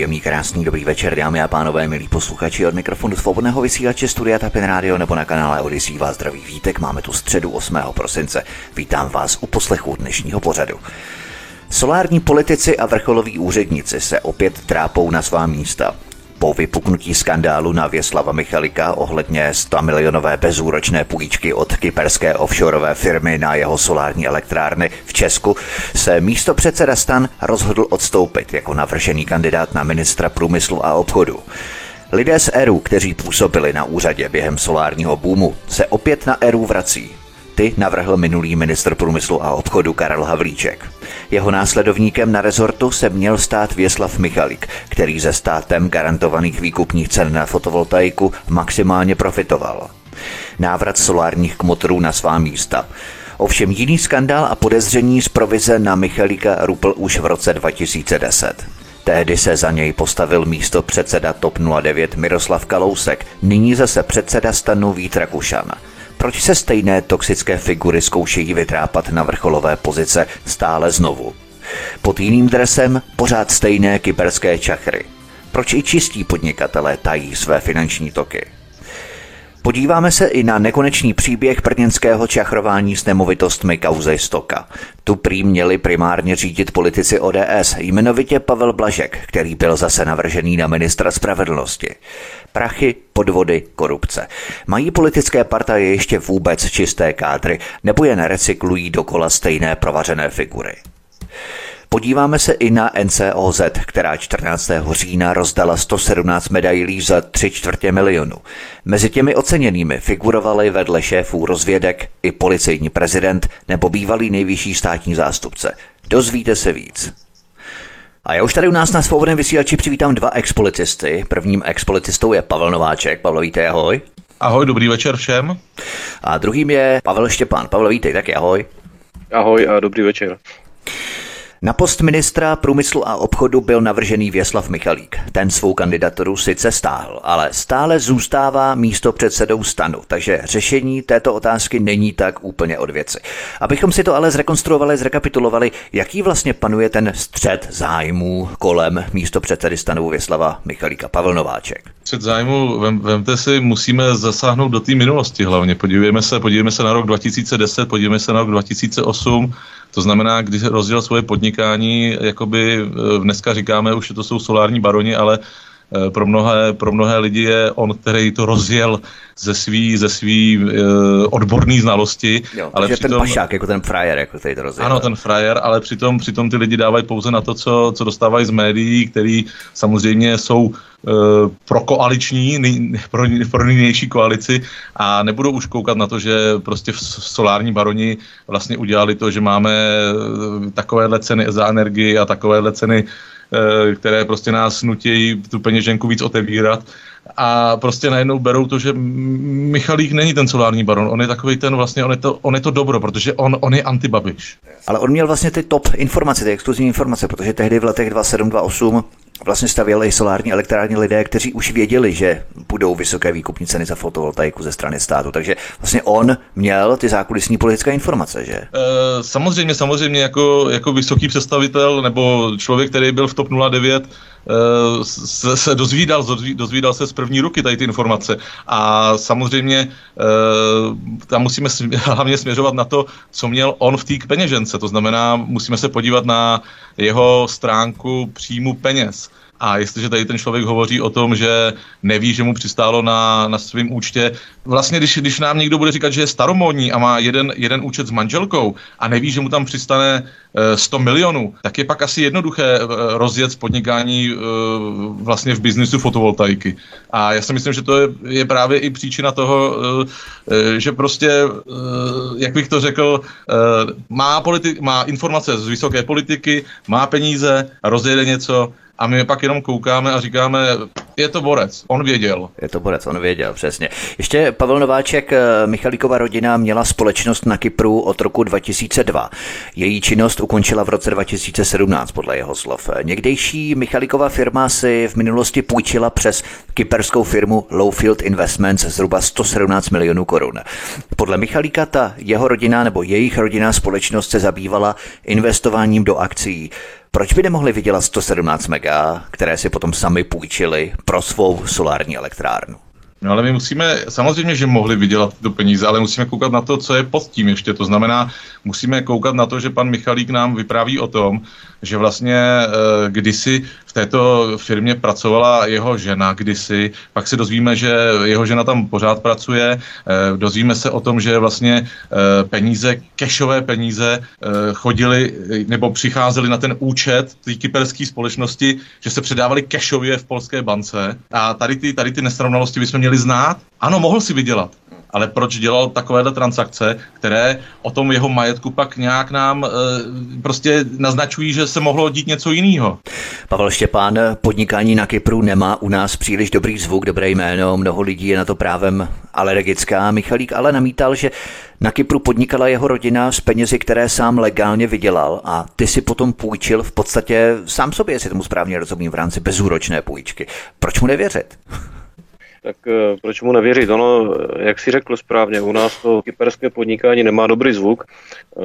Příjemný, krásný, dobrý večer, dámy a pánové, milí posluchači od mikrofonu svobodného vysílače Studia Tapin Radio nebo na kanále Odisí vás zdraví vítek. Máme tu středu 8. prosince. Vítám vás u poslechu dnešního pořadu. Solární politici a vrcholoví úředníci se opět trápou na svá místa. Po vypuknutí skandálu na Věslava Michalika ohledně 100 milionové bezúročné půjčky od kyperské offshoreové firmy na jeho solární elektrárny v Česku se místo předseda Stan rozhodl odstoupit jako navržený kandidát na ministra průmyslu a obchodu. Lidé z ERU, kteří působili na úřadě během solárního boomu, se opět na ERU vrací ty navrhl minulý ministr průmyslu a obchodu Karel Havlíček. Jeho následovníkem na rezortu se měl stát Věslav Michalik, který ze státem garantovaných výkupních cen na fotovoltaiku maximálně profitoval. Návrat solárních kmotrů na svá místa. Ovšem jiný skandál a podezření z provize na Michalika rupl už v roce 2010. Tehdy se za něj postavil místo předseda TOP 09 Miroslav Kalousek, nyní zase předseda stanu Vít Rakušan. Proč se stejné toxické figury zkoušejí vytrápat na vrcholové pozice stále znovu? Pod jiným dresem pořád stejné kyberské čachry. Proč i čistí podnikatelé tají své finanční toky? Podíváme se i na nekonečný příběh brněnského čachrování s nemovitostmi kauze Stoka. Tu prý měli primárně řídit politici ODS, jmenovitě Pavel Blažek, který byl zase navržený na ministra spravedlnosti. Prachy, podvody, korupce. Mají politické partaje ještě vůbec čisté kádry, nebo jen recyklují dokola stejné provařené figury? Podíváme se i na NCOZ, která 14. října rozdala 117 medailí za 3 čtvrtě milionu. Mezi těmi oceněnými figurovali vedle šéfů rozvědek i policejní prezident nebo bývalý nejvyšší státní zástupce. Dozvíte se víc. A já už tady u nás na svobodném vysílači přivítám dva expolicisty. Prvním expolicistou je Pavel Nováček. Pavel, vítej, ahoj. Ahoj, dobrý večer všem. A druhým je Pavel Štěpán. Pavel, vítej, taky ahoj. Ahoj a dobrý večer. Na post ministra průmyslu a obchodu byl navržený Věslav Michalík. Ten svou kandidaturu sice stáhl, ale stále zůstává místo předsedou stanu, takže řešení této otázky není tak úplně od věci. Abychom si to ale zrekonstruovali, zrekapitulovali, jaký vlastně panuje ten střed zájmů kolem místo předsedy stanu Věslava Michalíka Pavel Nováček. Střed zájmu, vem, vemte si, musíme zasáhnout do té minulosti hlavně. Podívejme se, podívejme se na rok 2010, podívejme se na rok 2008, to znamená, když rozdělil svoje podnikání, jakoby eh, dneska říkáme, už to jsou solární baroni, ale pro mnohé, pro mnohé lidi je on, který to rozjel ze svý, ze svý uh, odborný znalosti. Jo, ale přitom, ten pašák, jako ten frajer, jako který to rozjel. Ano, ten frajer, ale přitom, přitom ty lidi dávají pouze na to, co, co dostávají z médií, který samozřejmě jsou Eh, pro koaliční, pro, pro nynější koalici a nebudou už koukat na to, že prostě v solární baroni vlastně udělali to, že máme eh, takovéhle ceny za energii a takovéhle ceny, eh, které prostě nás nutí tu peněženku víc otevírat a prostě najednou berou to, že Michalík není ten solární baron, on je takový ten vlastně, on je to, on je to dobro, protože on, on je antibabiš. Ale on měl vlastně ty top informace, ty exkluzivní informace, protože tehdy v letech 2728 vlastně stavěli solární elektrární lidé, kteří už věděli, že budou vysoké výkupní ceny za fotovoltaiku ze strany státu. Takže vlastně on měl ty zákulisní politické informace, že? E, samozřejmě, samozřejmě jako, jako vysoký představitel nebo člověk, který byl v TOP 09, Eh, se, se dozvídal, dozvídal se z první ruky tady ty informace. A samozřejmě eh, tam musíme hlavně směřovat na to, co měl on v té peněžence. To znamená, musíme se podívat na jeho stránku příjmu peněz. A jestliže tady ten člověk hovoří o tom, že neví, že mu přistálo na, na svém účtě, vlastně když, když nám někdo bude říkat, že je staromódní a má jeden, jeden účet s manželkou a neví, že mu tam přistane 100 eh, milionů, tak je pak asi jednoduché eh, rozjet podnikání eh, vlastně v biznisu fotovoltaiky. A já si myslím, že to je, je právě i příčina toho, že prostě, jak bych to řekl, má, politi- má informace z vysoké politiky, má peníze, rozjede něco a my pak jenom koukáme a říkáme, je to borec, on věděl. Je to borec, on věděl, přesně. Ještě Pavel Nováček, eh, Michalíkova rodina měla společnost na Kypru od roku 2002. Její činnost ukončila v roce 2017, podle jeho slov. Někdejší Michalíkova firma si v minulosti půjčila přes kyperskou firmu Lowfield Investments zhruba 117 milionů korun. Podle Michalíka ta jeho rodina nebo jejich rodinná společnost se zabývala investováním do akcí. Proč by nemohli vydělat 117 mega, které si potom sami půjčili pro svou solární elektrárnu? No ale my musíme, samozřejmě, že mohli vydělat do peníze, ale musíme koukat na to, co je pod tím ještě. To znamená, musíme koukat na to, že pan Michalík nám vypráví o tom, že vlastně e, kdysi v této firmě pracovala jeho žena kdysi, pak se dozvíme, že jeho žena tam pořád pracuje, e, dozvíme se o tom, že vlastně e, peníze, kešové peníze e, chodili nebo přicházely na ten účet té kyperské společnosti, že se předávali kešově v polské bance. A tady ty, tady ty nesrovnalosti bychom měli znát. Ano, mohl si vydělat, ale proč dělal takovéhle transakce, které o tom jeho majetku pak nějak nám e, prostě naznačují, že se mohlo dít něco jiného. Pavel Štěpán, podnikání na Kypru nemá u nás příliš dobrý zvuk, dobré jméno, mnoho lidí je na to právem alergická. Michalík ale namítal, že na Kypru podnikala jeho rodina s penězi, které sám legálně vydělal a ty si potom půjčil v podstatě sám sobě, jestli tomu správně rozumím, v rámci bezúročné půjčky. Proč mu nevěřit? Tak eh, proč mu nevěřit? Ono, eh, jak si řekl správně, u nás to kyperské podnikání nemá dobrý zvuk. Eh,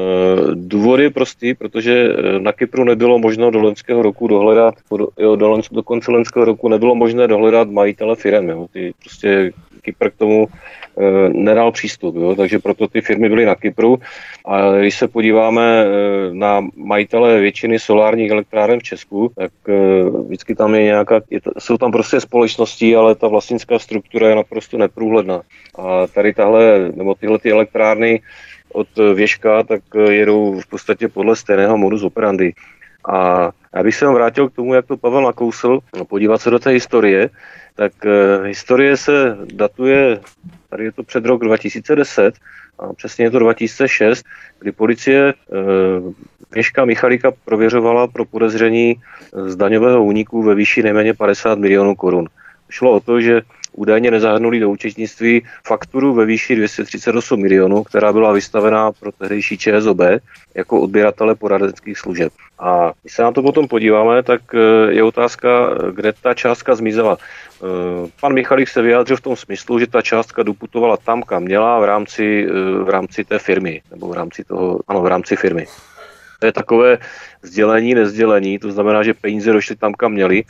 důvod je prostý, protože na Kypru nebylo možno do loňského roku dohledat, jo, do, do konce loňského roku nebylo možné dohledat majitele firem. Jo. Ty prostě Kypr k tomu Eh, nedal přístup, jo? takže proto ty firmy byly na Kypru. A když se podíváme eh, na majitele většiny solárních elektráren v Česku, tak eh, vždycky tam je nějaká, je jsou tam prostě společnosti, ale ta vlastnická struktura je naprosto neprůhledná. A tady tahle, nebo tyhle ty elektrárny od Věžka, tak jedou v podstatě podle stejného modus operandi. A já bych se vám vrátil k tomu, jak to Pavel nakousl, no, podívat se do té historie, tak uh, historie se datuje Tady je to před rok 2010 a přesně je to 2006, kdy policie Měška Michalika prověřovala pro podezření z daňového úniku ve výši nejméně 50 milionů korun. Šlo o to, že údajně nezahrnuli do účetnictví fakturu ve výši 238 milionů, která byla vystavená pro tehdejší ČSOB jako odběratele poradenských služeb. A když se na to potom podíváme, tak eh, je otázka, kde ta částka zmizela. Eh, pan Michalik se vyjádřil v tom smyslu, že ta částka doputovala tam, kam měla v rámci, eh, v rámci té firmy, nebo v rámci toho, ano, v rámci firmy. To je takové sdělení, nezdělení, to znamená, že peníze došly tam, kam měli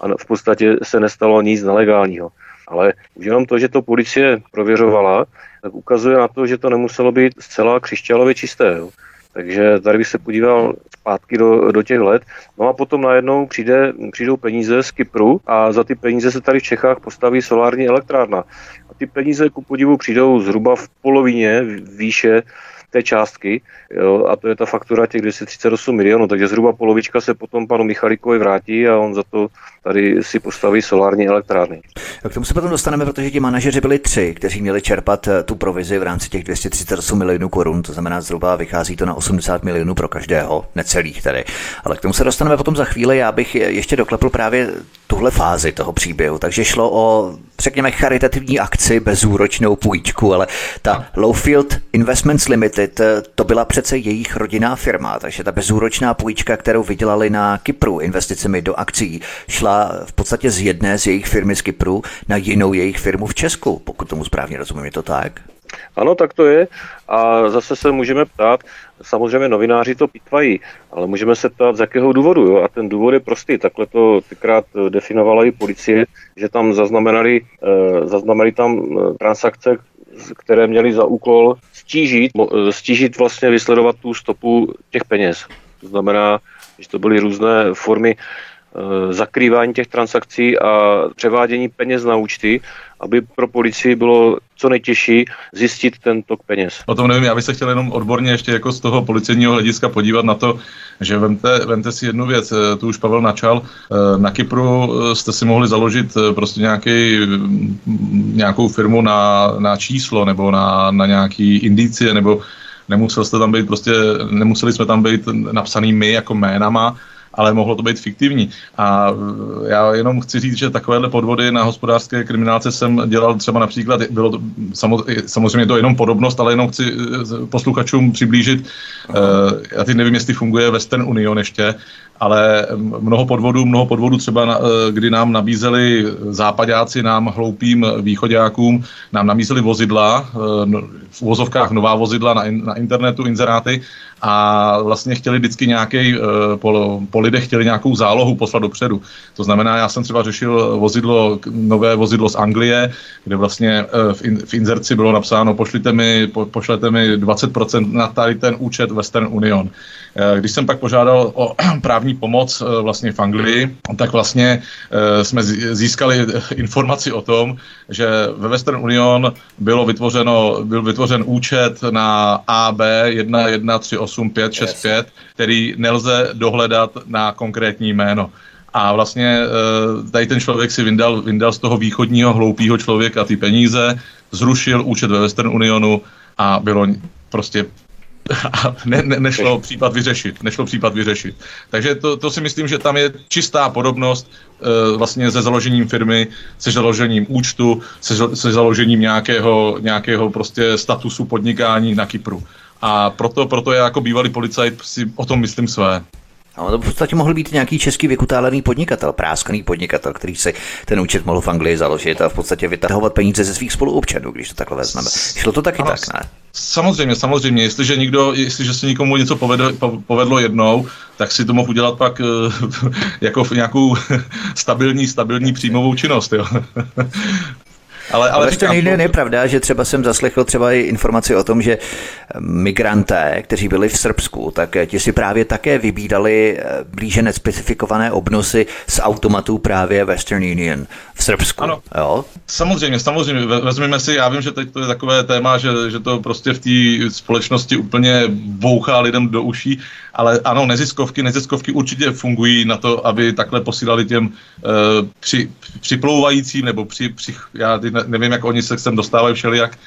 a v podstatě se nestalo nic nelegálního. Ale už jenom to, že to policie prověřovala, tak ukazuje na to, že to nemuselo být zcela křišťálově čisté. Takže tady bych se podíval zpátky do, do těch let. No a potom najednou přijde, přijdou peníze z Kypru a za ty peníze se tady v Čechách postaví solární elektrárna. A ty peníze ku podivu přijdou zhruba v polovině výše té částky jo, a to je ta faktura těch 238 milionů, takže zhruba polovička se potom panu Michalikovi vrátí a on za to tady si postaví solární elektrárny. K tomu se potom dostaneme, protože ti manažeři byli tři, kteří měli čerpat eh, tu provizi v rámci těch 238 milionů korun, to znamená zhruba vychází to na 80 milionů pro každého, necelých tedy. Ale k tomu se dostaneme potom za chvíli, já bych ještě doklepl právě tuhle fázi toho příběhu. Takže šlo o, řekněme, charitativní akci, bezúročnou půjčku, ale ta Lowfield Investments Limited, eh, to byla přece jejich rodinná firma, takže ta bezúročná půjčka, kterou vydělali na Kypru investicemi do akcí, šla v podstatě z jedné z jejich firmy z Kypru na jinou jejich firmu v Česku, pokud tomu správně rozumím, je to tak? Ano, tak to je. A zase se můžeme ptát, samozřejmě novináři to pitvají, ale můžeme se ptát, z jakého důvodu. Jo? A ten důvod je prostý. Takhle to tykrát definovala i policie, že tam zaznamenali, eh, zaznamenali tam eh, transakce, které měly za úkol stížit, eh, stížit vlastně vysledovat tu stopu těch peněz. To znamená, že to byly různé formy Eh, zakrývání těch transakcí a převádění peněz na účty, aby pro policii bylo co nejtěžší zjistit ten tok peněz. O tom nevím, já bych se chtěl jenom odborně ještě jako z toho policejního hlediska podívat na to, že vemte, vemte si jednu věc, eh, tu už Pavel načal, eh, na Kypru jste si mohli založit prostě nějaký, nějakou firmu na, na číslo nebo na, na nějaký indicie, nebo nemusel jste tam být prostě, nemuseli jsme tam být napsaný my jako jménama, ale mohlo to být fiktivní. A eh, já jenom chci říct, že takovéhle podvody na hospodářské kriminálce jsem dělal třeba například, bylo to, samozřejmě to jenom podobnost, ale jenom chci eh, posluchačům přiblížit, uh, já teď nevím, jestli funguje Western Union ještě, ale mnoho podvodů, mnoho podvodů třeba, kdy nám nabízeli západáci, nám hloupým východákům, nám nabízeli vozidla, no, v uvozovkách nová vozidla na, na internetu, inzeráty a vlastně chtěli vždycky nějaký, po, po lidech chtěli nějakou zálohu poslat dopředu. To znamená, já jsem třeba řešil vozidlo, nové vozidlo z Anglie, kde vlastně v, in, v inzerci bylo napsáno, pošlite mi, po, pošlete mi 20% na tady ten účet Western Union. Když jsem pak požádal o právní pomoc vlastně v Anglii, tak vlastně jsme získali informaci o tom, že ve Western Union bylo vytvořeno, byl vytvořen účet na AB 1138565, který nelze dohledat na konkrétní jméno. A vlastně tady ten člověk si vyndal, vyndal z toho východního hloupého člověka ty peníze, zrušil účet ve Western Unionu a bylo prostě a ne, ne, nešlo případ vyřešit. Nešlo případ vyřešit. Takže to, to si myslím, že tam je čistá podobnost e, vlastně se založením firmy, se založením účtu, se, se založením nějakého, nějakého prostě statusu podnikání na Kypru. A proto, proto já jako bývalý policajt si o tom myslím své. No, to v podstatě mohl být nějaký český vykutálený podnikatel, práskaný podnikatel, který si ten účet mohl v Anglii založit a v podstatě vytahovat peníze ze svých spoluobčanů, když to takhle vezmeme. Šlo to taky ano, tak, ne? Samozřejmě, samozřejmě. Jestliže, někdo, jestliže se někomu něco povedlo, povedlo jednou, tak si to mohl udělat pak eh, jako v nějakou stabilní, stabilní příjmovou činnost. Jo. Ale, ale, říkám, to nejde, je pravda, že třeba jsem zaslechl třeba i informaci o tom, že migranté, kteří byli v Srbsku, tak ti si právě také vybídali eh, blíže nespecifikované obnosy z automatů právě Western Union v Srbsku. Ano, jo? samozřejmě, samozřejmě. Vezmeme si, já vím, že teď to je takové téma, že, že to prostě v té společnosti úplně bouchá lidem do uší, ale ano, neziskovky, neziskovky určitě fungují na to, aby takhle posílali těm uh, při, připlouvajícím, nebo při, při já nevím, jak oni se sem dostávají všelijak,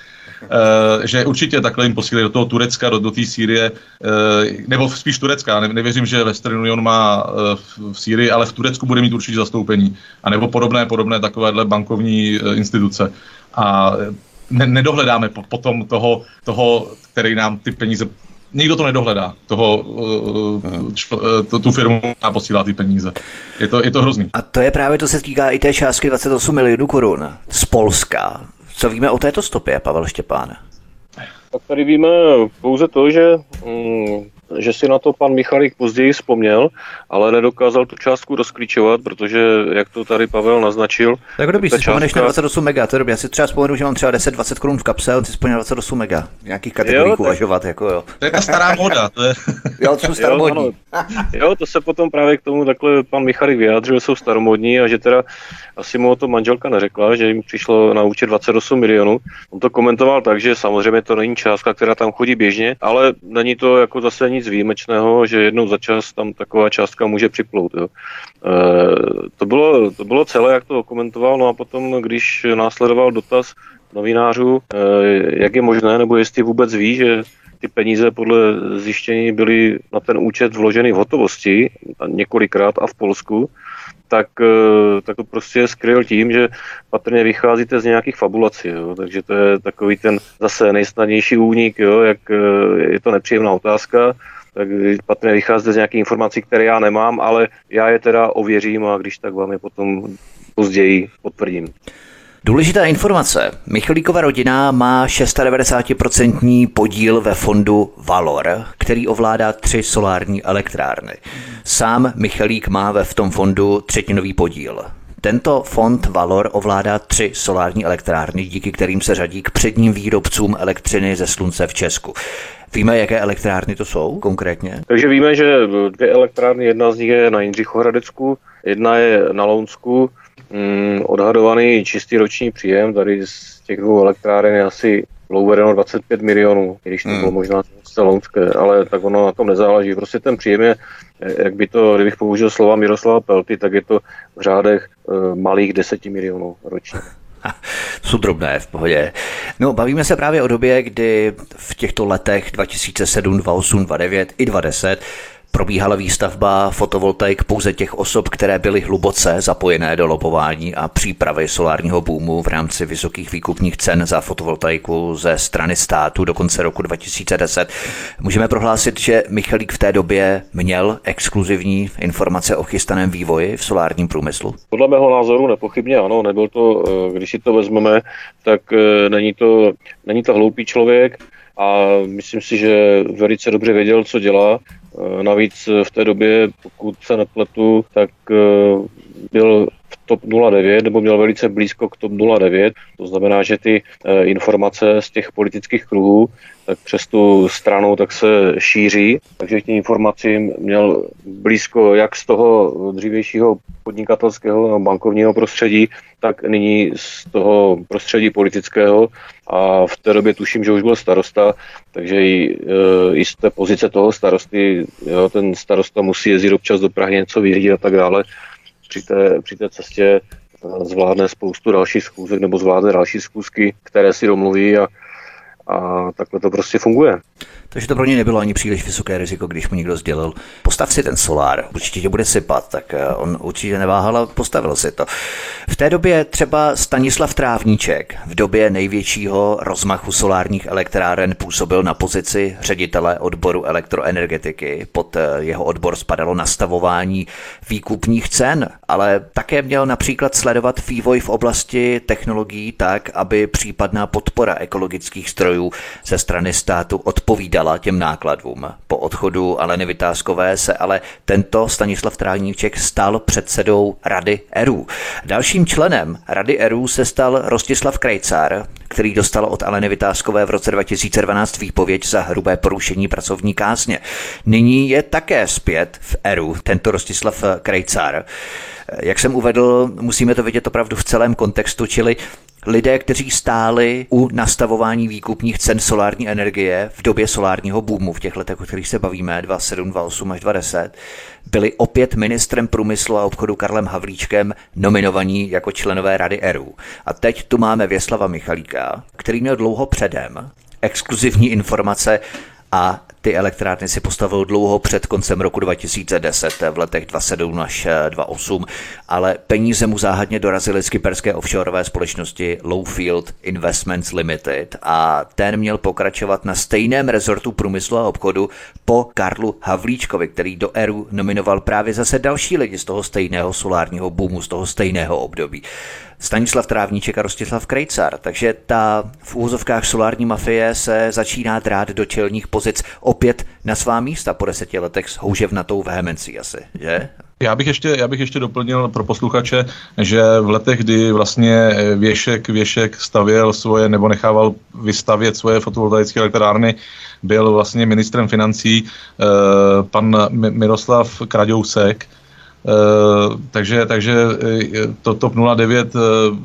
Uh, že určitě takhle jim posílají do toho Turecka, do, do té Sýrie, uh, nebo spíš Turecka. Ne, nevěřím, že Western Union má uh, v, v Sýrii, ale v Turecku bude mít určitě zastoupení. A nebo podobné, podobné takovéhle bankovní instituce. A ne, nedohledáme po, potom toho, toho, který nám ty peníze nikdo to nedohledá, toho, uh, čl, uh, tu firmu a posílá ty peníze. Je to, je to hrozný. A to je právě, to se týká i té částky 28 milionů korun z Polska. Co víme o této stopě, Pavel Štěpán? Tak tady víme pouze to, že mm, že si na to pan Michalík později vzpomněl, ale nedokázal tu částku rozklíčovat, protože, jak to tady Pavel naznačil... Tak dobrý, si vzpomeneš částka... na 28 mega, to je dobrý. Já si třeba vzpomenu, že mám třeba 10-20 korun v kapse, ale ty vzpomněl 28 mega. V nějakých kategoriích uvažovat, jako jo. To je ta stará moda. To je... jo, to jsou staromodní. Jo, jo, to se potom právě k tomu takhle pan Michalík vyjádřil, že jsou staromodní a že teda asi mu to manželka neřekla, že jim přišlo na účet 28 milionů. On to komentoval tak, že samozřejmě to není částka, která tam chodí běžně, ale není to jako zase nic výjimečného, že jednou za čas tam taková částka může připlout. Jo. E, to, bylo, to bylo celé, jak to komentoval, no a potom, když následoval dotaz novinářů, e, jak je možné, nebo jestli vůbec ví, že ty peníze podle zjištění byly na ten účet vloženy v hotovosti několikrát a v Polsku, tak, eh, tak to prostě skryl tím, že patrně vycházíte z nějakých fabulací. Jo? Takže to je takový ten zase nejsnadnější únik, jo? jak eh, je to nepříjemná otázka, tak patrně vycházíte z nějakých informací, které já nemám, ale já je teda ověřím a když tak vám je potom později potvrdím. Důležitá informace. Michalíkova rodina má 96% podíl ve fondu Valor, který ovládá tři solární elektrárny. Sám Michalík má ve v tom fondu třetinový podíl. Tento fond Valor ovládá tři solární elektrárny, díky kterým se řadí k předním výrobcům elektřiny ze slunce v Česku. Víme, jaké elektrárny to jsou konkrétně? Takže víme, že dvě elektrárny, jedna z nich je na Jindřichohradecku, jedna je na Lounsku, Mm, odhadovaný čistý roční příjem tady z těch dvou elektráren je asi uvedeno 25 milionů, když to hmm. bylo možná lounské, ale tak ono na tom nezáleží. Prostě ten příjem je, jak by to, kdybych použil slova Miroslava Pelty, tak je to v řádech e, malých 10 milionů ročně. Jsou drobné v pohodě. No, bavíme se právě o době, kdy v těchto letech 2007, 2008, 2009 i 2010 probíhala výstavba fotovoltaik pouze těch osob, které byly hluboce zapojené do lopování a přípravy solárního boomu v rámci vysokých výkupních cen za fotovoltaiku ze strany státu do konce roku 2010. Můžeme prohlásit, že Michalík v té době měl exkluzivní informace o chystaném vývoji v solárním průmyslu? Podle mého názoru nepochybně ano, nebyl to, eh, když si to vezmeme, tak eh, není to, není to hloupý člověk, a myslím si, že velice dobře věděl, co dělá. Eh, navíc v té době, pokud se nepletu, tak byl v TOP 09 nebo měl velice blízko k TOP 09. To znamená, že ty informace z těch politických kruhů tak přes tu stranu tak se šíří, takže těm informacím měl blízko jak z toho dřívějšího podnikatelského a bankovního prostředí, tak nyní z toho prostředí politického a v té době tuším, že už byl starosta, takže i, e, i z té pozice toho starosty, jo, ten starosta musí jezdit občas do Prahy něco vyřídit a tak dále. Při té, při té cestě e, zvládne spoustu dalších schůzek nebo zvládne další schůzky, které si domluví a, a takhle to prostě funguje. Takže to pro ně nebylo ani příliš vysoké riziko, když mu někdo sdělil, postav si ten solár, určitě tě bude sypat, tak eh, on určitě neváhal a postavil si to. V té době třeba Stanislav Trávníček v době největšího rozmachu solárních elektráren působil na pozici ředitele odboru elektroenergetiky. Pod eh, jeho odbor spadalo nastavování výkupních cen, ale také měl například sledovat vývoj v oblasti technologií tak, aby případná podpora ekologických strojů ze strany státu odpovídala odpovídala těm nákladům. Po odchodu Aleny Vytázkové se ale tento Stanislav Trávníček stal předsedou Rady ERU. Dalším členem Rady ERU se stal Rostislav Krejcár, který dostal od Aleny Vytázkové v roce 2012 výpověď za hrubé porušení pracovní kázně. Nyní je také zpět v ERU tento Rostislav Krejcár. Jak jsem uvedl, musíme to vidět opravdu v celém kontextu, čili lidé, kteří stáli u nastavování výkupních cen solární energie v době solárního boomu, v těch letech, o kterých se bavíme, 27, 28 až 20, byli opět ministrem průmyslu a obchodu Karlem Havlíčkem nominovaní jako členové Rady ERU. A teď tu máme Věslava Michalíka, který měl dlouho předem exkluzivní informace a ty elektrárny si postavil dlouho před koncem roku 2010, v letech 27 až 28, ale peníze mu záhadně dorazily z kyperské offshoreové společnosti Lowfield Investments Limited a ten měl pokračovat na stejném rezortu průmyslu a obchodu po Karlu Havlíčkovi, který do ERU nominoval právě zase další lidi z toho stejného solárního boomu, z toho stejného období. Stanislav Trávníček a Rostislav Krejcar. Takže ta v úvozovkách solární mafie se začíná drát do čelních pozic opět na svá místa po deseti letech s houževnatou vehemencí asi, že? Já bych, ještě, já bych ještě doplnil pro posluchače, že v letech, kdy vlastně Věšek, Věšek stavěl svoje nebo nechával vystavět svoje fotovoltaické elektrárny, byl vlastně ministrem financí eh, pan Miroslav Kraďousek, takže, takže eh, to TOP 09 eh,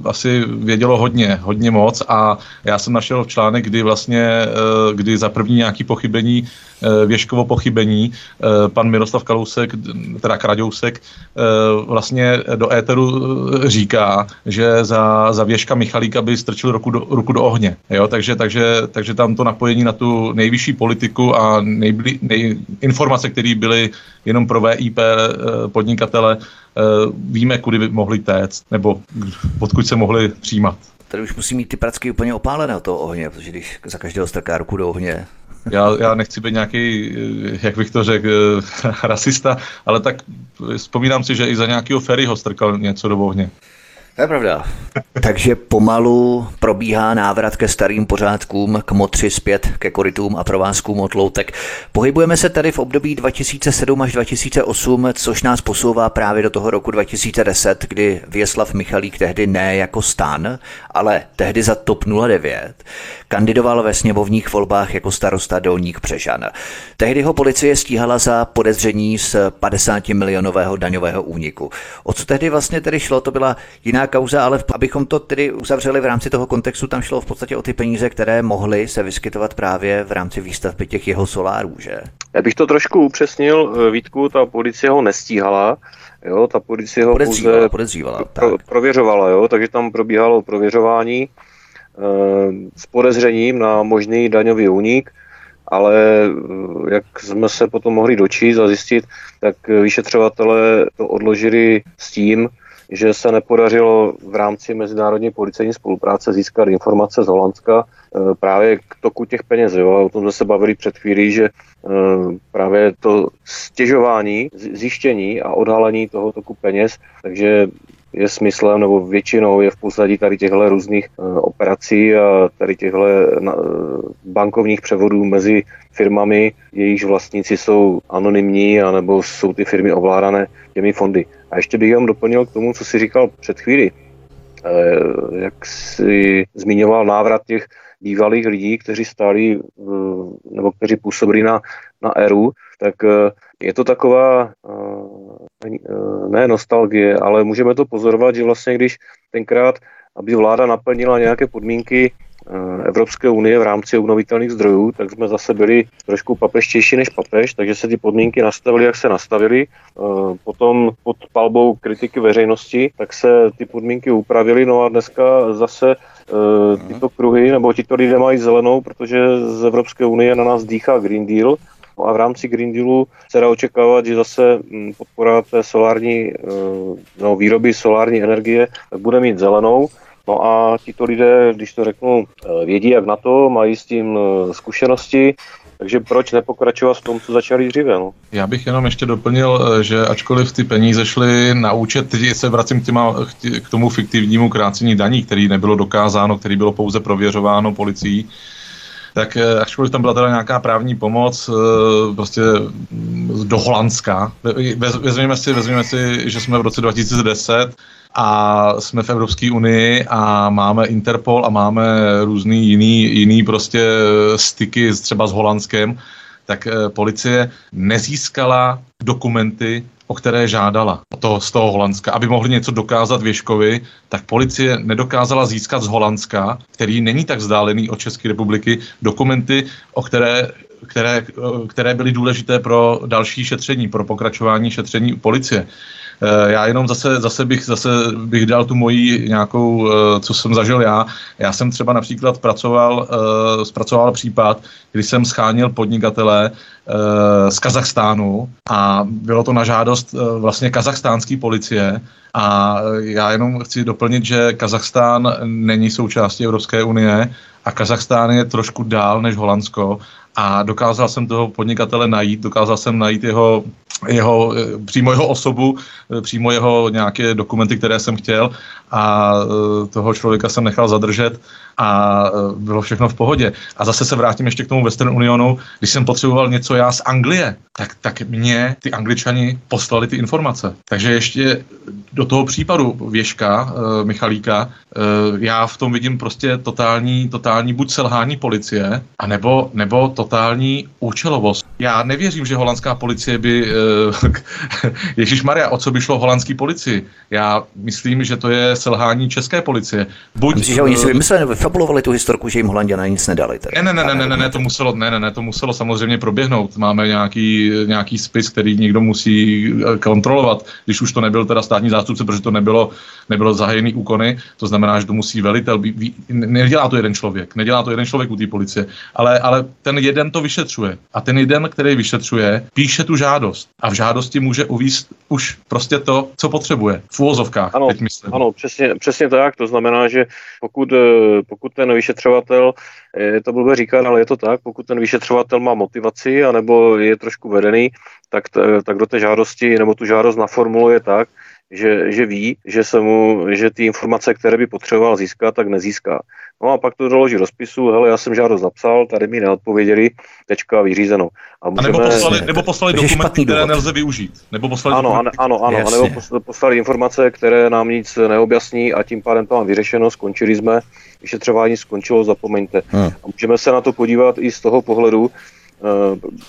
asi vědělo hodně, hodně moc a já jsem našel článek, kdy vlastně, kdy za první nějaký pochybení Eh, Věškovo pochybení. Eh, pan Miroslav Kalousek, teda Kraďousek, eh, vlastně do éteru říká, že za, za Věška Michalíka by strčil ruku do, ruku do ohně. Jo? Takže, takže, takže tam to napojení na tu nejvyšší politiku a nejblí, nej, informace, které byly jenom pro VIP podnikatele, víme, kudy by mohli téct, nebo odkud se mohli přijímat. Tady už musí mít ty pracky úplně opálené od toho ohně, protože když za každého strká ruku do ohně, já, já nechci být nějaký, jak bych to řekl, rasista, ale tak vzpomínám si, že i za nějakého Ferryho strkal něco do ohně. To je pravda. Takže pomalu probíhá návrat ke starým pořádkům, k motři zpět, ke korytům a provázkům od loutek. Pohybujeme se tady v období 2007 až 2008, což nás posouvá právě do toho roku 2010, kdy Věslav Michalík tehdy ne jako stan, ale tehdy za TOP 09, kandidoval ve sněmovních volbách jako starosta Dolník Přežan. Tehdy ho policie stíhala za podezření z 50 milionového daňového úniku. O co tehdy vlastně tedy šlo? To byla jiná kauza, ale abychom to tedy uzavřeli v rámci toho kontextu, tam šlo v podstatě o ty peníze, které mohly se vyskytovat právě v rámci výstavby těch jeho solárů, že? Já bych to trošku upřesnil, eh, Vítku, ta policie ho nestíhala, jo, ta policie ho podezřívala, pouze podezřívala, pro, prověřovala, jo, takže tam probíhalo prověřování e, s podezřením na možný daňový únik ale eh, jak jsme se potom mohli dočíst a zjistit, tak vyšetřovatelé to odložili s tím, že se nepodařilo v rámci mezinárodní policejní spolupráce získat informace z Holandska eh, právě k toku těch peněz. Jo? O tom jsme se bavili před chvílí, že eh, právě to stěžování, zjištění a odhalení toho toku peněz, takže je smyslem nebo většinou je v pozadí tady těchto různých eh, operací a tady těchto bankovních převodů mezi firmami, jejichž vlastníci jsou anonymní anebo jsou ty firmy ovládané těmi fondy. A ještě bych vám doplnil k tomu, co si říkal před chvíli. Eh, jak si zmiňoval návrat těch bývalých lidí, kteří stáli nebo kteří působili na, na ERU, tak eh, je to taková eh, ne nostalgie, ale můžeme to pozorovat, že vlastně když tenkrát, aby vláda naplnila nějaké podmínky Eh, Evropské unie v rámci obnovitelných zdrojů, tak jsme zase byli trošku papeštější než papež, takže se ty podmínky nastavily, jak se nastavily. Eh, potom pod palbou kritiky veřejnosti, tak se ty podmínky upravily, no a dneska zase eh, tyto kruhy, nebo tito lidé mají zelenou, protože z Evropské unie na nás dýchá Green Deal, No a v rámci Green Dealu se dá očekávat, že zase hm, podpora té solární, no, výroby solární energie tak bude mít zelenou. No a tito lidé, když to řeknu, eh, vědí, jak na to, mají s tím eh, zkušenosti, takže proč nepokračovat v tom, co začali dříve? No? Já bych jenom ještě doplnil, eh, že ačkoliv ty peníze šly na účet, teď se vracím k, těma, k tomu fiktivnímu krácení daní, který nebylo dokázáno, který bylo pouze prověřováno policií, tak ačkoliv tam byla teda nějaká právní pomoc prostě mm, do Holandska, vezměme si, vezměme si, že jsme v roce 2010 a jsme v Evropské unii a máme Interpol a máme různý jiný, jiný prostě styky třeba s Holandskem, tak eh, policie nezískala dokumenty, o které žádala to, z toho Holandska, aby mohli něco dokázat Věškovi, tak policie nedokázala získat z Holandska, který není tak vzdálený od České republiky, dokumenty, o které které, které byly důležité pro další šetření, pro pokračování šetření policie. Eh, já jenom zase, zase, bych, zase bych dal tu moji nějakou, eh, co jsem zažil já. Já jsem třeba například pracoval, eh, zpracoval případ, kdy jsem schánil podnikatele z Kazachstánu a bylo to na žádost vlastně kazachstánské policie a já jenom chci doplnit, že Kazachstán není součástí Evropské unie a Kazachstán je trošku dál než Holandsko a dokázal jsem toho podnikatele najít, dokázal jsem najít jeho, jeho přímo jeho osobu, přímo jeho nějaké dokumenty, které jsem chtěl. A e, toho člověka jsem nechal zadržet a e, bylo všechno v pohodě. A zase se vrátím ještě k tomu Western Unionu, když jsem potřeboval něco já z Anglie, tak, tak mě ty angličani poslali ty informace. Takže ještě do toho případu Věška, e, Michalíka, e, já v tom vidím prostě totální, totální buď selhání policie, anebo, nebo totální účelovost. Já nevěřím, že holandská policie by, e, Ježíš Maria, o co by šlo holandský policii? Já myslím, že to je selhání české policie. Buď, Myslíš, že oni si vymysleli, vyfabulovali tu historku, že jim Holanděna nic nedali? Tedy. Ne, ne, ne, ne, ne, ne, to muselo, ne, ne, ne, to muselo samozřejmě proběhnout. Máme nějaký, nějaký spis, který někdo musí eh, kontrolovat, když už to nebyl teda státní zástupce, protože to nebylo, nebylo zahajený úkony, to znamená, že to musí velitel, být, nedělá to jeden člověk, nedělá to jeden člověk u té policie, ale, ale ten jeden to vyšetřuje. A ten jeden, který vyšetřuje, píše tu žádost. A v žádosti může uvíst už prostě to, co potřebuje. V úvozovkách, ano, teď myslím. Ano, přesně, přesně tak. To znamená, že pokud, eh, pokud ten vyšetřovatel, je to blbě říkat, ale je to tak, pokud ten vyšetřovatel má motivaci anebo je trošku vedený, tak, tak do té žádosti nebo tu žádost naformuluje tak, že, že ví, že, se mu, že ty informace, které by potřeboval získat, tak nezíská. No a pak to doloží do spisu, hele, já jsem žádost zapsal, tady mi neodpověděli, tečka, vyřízeno. A, můžeme... a nebo poslali, nebo poslali dokumenty, které nelze využít. Nebo poslali ano, ano, ano, ano, a nebo poslali informace, které nám nic neobjasní a tím pádem to mám vyřešeno, skončili jsme, vyšetřování skončilo, zapomeňte. Hmm. A můžeme se na to podívat i z toho pohledu,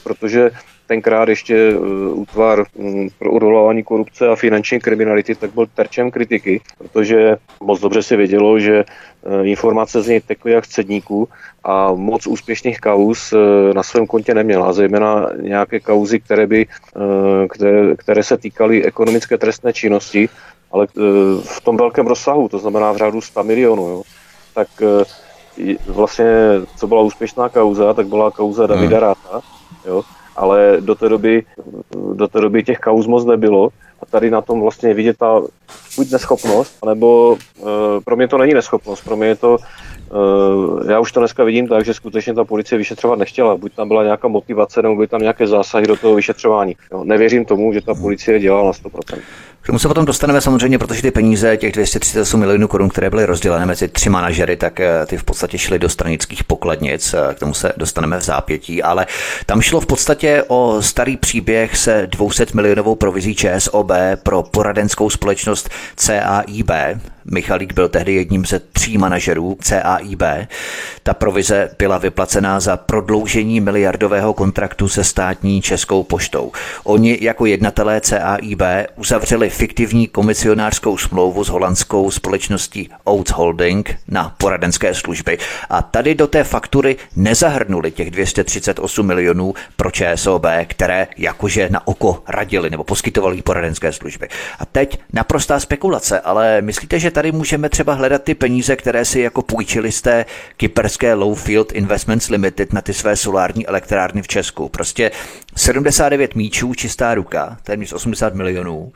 protože tenkrát ještě uh, útvar um, pro odvolávání korupce a finanční kriminality, tak byl terčem kritiky, protože moc dobře si vědělo, že uh, informace z něj tekly jak cedníků a moc úspěšných kauz na svém kontě neměl, a zejména nějaké kauzy, které, by, které, které se týkaly ekonomické trestné činnosti, ale v tom velkém rozsahu, to znamená v řádu 100 milionů. Jo. Tak vlastně, co byla úspěšná kauza, tak byla kauza Davida hmm. Ráta, jo, ale do té doby, do té doby těch kauz moc nebylo a tady na tom vlastně vidět ta buď neschopnost, nebo e, pro mě to není neschopnost, pro mě je to Eh, já už to dneska vidím tak, že skutečně ta policie vyšetřovat nechtěla. Buď tam byla nějaká motivace, nebo by tam nějaké zásahy do toho vyšetřování. Jo, nevěřím tomu, že ta policie dělala na 100%. K tomu se potom dostaneme samozřejmě, protože ty peníze, těch 238 milionů korun, které byly rozdělené mezi tři manažery, tak eh, ty v podstatě šly do stranických pokladnic, eh, k tomu se dostaneme v zápětí, ale tam šlo v podstatě o starý příběh se 200 milionovou provizí ČSOB pro poradenskou společnost CAIB, Michalík byl tehdy jedním ze tří manažerů CAIB. Ta provize byla vyplacená za prodloužení miliardového kontraktu se státní Českou poštou. Oni jako jednatelé CAIB uzavřeli fiktivní komisionářskou smlouvu s holandskou společností Oates Holding na poradenské služby a tady do té faktury nezahrnuli těch 238 milionů pro ČSOB, které jakože na oko radili nebo poskytovali poradenské služby. A teď naprostá spekulace, ale myslíte, že tady můžeme třeba hledat ty peníze, které si jako půjčili z té kyperské Lowfield Investments Limited na ty své solární elektrárny v Česku. Prostě 79 míčů, čistá ruka, téměř 80 milionů.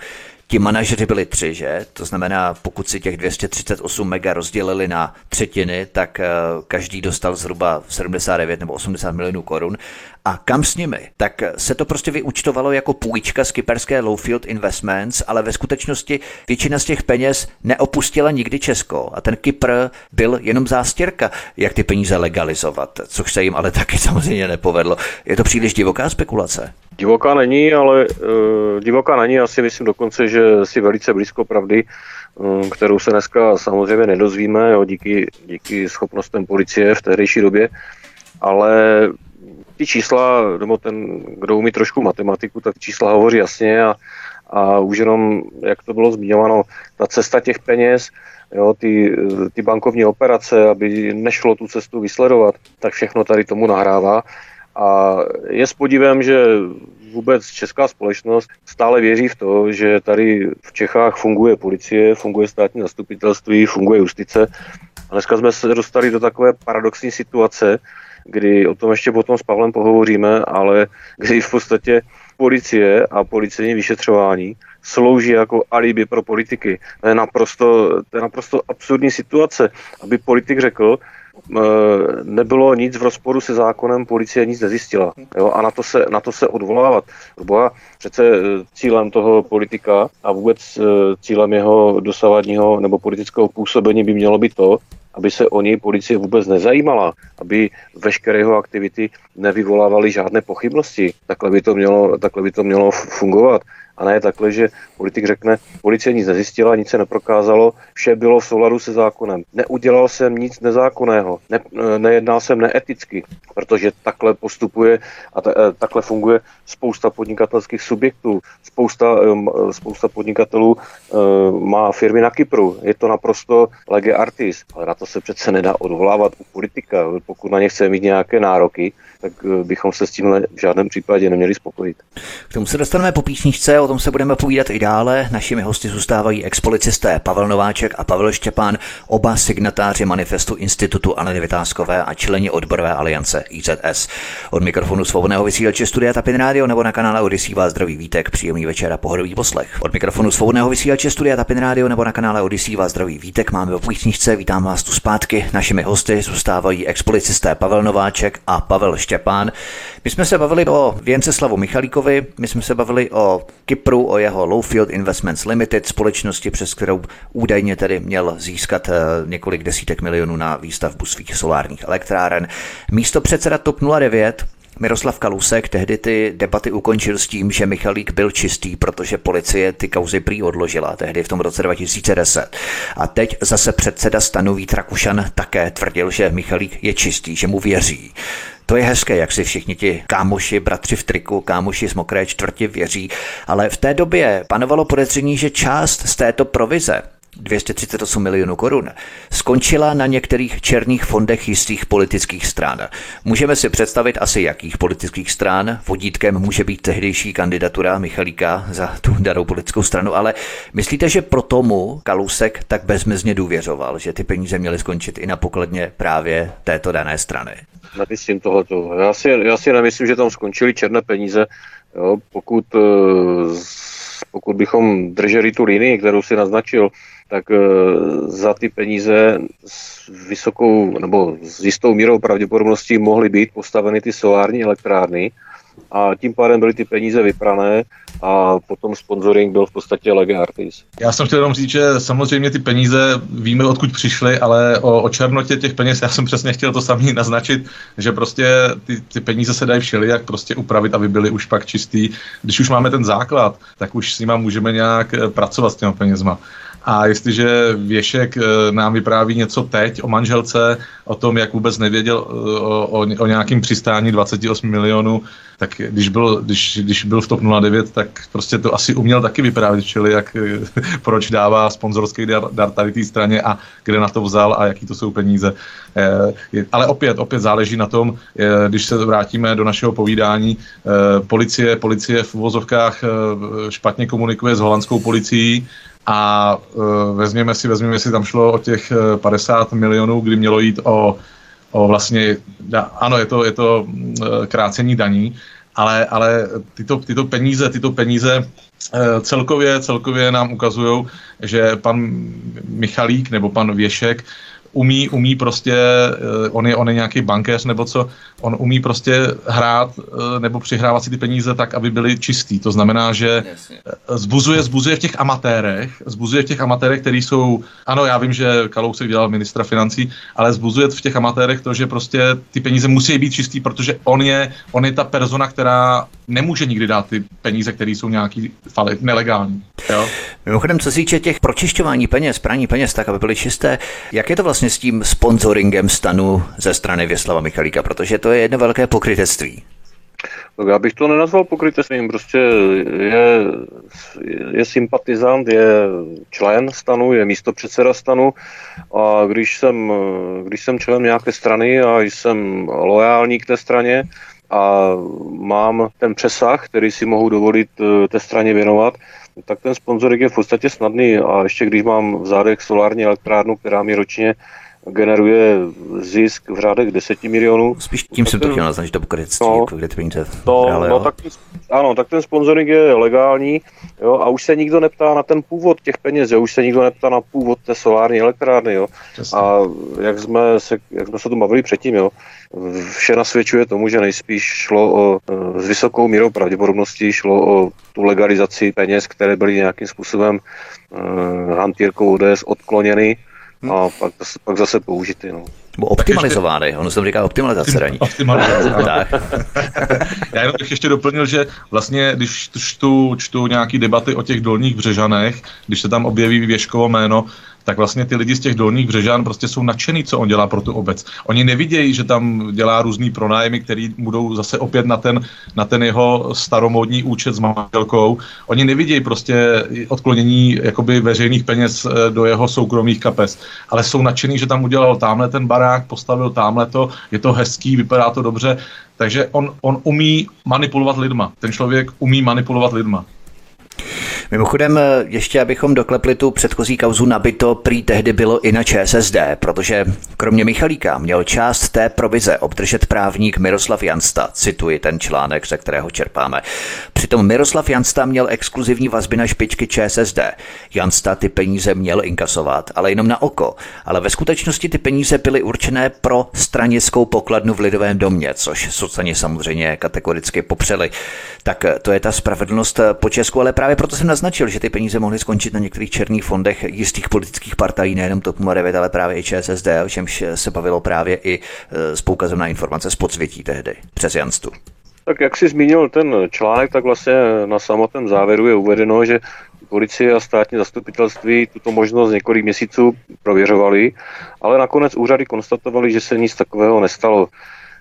Ti manažeři byli tři, že? To znamená, pokud si těch 238 mega rozdělili na třetiny, tak eh, každý dostal zhruba 79 nebo 80 milionů korun. A kam s nimi? Tak se to prostě vyúčtovalo jako půjčka z kyperské Lowfield Investments, ale ve skutečnosti většina z těch peněz neopustila nikdy Česko. A ten Kypr byl jenom zástěrka, jak ty peníze legalizovat, což se jim ale taky samozřejmě nepovedlo. Je to příliš divoká spekulace. Divoká není, ale uh, divoká není, já si myslím dokonce, že si velice blízko pravdy, um, kterou se dneska samozřejmě nedozvíme, jo, díky, díky schopnostem policie v tehdejší době, ale ty čísla, nebo ten, kdo umí trošku matematiku, tak čísla hovoří jasně a, a už jenom, jak to bylo zmiňováno, ta cesta těch peněz, jo, ty, ty bankovní operace, aby nešlo tu cestu vysledovat, tak všechno tady tomu nahrává. A je s podívem, že vůbec česká společnost stále věří v to, že tady v Čechách funguje policie, funguje státní zastupitelství, funguje justice. A dneska jsme se dostali do takové paradoxní situace, kdy o tom ještě potom s Pavlem pohovoříme, ale kdy v podstatě policie a policejní vyšetřování slouží jako alibi pro politiky. To je naprosto, to je naprosto absurdní situace, aby politik řekl, nebylo nic v rozporu se zákonem, policie nic nezjistila. Jo? A na to, se, na to se odvolávat. Boha, přece e, cílem toho politika a vůbec e, cílem jeho dosavadního nebo politického působení by mělo být to, aby se o něj policie vůbec nezajímala, aby veškeré jeho aktivity nevyvolávaly žádné pochybnosti. Takhle by to mělo, takhle by to mělo fungovat. A ne takhle, že politik řekne, policie nic nezjistila, nic se neprokázalo, vše bylo v souladu se zákonem. Neudělal jsem nic nezákonného, ne, nejednal jsem neeticky, protože takhle postupuje a ta, eh, takhle funguje spousta podnikatelských subjektů. Spousta, um, spousta podnikatelů um, má firmy na Kypru. Je to naprosto lege artis, ale na to se přece nedá odvolávat u politika. Pokud na ně chce mít nějaké nároky, tak eh, bychom se s tímhle v žádném případě neměli spokojit. K tomu se dostaneme po písničce, o tom se budeme povídat i dále. Našimi hosty zůstávají expolicisté Pavel Nováček a Pavel Štěpán, oba signatáři manifestu Institutu Aleny Vytázkové a členi odborové aliance IZS. Od mikrofonu svobodného vysílače Studia Tapin Radio nebo na kanále Odisí vás zdraví vítek, příjemný večer a pohodový poslech. Od mikrofonu svobodného vysílače Studia Tapin Radio nebo na kanále Odisí vás zdraví vítek, máme o písničce, vítám vás tu zpátky. Našimi hosty zůstávají expolicisté Pavel Nováček a Pavel Štěpán. My jsme se bavili o Věnceslavu Michalíkovi, my jsme se bavili o Kypru, o jeho Lowfield Investments Limited, společnosti, přes kterou údajně tedy měl získat eh, několik desítek milionů na výstavbu svých solárních elektráren. Místo předseda TOP 09 Miroslav Kalusek tehdy ty debaty ukončil s tím, že Michalík byl čistý, protože policie ty kauzy prý odložila, tehdy v tom roce 2010. A teď zase předseda stanu Vít Rakušan také tvrdil, že Michalík je čistý, že mu věří. To je hezké, jak si všichni ti kámoši, bratři v triku, kámoši z mokré čtvrti věří, ale v té době panovalo podezření, že část z této provize 238 milionů korun, skončila na některých černých fondech jistých politických stran. Můžeme si představit asi jakých politických stran. Vodítkem může být tehdejší kandidatura Michalíka za tu danou politickou stranu, ale myslíte, že pro tomu Kalousek tak bezmezně důvěřoval, že ty peníze měly skončit i na pokladně právě této dané strany? Nemyslím tohleto. Já si, já si nemyslím, že tam skončily černé peníze. Jo, pokud, eh, pokud bychom drželi tu linii, kterou si naznačil, tak eh, za ty peníze s vysokou nebo s jistou mírou pravděpodobností mohly být postaveny ty solární elektrárny a tím pádem byly ty peníze vyprané a potom sponsoring byl v podstatě lege artis. Já jsem chtěl jenom říct, že samozřejmě ty peníze víme, odkud přišly, ale o, o černotě těch peněz já jsem přesně chtěl to samý naznačit, že prostě ty, ty peníze se dají jak prostě upravit, aby byly už pak čistý. Když už máme ten základ, tak už s nima můžeme nějak eh, pracovat s těmi penězma. A jestliže Věšek eh, nám vypráví něco teď o manželce, o tom, jak vůbec nevěděl eh, o, o, nějakém přistání 28 milionů, tak když byl, když, když byl v TOP 09, tak prostě to asi uměl taky vyprávět, čili jak, eh, proč dává sponzorský dar, dar tady té straně a kde na to vzal a jaký to jsou peníze. Ale opět, opět záleží na tom, když se vrátíme do našeho povídání, policie, policie v uvozovkách špatně komunikuje s holandskou policií, a uh, vezměme si, vezměme si, tam šlo o těch 50 e, milionů, kdy mělo jít o, o vlastně, ano, je to, je to uh, krácení daní, ale, ale tyto, tyto peníze, tyto peníze celkově, celkově nám ukazují, že pan Michalík nebo pan Věšek umí, umí prostě, eh, on je, on je nějaký bankéř nebo co, on umí prostě hrát eh, nebo přihrávat si ty peníze tak, aby byly čistý. To znamená, že eh, zbuzuje, zbuzuje v těch amatérech, zbuzuje v těch amatérech, který jsou, ano, já vím, že Kalousek dělal ministra financí, ale zbuzuje v těch amatérech to, že prostě ty peníze musí být čistý, protože on je, on je ta persona, která nemůže nikdy dát ty peníze, které jsou nějaký fali, nelegální. Jo? Mimochodem, co se týče těch pročišťování peněz, praní peněz, tak aby byly čisté, jak je to vlastně s tím sponsoringem stanu ze strany Věslava Michalíka, protože to je jedno velké pokrytectví. Tak já bych to nenazval pokrytectvím, prostě je, je sympatizant, je člen stanu, je místo předseda stanu a když jsem, když jsem člen nějaké strany a jsem loajální k té straně, a mám ten přesah, který si mohu dovolit eh, té straně věnovat, tak ten sponzoring je v podstatě snadný a ještě když mám v zádech solární elektrárnu, která mi ročně generuje zisk v řádech 10 milionů. Spíš tím jsem to chtěl naznačit, to pokrytectví, no, kde to peníze. No, ale, no, tak, ano, tak ten sponsoring je legální jo, a už se nikdo neptá na ten původ těch peněz, jo, už se nikdo neptá na původ té solární elektrárny. Jo. A jak jsme, se, jak jsme se tu bavili předtím, jo, vše nasvědčuje tomu, že nejspíš šlo o, e, s vysokou mírou pravděpodobnosti šlo o tu legalizaci peněz, které byly nějakým způsobem uh, hantýrkou ODS odkloněny. A pak, pak zase použity. No. Nebo optimalizovány, ono se říká optimalizace daní. Optimalizace, tak. Já jenom bych ještě doplnil, že vlastně, když čtu, čtu nějaký debaty o těch dolních břežanech, když se tam objeví Věškovo jméno, tak vlastně ty lidi z těch dolních břežan prostě jsou nadšený, co on dělá pro tu obec. Oni nevidějí, že tam dělá různý pronájmy, který budou zase opět na ten, na ten jeho staromódní účet s manželkou. Oni nevidějí prostě odklonění jakoby veřejných peněz eh, do jeho soukromých kapes, ale jsou nadšený, že tam udělal tamhle ten barák, postavil tamhle to, je to hezký, vypadá to dobře, takže on, on umí manipulovat lidma. Ten člověk umí manipulovat lidma. Mimochodem, ještě abychom doklepli tu předchozí kauzu nabito, prý tehdy bylo i na ČSSD, protože kromě Michalíka měl část té provize obdržet právník Miroslav Jansta, cituji ten článek, ze kterého čerpáme. Přitom Miroslav Jansta měl exkluzivní vazby na špičky ČSSD. Jansta ty peníze měl inkasovat, ale jenom na oko. Ale ve skutečnosti ty peníze byly určené pro stranickou pokladnu v Lidovém domě, což socani samozřejmě kategoricky popřeli. Tak to je ta spravedlnost po Česku, ale právě proto jsem naznačil, že ty peníze mohly skončit na některých černých fondech jistých politických partají, nejenom TOP 09, ale právě i ČSSD, o čemž se bavilo právě i e, s poukazem na informace z podsvětí tehdy přes Janstu. Tak jak jsi zmínil ten článek, tak vlastně na samotném závěru je uvedeno, že policie a státní zastupitelství tuto možnost několik měsíců prověřovali, ale nakonec úřady konstatovali, že se nic takového nestalo.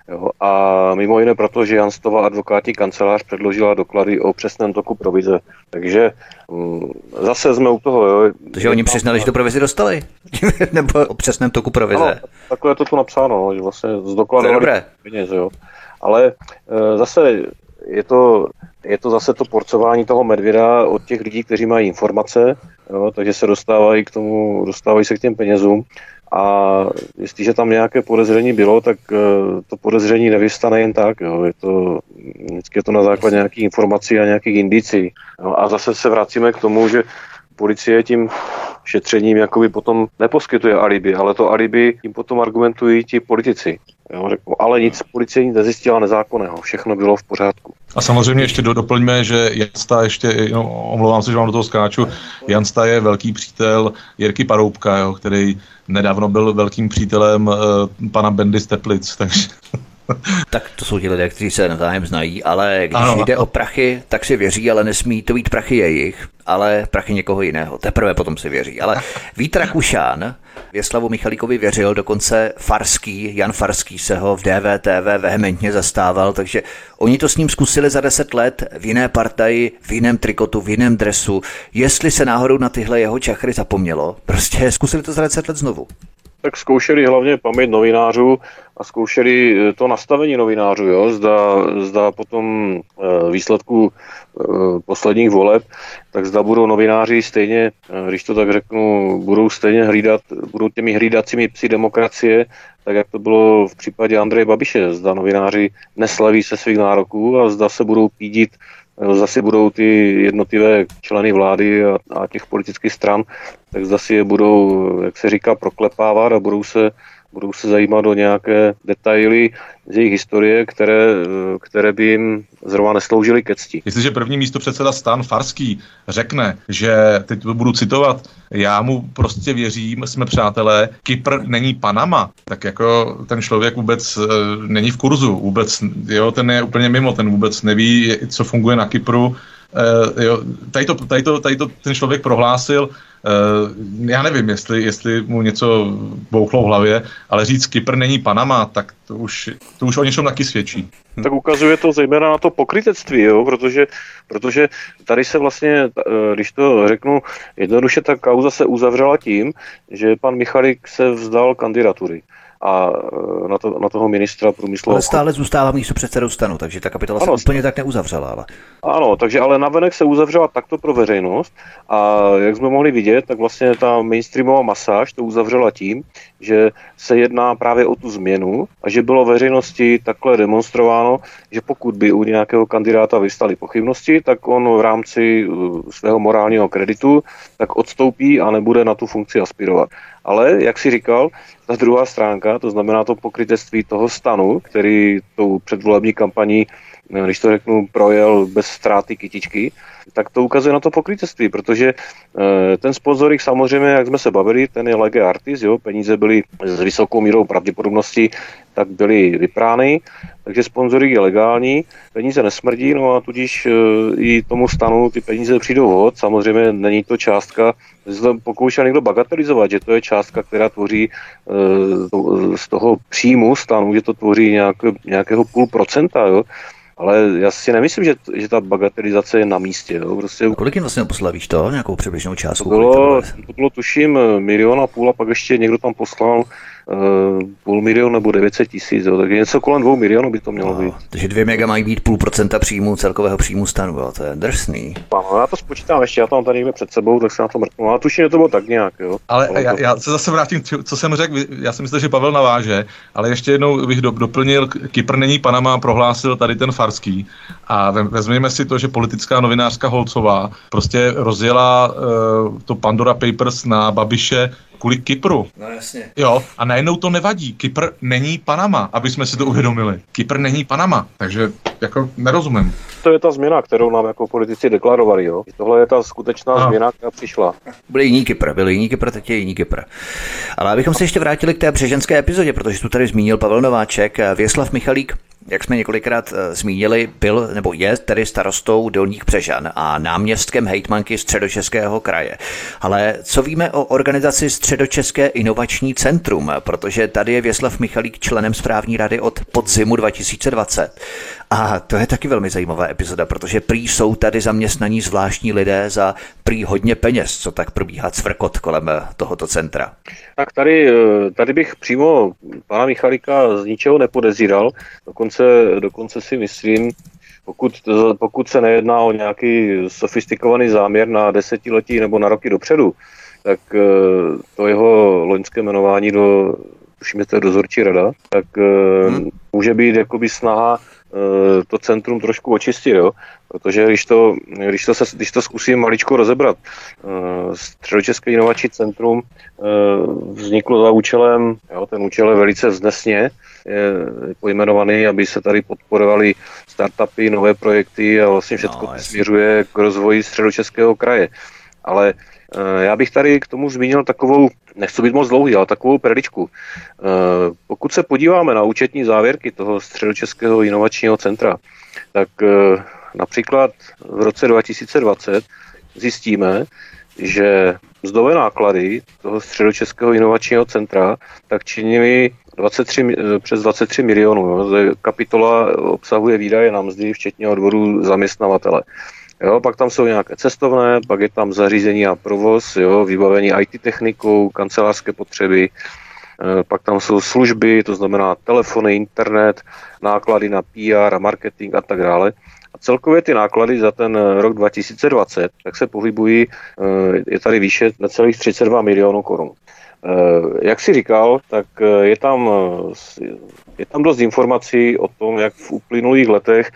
Jo, a mimo jiné proto, že Janstova advokátní kancelář předložila doklady o přesném toku provize. Takže mm, zase jsme u toho. Jo. Takže oni přiznali, že to provizi dostali? Nebo o přesném toku provize? Ano, takhle je to tu napsáno, no, že vlastně zdokladovali peněz. Jo. Ale e, zase je to, je to zase to porcování toho medvěda od těch lidí, kteří mají informace, jo, takže se dostávají k tomu, dostávají se k těm penězům a jestliže tam nějaké podezření bylo, tak eh, to podezření nevystane jen tak. Jo. Je to, vždycky je to na základě nějakých informací a nějakých indicí. Jo. A zase se vracíme k tomu, že policie tím šetřením jakoby potom neposkytuje alibi, ale to alibi tím potom argumentují ti politici. Jo, ale nic policie nezjistila nezákonného, všechno bylo v pořádku. A samozřejmě ještě do, doplňme, že Jansta ještě, no, omlouvám se, že vám do toho skáču, Jansta je velký přítel Jirky Paroubka, jo, který nedávno byl velkým přítelem uh, pana Bendy Steplic, takže tak to jsou ti lidé, kteří se navzájem znají, ale když ano. jde o prachy, tak si věří, ale nesmí to být prachy jejich, ale prachy někoho jiného. Teprve potom si věří. Ale Vít Rakušán Věslavu Michalíkovi věřil, dokonce Farský, Jan Farský se ho v DVTV vehementně zastával, takže oni to s ním zkusili za deset let v jiné partaji, v jiném trikotu, v jiném dresu. Jestli se náhodou na tyhle jeho čachry zapomnělo, prostě zkusili to za deset let znovu tak zkoušeli hlavně paměť novinářů a zkoušeli eh, to nastavení novinářů, jo? Zda, zda potom eh, výsledku eh, posledních voleb, tak zda budou novináři stejně, když to tak řeknu, budou stejně hlídat, budou těmi hlídacími psi demokracie, tak jak to bylo v případě Andreje Babiše. Zda novináři neslaví se svých nároků a zda se budou pídit zase budou ty jednotlivé členy vlády a, a těch politických stran, tak zase je budou, jak se říká, proklepávat a budou se budou se zajímat o nějaké detaily z jejich historie, které, které by jim zrovna nesloužily ke cti. Jestliže první místo předseda Stan Farský řekne, že, teď to budu citovat, já mu prostě věřím, jsme přátelé, Kypr není Panama, tak jako ten člověk vůbec e, není v kurzu, vůbec, jo, ten je úplně mimo, ten vůbec neví, co funguje na Kypru, Uh, jo, tady, to, tady, to, tady to ten člověk prohlásil, já nevím, jestli, jestli mu něco bouchlo v hlavě, ale říct Kypr není Panama, tak to už, to už o něčem taky svědčí. Tak ukazuje to zejména na to pokrytectví, jo? Protože, protože tady se vlastně, eh, když to řeknu jednoduše, ta kauza se uzavřela tím, že pan Michalik se vzdal kandidatury a e, na, to, na toho ministra průmyslu. Ale stále zůstává místo předsedou stanu, takže ta kapitola ano, se úplně tak neuzavřela. Ale... Ano, takže ale navenek se uzavřela takto pro veřejnost a jak jsme mohli vidět, tak vlastně ta mainstreamová masáž to uzavřela tím, že se jedná právě o tu změnu a že bylo veřejnosti takhle demonstrováno, že pokud by u nějakého kandidáta vystaly pochybnosti, tak on v rámci e, svého morálního kreditu tak odstoupí a nebude na tu funkci aspirovat. Ale, jak si říkal, ta druhá stránka, to znamená to pokrytectví toho stanu, který tou předvolební kampaní, eh, když to řeknu, projel bez ztráty kytičky, tak to ukazuje na to pokrytectví, protože e, ten sponzoring samozřejmě, jak jsme se bavili, ten je lege artis, jo, peníze byly s vysokou mírou pravděpodobnosti, tak byly vyprány, takže sponzoring je legální, peníze nesmrdí, no a tudíž e, i tomu stanu ty peníze přijdou hod, samozřejmě není to částka, pokoušel někdo bagatelizovat, že to je částka, která tvoří e, z toho příjmu stanu, že to tvoří nějak, nějakého půl procenta, jo, ale já si nemyslím, že, že ta bagatelizace je na místě. Jo. Prostě... A kolik jim vlastně poslal, víš to? Nějakou přibližnou částku? To bylo, to bylo tuším milion a půl a pak ještě někdo tam poslal půl milion nebo 900 tisíc, takže něco kolem dvou milionů by to mělo no, být. Takže dvě mega mají být půl procenta příjmu celkového příjmu stanu, jo, to je drsný. Ano, já to spočítám ještě, já to mám tady někde před sebou, tak se na to mrknu. A tuším, že to bylo tak nějak, jo. Ale já, to... já, se zase vrátím, co jsem řekl, já jsem myslel, že Pavel naváže, ale ještě jednou bych do, doplnil, Kypr není Panama, prohlásil tady ten Farský. A vezměme si to, že politická novinářka Holcová prostě rozjela uh, to Pandora Papers na Babiše kvůli Kypru. No jasně. Jo, a najednou to nevadí. Kypr není Panama, aby jsme si to uvědomili. Kypr není Panama, takže jako nerozumím. To je ta změna, kterou nám jako politici deklarovali, jo. Tohle je ta skutečná a. změna, která přišla. Byl jiný Kypr, byl jiný Kypr, teď je jiný Kypr. Ale abychom se ještě vrátili k té břeženské epizodě, protože tu tady zmínil Pavel Nováček, Věslav Michalík jak jsme několikrát eh, zmínili, byl nebo je tedy starostou Dolních Břežan a náměstkem hejtmanky středočeského kraje. Ale co víme o organizaci Středočeské inovační centrum, protože tady je Věslav Michalík členem správní rady od podzimu 2020. A to je taky velmi zajímavá epizoda, protože prý jsou tady zaměstnaní zvláštní lidé za prý hodně peněz, co tak probíhá cvrkot kolem eh, tohoto centra. Tak tady, eh, tady bych přímo pana Michalika z ničeho nepodezíral, dokonce, dokonce si myslím, pokud, pokud se nejedná o nějaký sofistikovaný záměr na desetiletí nebo na roky dopředu, tak eh, to jeho loňské jmenování do, tuším, že to je dozorčí rada, tak hmm. může být jakoby snaha to centrum trošku očistit, jo? protože když to, když to, se, když to zkusím maličko rozebrat, eh, Středočeské inovační centrum eh, vzniklo za účelem, jo, ten účel je velice vznesně, je pojmenovaný, aby se tady podporovaly startupy, nové projekty a vlastně všechno no, směřuje k rozvoji středočeského kraje. Ale já bych tady k tomu zmínil takovou nechci být moc dlouhý, ale takovou predičku. Eh, pokud se podíváme na účetní závěrky toho středočeského inovačního centra, tak eh, například v roce 2020 zjistíme, že mzdové náklady toho středočeského inovačního centra tak činily 23, eh, přes 23 milionů. Kapitola obsahuje výdaje na mzdy, včetně odvodu zaměstnavatele. Jo, pak tam jsou nějaké cestovné, pak je tam zařízení a provoz, jo, vybavení IT technikou, kancelářské potřeby, e, pak tam jsou služby, to znamená telefony, internet, náklady na PR a marketing a tak dále. A celkově ty náklady za ten rok 2020, tak se pohybují, e, je tady výše necelých 32 milionů korun. Jak si říkal, tak je tam, je tam dost informací o tom, jak v uplynulých letech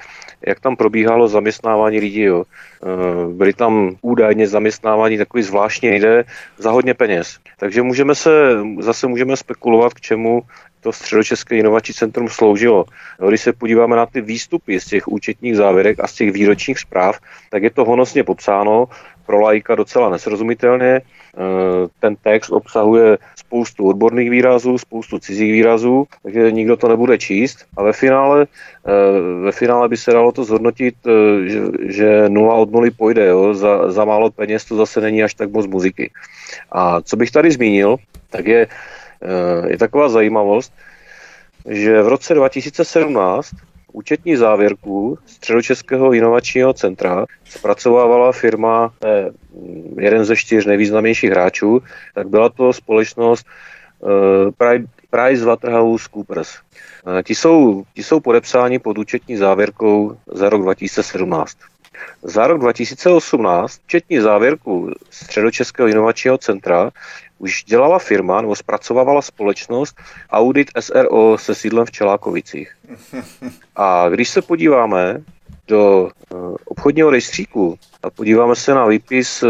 jak tam probíhalo zaměstnávání lidí. Jo. Eh, byli tam údajně zaměstnávání takový zvláštní lidé za hodně peněz. Takže můžeme se, zase můžeme spekulovat, k čemu to středočeské inovační centrum sloužilo. Když se podíváme na ty výstupy z těch účetních závěrek a z těch výročních zpráv, tak je to honosně popsáno, pro lajka docela nesrozumitelně. Eh, ten text obsahuje spoustu odborných výrazů, spoustu cizích výrazů, takže nikdo to nebude číst. A ve finále, eh, ve finále by se dalo to zhodnotit, eh, že, že nula od nuly pojde. Jo? Za, za málo peněz to zase není až tak moc muziky. A co bych tady zmínil, tak je, je taková zajímavost, že v roce 2017 účetní závěrku Středočeského inovačního centra zpracovávala firma, eh, jeden ze čtyř nejvýznamnějších hráčů, tak byla to společnost eh, Price Waterhouse Coopers. Eh, ti jsou, ti jsou podepsáni pod účetní závěrkou za rok 2017. Za rok 2018 účetní závěrku Středočeského inovačního centra už dělala firma nebo zpracovávala společnost Audit SRO se sídlem v Čelákovicích. A když se podíváme do eh, obchodního rejstříku a podíváme se na výpis eh,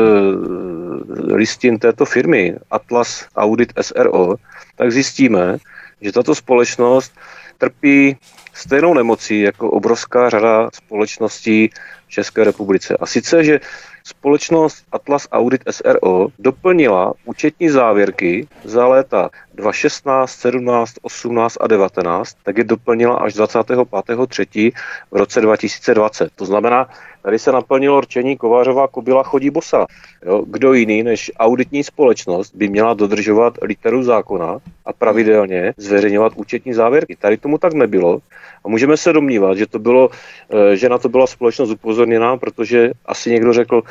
listin této firmy Atlas Audit SRO, tak zjistíme, že tato společnost trpí stejnou nemocí jako obrovská řada společností v České republice. A sice, že společnost Atlas Audit SRO doplnila účetní závěrky za léta 2016, 17, 18 a 19, tak je doplnila až 25.3. v roce 2020. To znamená, tady se naplnilo rčení Kovářová kobila chodí bosa. Jo, kdo jiný než auditní společnost by měla dodržovat literu zákona a pravidelně zveřejňovat účetní závěrky. Tady tomu tak nebylo a můžeme se domnívat, že, to bylo, eh, že na to byla společnost upozorněná, protože asi někdo řekl,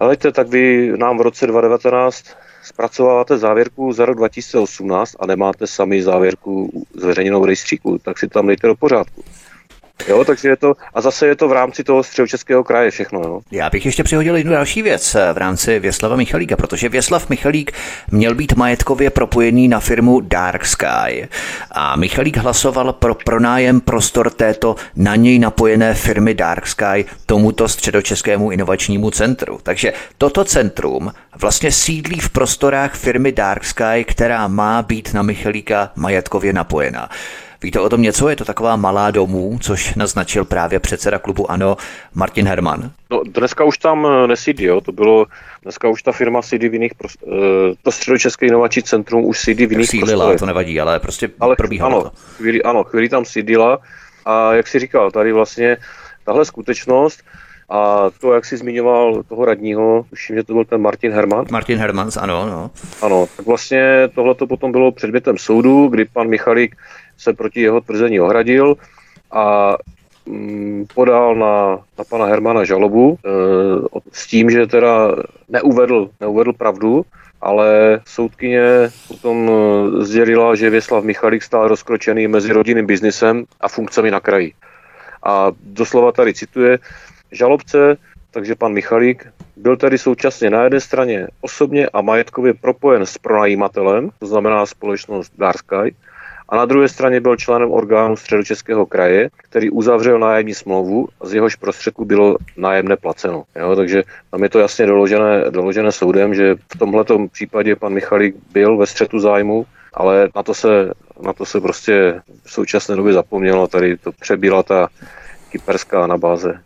Helejte, tak vy nám v roce 2019 zpracováváte závěrku za rok 2018 a nemáte sami závěrku zveřejněnou v rejstříku, tak si tam dejte do pořádku. Jo, takže je to, a zase je to v rámci toho středočeského kraje všechno. Jo. Já bych ještě přihodil jednu další věc eh, v rámci Věslava Michalíka, protože Věslav Michalík měl být majetkově propojený na firmu Dark Sky a Michalík hlasoval pro pronájem prostor této na něj napojené firmy Dark Sky tomuto středočeskému inovačnímu centru. Takže toto centrum vlastně sídlí v prostorách firmy Dark Sky, která má být na Michalíka majetkově napojená. Víte o tom něco? Je to taková malá domů, což naznačil právě předseda klubu ANO Martin Herman. No, dneska už tam eh, nesídí, jo. to bylo, dneska už ta firma sídí v jiných, prost, uh, to středočeské inovační centrum už sídí v jiných Sídlila, prostorech. to nevadí, ale prostě ale, probíhalo ano, to. Chvíli, ano, chvíli tam sídila, A jak si říkal, tady vlastně tahle skutečnost a to, jak si zmiňoval toho radního, tuším, že to byl ten Martin Herman. Martin Hermans, ano, no. Ano, tak vlastně tohle to potom bylo předmětem soudu, kdy pan Michalík se proti jeho tvrzení ohradil a mm, podal na, na pana Hermana žalobu e, s tím, že teda neuvedl, neuvedl pravdu, ale soudkyně potom e, sdělila, že Věslav Michalík stál rozkročený mezi rodinným biznisem a funkcemi na kraji. A doslova tady cituje, žalobce, takže pan Michalík, byl tedy současně na jedné straně osobně a majetkově propojen s pronajímatelem, to znamená společnost Darsky, a na druhé straně byl členem orgánu Středočeského kraje, který uzavřel nájemní smlouvu, z jehož prostředku bylo nájemné placeno. Jo, takže tam je to jasně doložené, doložené soudem, že v tomto případě pan Michalík byl ve střetu zájmu, ale na to se, na to se prostě v současné době zapomnělo, tady to přebíla ta kyperská anabáze.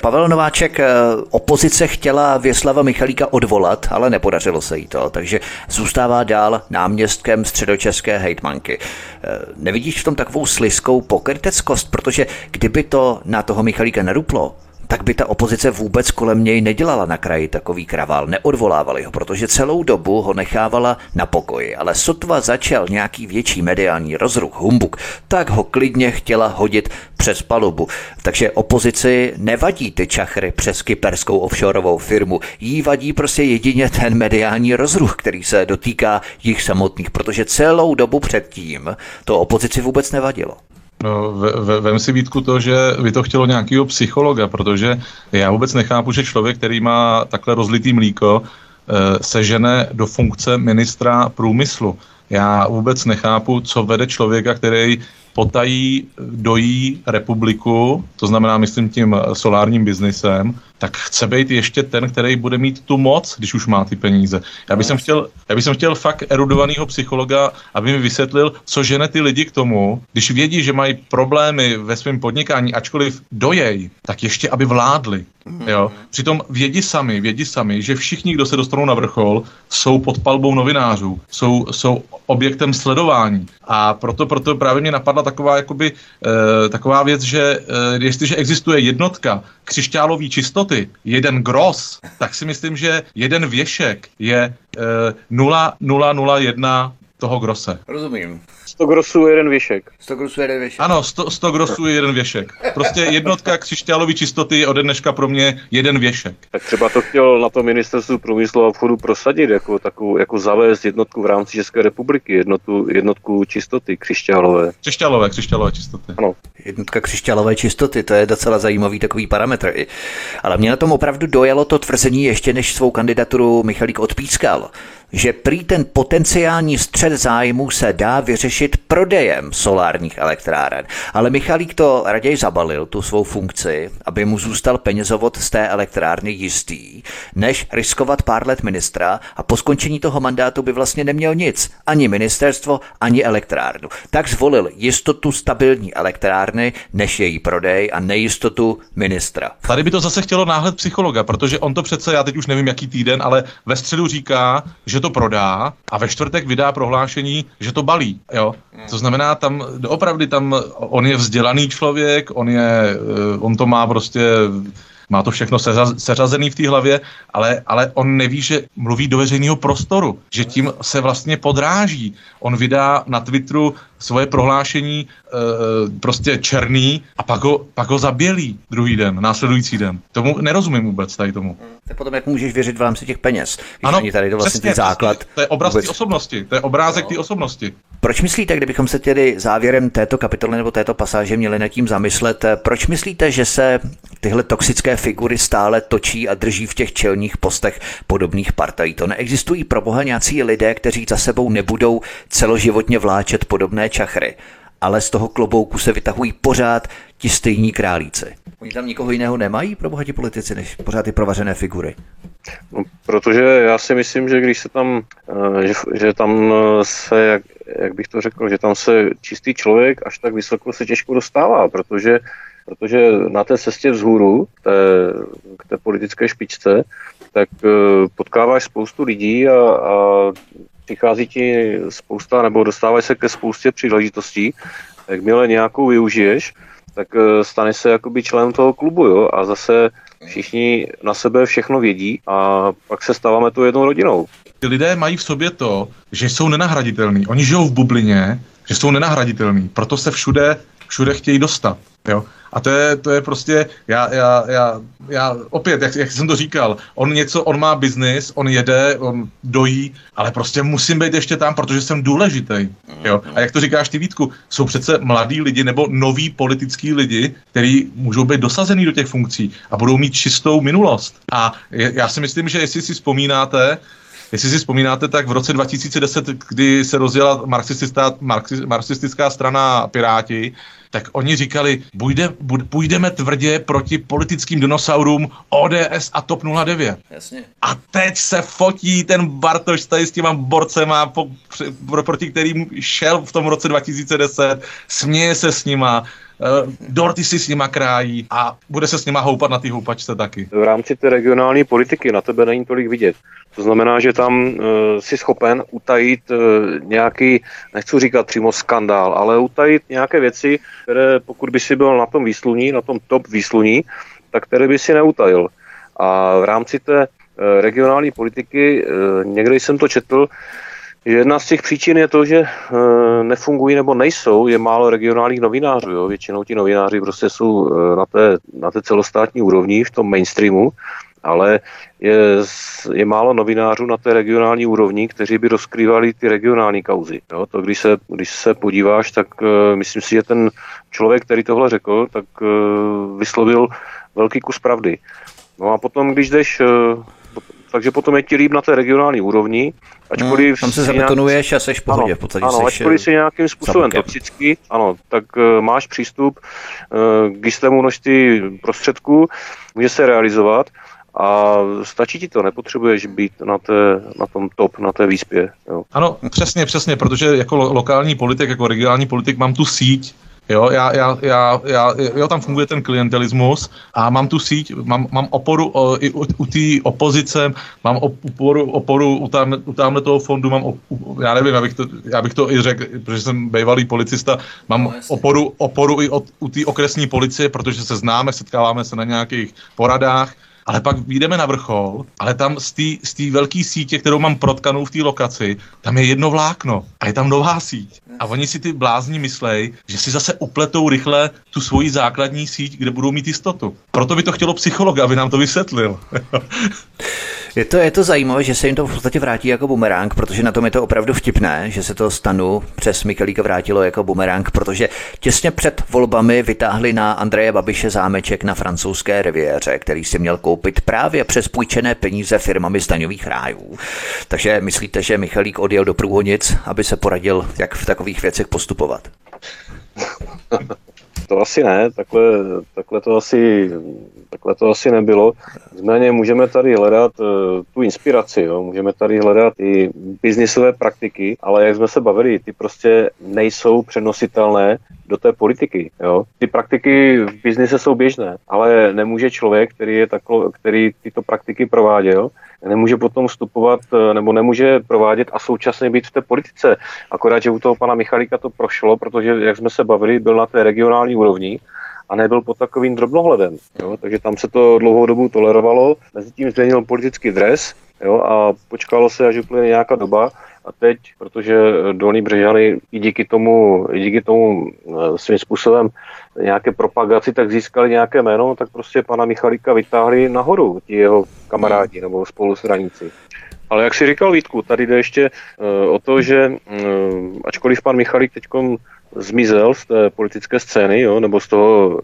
Pavel Nováček, eh, opozice chtěla Věslava Michalíka odvolat, ale nepodařilo se jí to, takže zůstává dál náměstkem středočeské hejtmanky. Eh, nevidíš v tom takovou sliskou pokryteckost, protože kdyby to na toho Michalíka neruplo, tak by ta opozice vůbec kolem něj nedělala na kraji takový kravál, neodvolávali ho, protože celou dobu ho nechávala na pokoji. Ale sotva začal nějaký větší mediální rozruch, humbuk, tak ho klidně chtěla hodit přes palubu. Takže opozici nevadí ty čachry přes kyperskou offshoreovou firmu. Jí vadí prostě jedině ten mediální rozruch, který se dotýká jich samotných, protože celou dobu předtím to opozici vůbec nevadilo. No, ve, vem si Vítku to, že by to chtělo nějakého psychologa, protože já vůbec nechápu, že člověk, který má takhle rozlitý mlíko, eh, se žene do funkce ministra průmyslu. Já vůbec nechápu, co vede člověka, který potají, dojí republiku, to znamená, myslím, tím solárním biznisem, tak chce být ještě ten, který bude mít tu moc, když už má ty peníze. Já bych, chtěl, já bych chtěl fakt erudovaného psychologa, aby mi vysvětlil, co žene ty lidi k tomu, když vědí, že mají problémy ve svém podnikání, ačkoliv dojej, tak ještě aby vládli. Jo? Přitom vědí sami, vědí sami, že všichni, kdo se dostanou na vrchol, jsou pod palbou novinářů, jsou, jsou objektem sledování. A proto, proto právě mě napadla taková, jakoby, e, taková věc, že e, jestliže existuje jednotka křišťálový čistoty, jeden gros, tak si myslím, že jeden věšek je e, 0,001 toho grose. Rozumím. 100 grosů jeden věšek. 100 grosů jeden věšek. Ano, 100, 100 grosů je jeden věšek. Prostě jednotka křišťálový čistoty je ode dneška pro mě jeden věšek. Tak třeba to chtěl na to ministerstvu průmyslu a obchodu prosadit, jako, takovou, jako zavést jednotku v rámci České republiky, jednotu, jednotku čistoty křišťálové. Křišťálové, křišťálové čistoty. Ano. Jednotka křišťálové čistoty, to je docela zajímavý takový parametr. Ale mě na tom opravdu dojalo to tvrzení ještě než svou kandidaturu Michalík odpískal že prý ten potenciální střed zájmu se dá vyřešit prodejem solárních elektráren. Ale Michalík to raději zabalil, tu svou funkci, aby mu zůstal penězovod z té elektrárny jistý, než riskovat pár let ministra a po skončení toho mandátu by vlastně neměl nic, ani ministerstvo, ani elektrárnu. Tak zvolil jistotu stabilní elektrárny, než její prodej a nejistotu ministra. Tady by to zase chtělo náhled psychologa, protože on to přece, já teď už nevím jaký týden, ale ve středu říká, že to prodá a ve čtvrtek vydá prohlášení, že to balí. Jo? To znamená, tam opravdu tam on je vzdělaný člověk, on, je, eh, on to má prostě má to všechno seřazený v té hlavě, ale, ale on neví, že mluví do veřejného prostoru, že tím se vlastně podráží. On vydá na Twitteru svoje prohlášení e, prostě černý a pak ho, pak ho zabělí druhý den, následující den. Tomu nerozumím vůbec tady tomu. To je potom, jak můžeš věřit v rámci těch peněz. Když ano, tady to vlastně přesně, základ. Přesně. To je obraz té osobnosti, to je obrázek no. té osobnosti. Proč myslíte, kdybychom se tedy závěrem této kapitoly nebo této pasáže měli nad tím zamyslet, proč myslíte, že se tyhle toxické figury stále točí a drží v těch čelních postech podobných partají? To neexistují pro boha nějací lidé, kteří za sebou nebudou celoživotně vláčet podobné čachry, ale z toho klobouku se vytahují pořád ti stejní králíci. Oni tam nikoho jiného nemají pro bohatí politici, než pořád ty provařené figury. No, protože já si myslím, že když se tam, eh, že, že tam eh, se, jak, jak bych to řekl, že tam se čistý člověk až tak vysoko se těžko dostává, protože, protože na té cestě vzhůru, té, k té politické špičce, tak eh, potkáváš spoustu lidí a, a přichází ti spousta, nebo dostáváš se ke spoustě příležitostí, jakmile nějakou využiješ, tak eh, stane se jakoby členem toho klubu, jo, a zase všichni na sebe všechno vědí a pak se stáváme tu jednou rodinou. Ty lidé mají v sobě to, že jsou nenahraditelní. Oni žijou v bublině, že jsou nenahraditelní, proto se všude, všude chtějí dostat. Jo? A to je, to je prostě, já, já, já, já opět, jak, jak jsem to říkal, on něco, on má biznis, on jede, on dojí, ale prostě musím být ještě tam, protože jsem důležitý. Jo? A jak to říkáš ty Vítku, jsou přece mladí lidi nebo noví politický lidi, kteří můžou být dosazený do těch funkcí a budou mít čistou minulost. A já si myslím, že jestli si vzpomínáte, Jestli si vzpomínáte, tak v roce 2010, kdy se rozjela marxistická, marxistická strana Piráti, tak oni říkali, půjde, půjdeme tvrdě proti politickým dinosaurům ODS a TOP 09. Jasně. A teď se fotí ten Bartoš tady s těma borcema, po, pro, proti kterým šel v tom roce 2010, směje se s nima, dorty si s nima krájí a bude se s nima houpat na té houpačce taky. V rámci té regionální politiky na tebe není tolik vidět. To znamená, že tam uh, si schopen utajit uh, nějaký, nechci říkat přímo skandál, ale utajit nějaké věci, které pokud by si byl na tom výsluní, na tom top výsluní, tak které by si neutajil. A v rámci té regionální politiky, někdy jsem to četl, jedna z těch příčin je to, že e, nefungují nebo nejsou, je málo regionálních novinářů. Jo. Většinou ti novináři prostě jsou e, na, té, na té celostátní úrovni, v tom mainstreamu, ale je, je málo novinářů na té regionální úrovni, kteří by rozkrývali ty regionální kauzy. Jo. To, když se, když se podíváš, tak e, myslím si, že ten člověk, který tohle řekl, tak vyslovil velký kus pravdy. No a potom, když jdeš takže potom je ti líp na té regionální úrovni. Ačkoliv no, tam se zabetonuješ nějak... a seš v pohodě. Ano, v podstatě ano ačkoliv si nějakým způsobem toxický, ano, tak uh, máš přístup uh, k jistému množství prostředků, může se realizovat a stačí ti to, nepotřebuješ být na, té, na tom top, na té výspě. Jo. Ano, přesně, přesně, protože jako lo- lokální politik, jako regionální politik mám tu síť, Jo, já, já, já, já, jo, tam funguje ten klientelismus a mám tu síť, mám, mám oporu o, i u, u té opozice, mám oporu, oporu u, tam, u tamhle toho fondu, mám, op, já nevím, já bych, to, já bych to i řekl, protože jsem bývalý policista, mám no, oporu, oporu i od, u té okresní policie, protože se známe, setkáváme se na nějakých poradách, ale pak vyjdeme na vrchol, ale tam z té velké sítě, kterou mám protkanou v té lokaci, tam je jedno vlákno a je tam nová síť. A oni si ty blázni myslej, že si zase upletou rychle tu svoji základní síť, kde budou mít jistotu. Proto by to chtělo psycholog, aby nám to vysvětlil. Je to, je to zajímavé, že se jim to v podstatě vrátí jako bumerang, protože na tom je to opravdu vtipné, že se to stanu přes Michalíka vrátilo jako bumerang, protože těsně před volbami vytáhli na Andreje Babiše zámeček na francouzské riviéře, který si měl koupit právě přes půjčené peníze firmami z daňových rájů. Takže myslíte, že Michalík odjel do průhonic, aby se poradil, jak v takových věcech postupovat? To asi ne, takhle, takhle, to asi, takhle to asi nebylo. Nicméně můžeme tady hledat uh, tu inspiraci, jo? můžeme tady hledat i biznisové praktiky, ale jak jsme se bavili, ty prostě nejsou přenositelné do té politiky. Jo? Ty praktiky v biznise jsou běžné, ale nemůže člověk, který, je taklo, který tyto praktiky prováděl, nemůže potom vstupovat eh, nebo nemůže provádět a současně být v té politice. Akorát, že u toho pana Michalíka to prošlo, protože, jak jsme se bavili, byl na té regionální úrovni a nebyl pod takovým drobnohledem. Jo? Takže tam se to dlouhou dobu tolerovalo, mezi tím změnil politický dres jo? a počkalo se, až uplyne nějaká doba a teď, protože Dolní Břežany i díky tomu, i díky tomu eh, svým způsobem nějaké propagaci, tak získali nějaké jméno, tak prostě pana Michalíka vytáhli nahoru ti jeho kamarádi nebo spolustraníci. Ale jak si říkal Vítku, tady jde ještě uh, o to, že uh, ačkoliv pan Michalík teď zmizel z té politické scény, jo, nebo z toho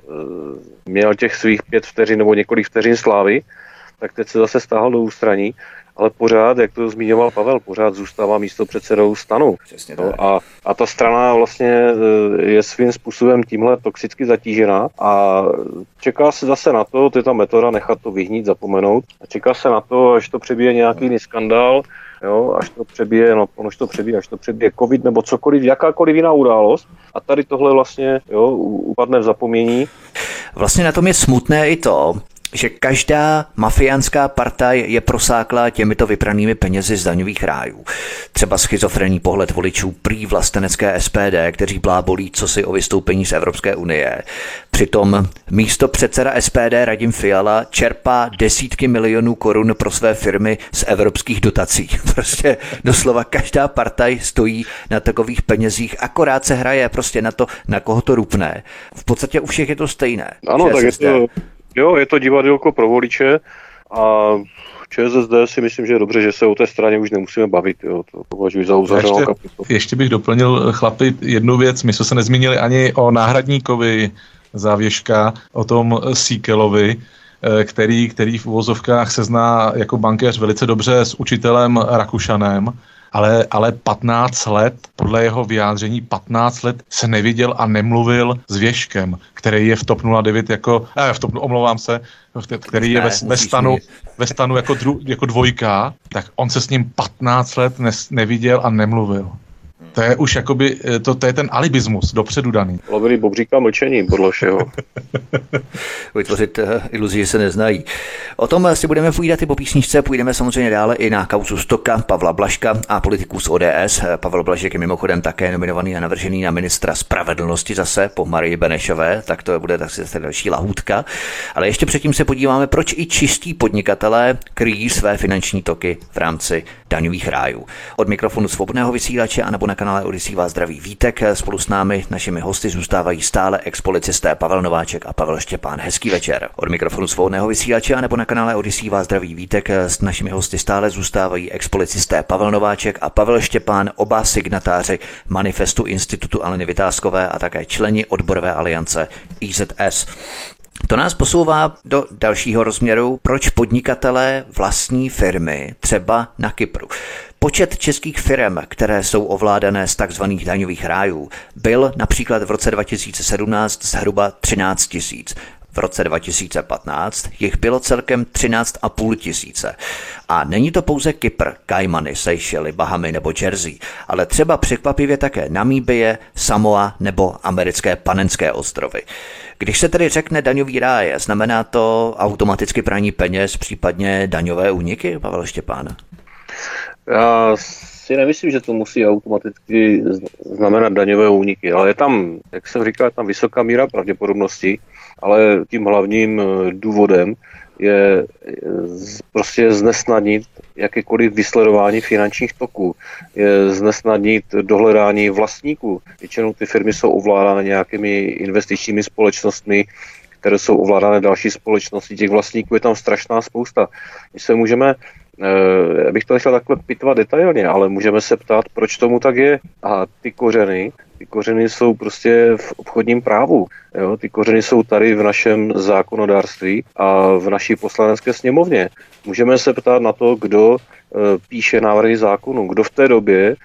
měl těch svých pět vteřin nebo několik vteřin slávy, tak teď se zase stáhl do ústraní ale pořád, jak to zmiňoval Pavel, pořád zůstává místo předsedou stanu. No, a, a ta strana vlastně e, je svým způsobem tímhle toxicky zatížená a čeká se zase na to, to je ta metoda nechat to vyhnít, zapomenout, a čeká se na to, až to přebije nějaký jiný skandál, jo, až to přebije, no, ono to přebije, až to přebije covid nebo cokoliv, jakákoliv jiná událost a tady tohle vlastně, jo, upadne v zapomnění. Vlastně na tom je smutné i to, že každá mafiánská partaj je prosáklá těmito vypranými penězi z daňových rájů. Třeba schizofrenní pohled voličů prý vlastenecké SPD, kteří blábolí co si o vystoupení z Evropské unie. Přitom místo předseda SPD Radim Fiala čerpá desítky milionů korun pro své firmy z evropských dotací. Prostě doslova každá partaj stojí na takových penězích, akorát se hraje prostě na to, na koho to rupne. V podstatě u všech je to stejné. Ano, tak je to, jo, je to divadelko pro voliče a ČSSD si myslím, že je dobře, že se o té straně už nemusíme bavit. Jo. To považuji za uzavřenou ještě, ještě bych doplnil, chlapi, jednu věc. My jsme se nezmínili ani o náhradníkovi závěška, o tom Síkelovi, eh, který, který v uvozovkách se zná jako bankéř velice dobře s učitelem Rakušanem ale, ale 15 let, podle jeho vyjádření, 15 let se neviděl a nemluvil s Věškem, který je v TOP 09 jako, eh, v TOP, omlouvám se, který je ve, ve, stanu, ve stanu jako, dru, jako dvojka, tak on se s ním 15 let nes, neviděl a nemluvil. To je už jakoby, eh, to, to je ten alibismus dopředu daný. Lovili bobříka mlčení, podle všeho. Vytvořit uh, iluzi, že se neznají. O tom si budeme povídat i po písničce, půjdeme samozřejmě dále i na kauzu Stoka, Pavla Blaška a politiků z ODS. Pavel Blažek je mimochodem také nominovaný a navržený na ministra spravedlnosti zase po Marii Benešové, tak to bude zase další lahůdka. Ale ještě předtím se podíváme, proč i čistí podnikatelé kryjí své finanční toky v rámci daňových rájů. Od mikrofonu svobodného vysílače a nebo na kanále Odisí vás zdraví Vítek. Spolu s námi, našimi hosty, zůstávají stále expolicisté Pavel Nováček a Pavel Štěpán. Hezký večer. Od mikrofonu svobodného vysílače a nebo na kanále Odisí vás zdraví Vítek. S našimi hosty stále zůstávají expolicisté Pavel Nováček a Pavel Štěpán, oba signatáři manifestu Institutu Aleny Vytázkové a také členi odborové aliance IZS. To nás posouvá do dalšího rozměru, proč podnikatelé vlastní firmy třeba na Kypru. Počet českých firm, které jsou ovládané z tzv. daňových rájů, byl například v roce 2017 zhruba 13 tisíc. V roce 2015 jich bylo celkem 13,5 tisíce. A není to pouze Kypr, Kajmany, Seychely, Bahamy nebo Jersey, ale třeba překvapivě také Namíbie, Samoa nebo americké panenské ostrovy. Když se tedy řekne daňový ráj, znamená to automaticky praní peněz, případně daňové úniky, Pavel Štěpán? Já si nemyslím, že to musí automaticky znamenat daňové úniky, ale je tam, jak jsem říkal, je tam vysoká míra pravděpodobnosti, ale tím hlavním eh, důvodem je eh, prostě znesnadnit jakékoliv vysledování finančních toků, je znesnadnit dohledání vlastníků. Většinou ty firmy jsou ovládány nějakými investičními společnostmi, které jsou ovládané další společnosti. Těch vlastníků je tam strašná spousta. My se můžeme já eh, bych to nechal takhle pitvat detailně, ale můžeme se ptát, proč tomu tak je. A ty kořeny, ty kořeny jsou prostě v obchodním právu. Jo? Ty kořeny jsou tady v našem zákonodárství a v naší poslanecké sněmovně. Můžeme se ptát na to, kdo eh, píše návrhy zákonu, kdo v té době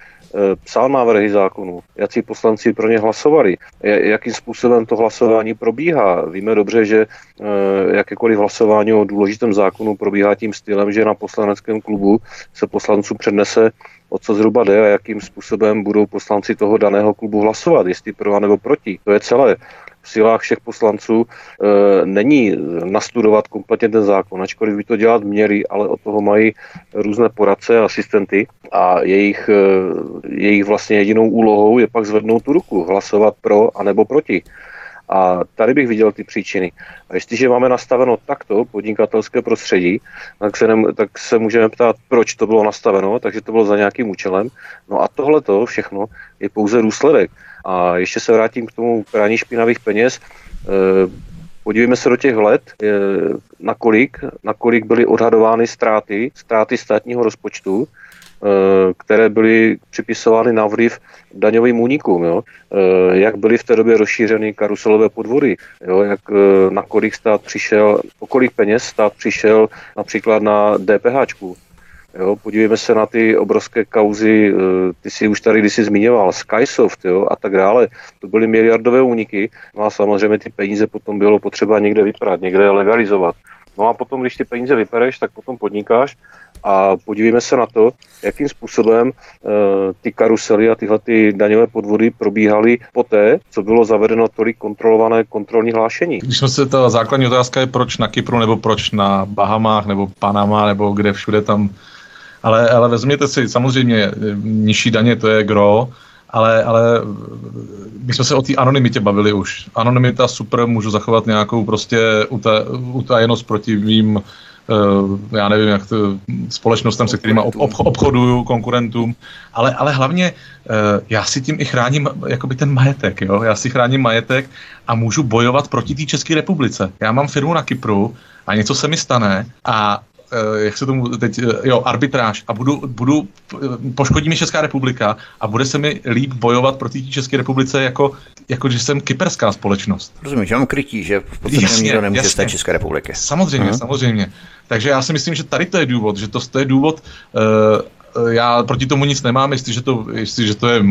psal návrhy zákonů, jaký poslanci pro ně hlasovali, jakým způsobem to hlasování probíhá. Víme dobře, že eh, jakékoliv hlasování o důležitém zákonu probíhá tím stylem, že na poslaneckém klubu se poslanců přednese o co zhruba jde a jakým způsobem budou poslanci toho daného klubu hlasovat, jestli pro nebo proti. To je celé v silách všech poslanců e, není nastudovat kompletně ten zákon, ačkoliv by to dělat měli, ale od toho mají různé poradce a asistenty a jejich, e, jejich vlastně jedinou úlohou je pak zvednout tu ruku, hlasovat pro a nebo proti. A tady bych viděl ty příčiny. A jestliže máme nastaveno takto podnikatelské prostředí, tak se, ne, tak se můžeme ptát, proč to bylo nastaveno, takže to bylo za nějakým účelem. No a tohle to všechno je pouze důsledek. A ještě se vrátím k tomu prání špinavých peněz. Eh, podívejme se do těch let, nakolik, nakolik byly odhadovány ztráty, ztráty státního rozpočtu, které byly připisovány na vliv daňovým únikům, jo? Eh, jak byly v té době rozšířeny karuselové podvody, jo? jak na kolik stát přišel, o kolik peněz stát přišel například na DPH. Jo, podívejme se na ty obrovské kauzy, eh, ty si už tady kdysi zmiňoval, Skysoft jo, a tak dále. To byly miliardové úniky. No a samozřejmě ty peníze potom bylo potřeba někde vyprat, někde legalizovat. No a potom, když ty peníze vypereš, tak potom podnikáš a podívejme se na to, jakým způsobem uh, ty karusely a tyhle ty daňové podvody probíhaly poté, co bylo zavedeno tolik kontrolované kontrolní hlášení. Když jsme se ta základní otázka je, proč na Kypru, nebo proč na Bahamách, nebo Panama, nebo kde všude tam. Ale, ale vezměte si, samozřejmě eh, nižší daně, to je gro, ale, ale my jsme se o té anonymitě bavili už. Anonymita super, můžu zachovat nějakou prostě utajenost proti mým Eh, já nevím, jak to, společnostem, se kterými ob, ob, obchoduju, konkurentům, ale, ale hlavně eh, já si tím i chráním jakoby ten majetek, jo? já si chráním majetek a můžu bojovat proti té České republice. Já mám firmu na Kypru a něco se mi stane a Eh, jak se tomu teď, eh, jo, arbitráž a budu, budu, poškodí mi Česká republika a bude se mi líp bojovat proti České republice jako, jako že jsem kyperská společnost. Rozumím, že mám krytí, že v podstatě jasně, nikdo nemůže jasně. z té České republiky. Samozřejmě, uh-huh. samozřejmě. Takže já si myslím, že tady to je důvod, že to, to je důvod, uh, já proti tomu nic nemám, jestliže to, jestliže to je,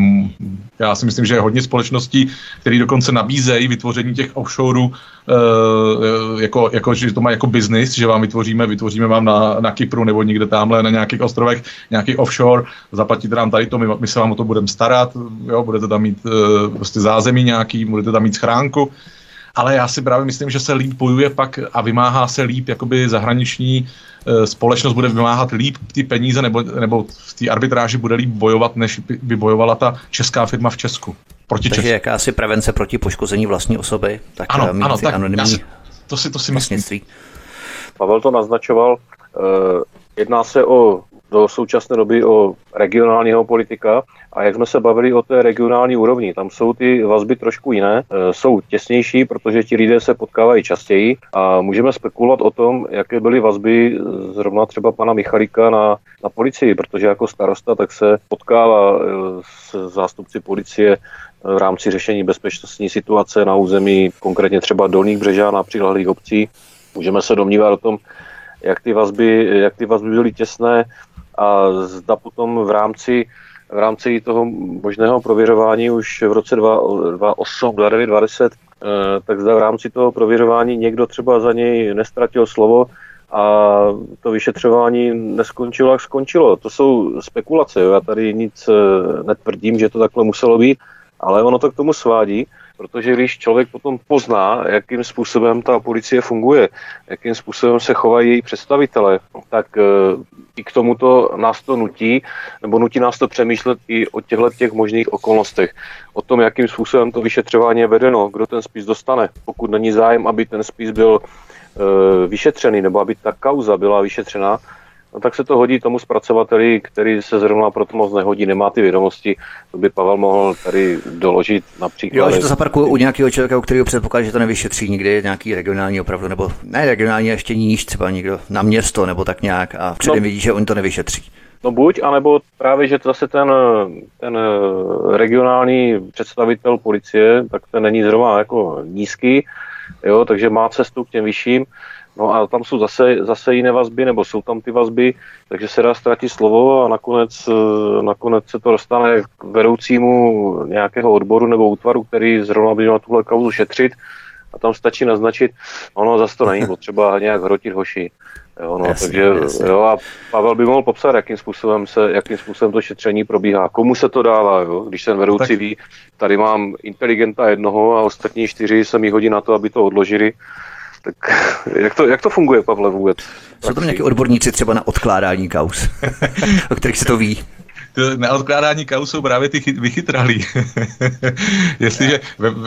já si myslím, že je hodně společností, které dokonce nabízejí vytvoření těch offshoreů, e, jako, jako, že to má jako business, že vám vytvoříme, vytvoříme vám na, na Kypru nebo někde tamhle na nějakých ostrovech nějaký offshore, zaplatíte nám tady to, my, my se vám o to budeme starat, jo, budete tam mít e, prostě zázemí nějaký, budete tam mít schránku, ale já si právě myslím, že se líp bojuje pak a vymáhá se líp jakoby zahraniční e, společnost bude vymáhat líp ty peníze nebo, nebo v té arbitráži bude líp bojovat, než by bojovala ta česká firma v Česku. Proti Takže Česku. jakási prevence proti poškození vlastní osoby, tak ano, mít ano, tak anonymní to si, to si myslím. Pavel to naznačoval, e, jedná se o do současné doby o regionálního politika. A jak jsme se bavili o té regionální úrovni, tam jsou ty vazby trošku jiné, e, jsou těsnější, protože ti lidé se potkávají častěji. A můžeme spekulovat o tom, jaké byly vazby zrovna třeba pana Michalika na, na policii, protože jako starosta tak se potkává e, s zástupci policie v rámci řešení bezpečnostní situace na území, konkrétně třeba Dolních Břežán a přilehlých obcí. Můžeme se domnívat o tom, jak ty vazby, jak ty vazby byly těsné, a zda potom v rámci v rámci toho možného prověřování už v roce 2008, 2009, 2010, tak zda v rámci toho prověřování někdo třeba za něj nestratil slovo a to vyšetřování neskončilo, jak skončilo. To jsou spekulace, jo. já tady nic eh, netvrdím, že to takhle muselo být, ale ono to k tomu svádí, protože když člověk potom pozná, jakým způsobem ta policie funguje, jakým způsobem se chovají její představitele, tak eh, i k tomuto nás to nutí, nebo nutí nás to přemýšlet i o těchto těch možných okolnostech. O tom, jakým způsobem to vyšetřování je vedeno, kdo ten spis dostane. Pokud není zájem, aby ten spis byl e, vyšetřený, nebo aby ta kauza byla vyšetřena, no tak se to hodí tomu zpracovateli, který se zrovna pro to moc nehodí, nemá ty vědomosti. To by Pavel mohl tady doložit například. Jo, že to zaparkuje u nějakého člověka, u kterého předpokládá, že to nevyšetří nikdy, nějaký regionální opravdu, nebo ne regionální, ještě níž, třeba někdo na město, nebo tak nějak a předem no, vidí, že oni to nevyšetří. No buď, anebo právě, že to zase ten, ten regionální představitel policie, tak ten není zrovna jako nízký, jo, takže má cestu k těm vyšším. No a tam jsou zase, zase jiné vazby, nebo jsou tam ty vazby, takže se dá ztratit slovo a nakonec, eh, nakonec se to dostane k vedoucímu nějakého odboru nebo útvaru, který zrovna by měl tuhle kauzu šetřit a tam stačí naznačit, ono zase to není potřeba nějak hrotit hoši. Jo, no, jasně, takže jasně. jo, a Pavel by mohl popsat, jakým způsobem, se, jakým způsobem to šetření probíhá. Komu se to dává, jo? když ten vedoucí tak... ví, tady mám inteligenta jednoho a ostatní čtyři se mi hodí na to, aby to odložili tak jak to, jak to funguje, Pavle, vůbec? Jsou tam nějaké odborníci třeba na odkládání kaus, o kterých se to ví? Na odkládání kaus jsou právě ty chyt, vychytralí. Jestliže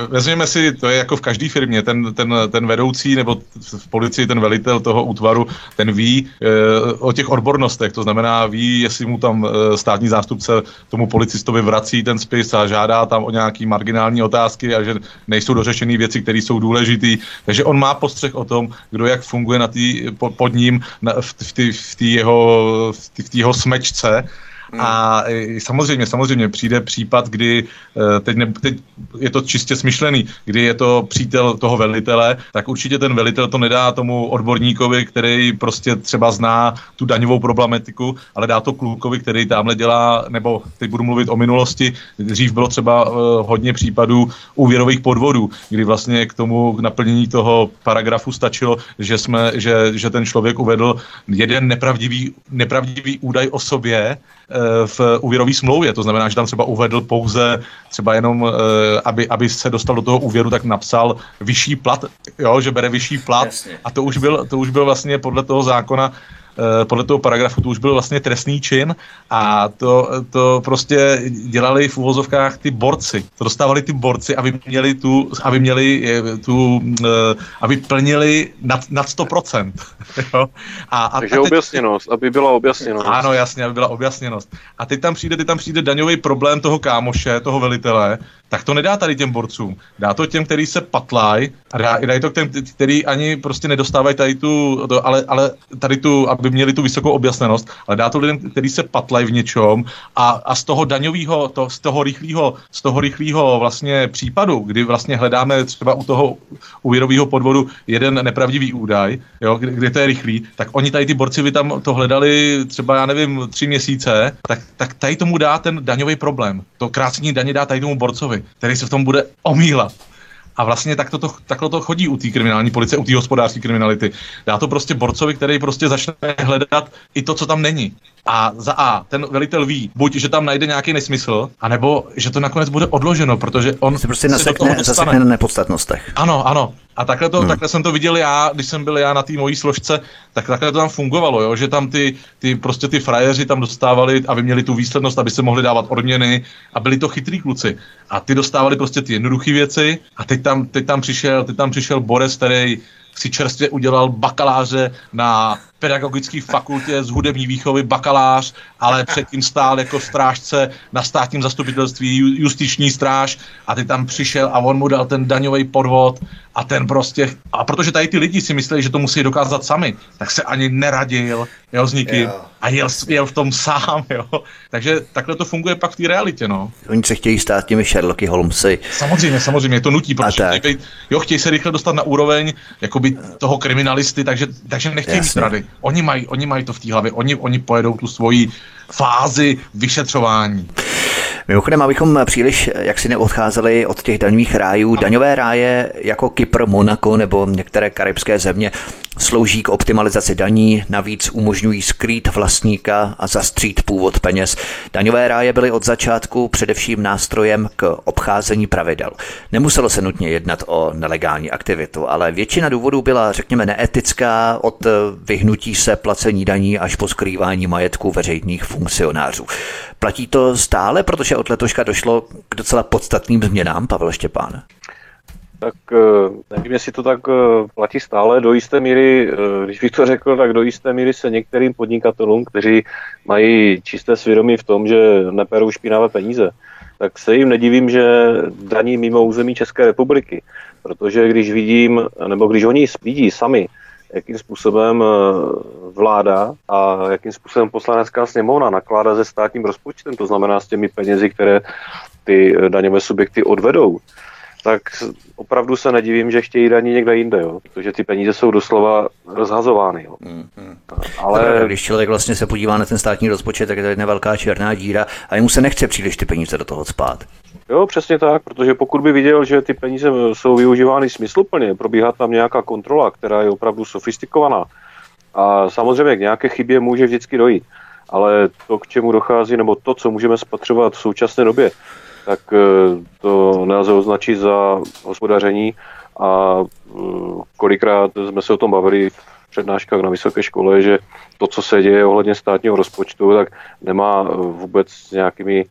vezměme si, to je jako v každé firmě, ten, ten, ten vedoucí nebo v policii ten velitel toho útvaru, ten ví e, o těch odbornostech, to znamená ví, jestli mu tam e, státní zástupce tomu policistovi vrací ten spis a žádá tam o nějaký marginální otázky a že nejsou dořešené věci, které jsou důležité. Takže on má postřeh o tom, kdo jak funguje na tý, pod ním na, v, v, v, v jeho, v jeho smečce Hmm. A samozřejmě, samozřejmě přijde případ, kdy eh, teď, ne, teď je to čistě smyšlený, kdy je to přítel toho velitele, tak určitě ten velitel to nedá tomu odborníkovi, který prostě třeba zná tu daňovou problematiku, ale dá to klukovi, který tamhle dělá, nebo teď budu mluvit o minulosti, dřív bylo třeba uh, hodně případů úvěrových podvodů, kdy vlastně k tomu k naplnění toho paragrafu stačilo, že, jsme, že, že ten člověk uvedl jeden nepravdivý, nepravdivý údaj o sobě v úvěrové smlouvě. To znamená, že tam třeba uvedl pouze třeba jenom, uh, aby, aby se dostal do toho úvěru, tak napsal vyšší plat, jo, že bere vyšší plat. Jasně. A to už, byl, to už byl vlastně podle toho zákona Eh, podle toho paragrafu to už byl vlastně trestný čin a to, to prostě dělali v úvozovkách ty borci. To dostávali ty borci, aby měli tu, aby měli eh, tu, eh, aby plnili nad, nad 100%. jo? A, a, Takže a teď, objasněnost, aby byla objasněnost. Ano, jasně, aby byla objasněnost. A teď tam přijde, teď tam přijde daňový problém toho kámoše, toho velitele, tak to nedá tady těm borcům. Dá to těm, který se patlají a dá, dá to těm, který ani prostě nedostávají tady tu, to, ale, ale tady tu, aby měli tu vysokou objasnenost, ale dá to lidem, který se patlají v něčom a, a z toho daňového, to, z toho rychlého, z toho rychlého vlastně případu, kdy vlastně hledáme třeba u toho úvěrového podvodu jeden nepravdivý údaj, jo, kdy, kdy to je rychlý, tak oni tady ty borci by tam to hledali třeba, já nevím, tři měsíce, tak, tak tady tomu dá ten daňový problém. To krácení daně dá tady tomu borcovi který se v tom bude omílat. A vlastně tak to, takhle to chodí u té kriminální policie, u té hospodářské kriminality. Dá to prostě borcovi, který prostě začne hledat i to, co tam není. A za A, ten velitel ví, buď, že tam najde nějaký nesmysl, anebo že to nakonec bude odloženo, protože on se prostě nasekne, zasekne na nepodstatnostech. Ano, ano. A takhle, to, hmm. takhle jsem to viděl já, když jsem byl já na té mojí složce, tak takhle to tam fungovalo, jo? že tam ty, ty, prostě ty frajeři tam dostávali, aby měli tu výslednost, aby se mohli dávat odměny a byli to chytrý kluci. A ty dostávali prostě ty jednoduché věci a teď tam, teď tam přišel, teď tam přišel Boris, který si čerstvě udělal bakaláře na pedagogické fakultě z hudební výchovy bakalář, ale předtím stál jako strážce na státním zastupitelství justiční stráž a ty tam přišel a on mu dal ten daňový podvod a ten prostě, a protože tady ty lidi si mysleli, že to musí dokázat sami, tak se ani neradil, jo, s nikým jo. a jel, jel v tom sám, jo. Takže takhle to funguje pak v té realitě, no. Oni se chtějí stát těmi Sherlocky Holmesy. Samozřejmě, samozřejmě, to nutí, protože chtějí, jo, chtějí se rychle dostat na úroveň jakoby toho kriminalisty, takže, takže nechtějí Jasně. mít rady. Oni mají, oni mají to v té hlavě, oni, oni pojedou tu svoji fázi vyšetřování. Mimochodem, abychom příliš jak si neodcházeli od těch daňových rájů, daňové ráje jako Kypr, Monako nebo některé karibské země slouží k optimalizaci daní, navíc umožňují skrýt vlastníka a zastřít původ peněz. Daňové ráje byly od začátku především nástrojem k obcházení pravidel. Nemuselo se nutně jednat o nelegální aktivitu, ale většina důvodů byla, řekněme, neetická od vyhnutí se placení daní až po skrývání majetku veřejných funkcionářů. Platí to stále, protože od letoška došlo k docela podstatným změnám, Pavel Štěpán? Tak eh, nevím, jestli to tak eh, platí stále. Do jisté míry, eh, když bych to řekl, tak do jisté míry se některým podnikatelům, kteří mají čisté svědomí v tom, že neperou špinavé peníze, tak se jim nedivím, že daní mimo území České republiky. Protože když vidím, nebo když oni vidí sami, jakým způsobem vláda a jakým způsobem poslanecká sněmovna nakládá se státním rozpočtem, to znamená s těmi penězi, které ty daňové subjekty odvedou, tak opravdu se nedivím, že chtějí daní někde jinde, jo? protože ty peníze jsou doslova rozhazovány. Jo? Mm, mm. Ale... Když člověk vlastně se podívá na ten státní rozpočet, tak je to jedna velká černá díra a jemu se nechce příliš ty peníze do toho spát. Jo, přesně tak, protože pokud by viděl, že ty peníze jsou využívány smysluplně, probíhá tam nějaká kontrola, která je opravdu sofistikovaná, a samozřejmě k nějaké chybě může vždycky dojít. Ale to, k čemu dochází, nebo to, co můžeme spatřovat v současné době, tak eh, to nelze označit za hospodaření a eh, kolikrát jsme se o tom bavili v přednáškách na vysoké škole, že to, co se děje ohledně státního rozpočtu, tak nemá eh, vůbec s nějakými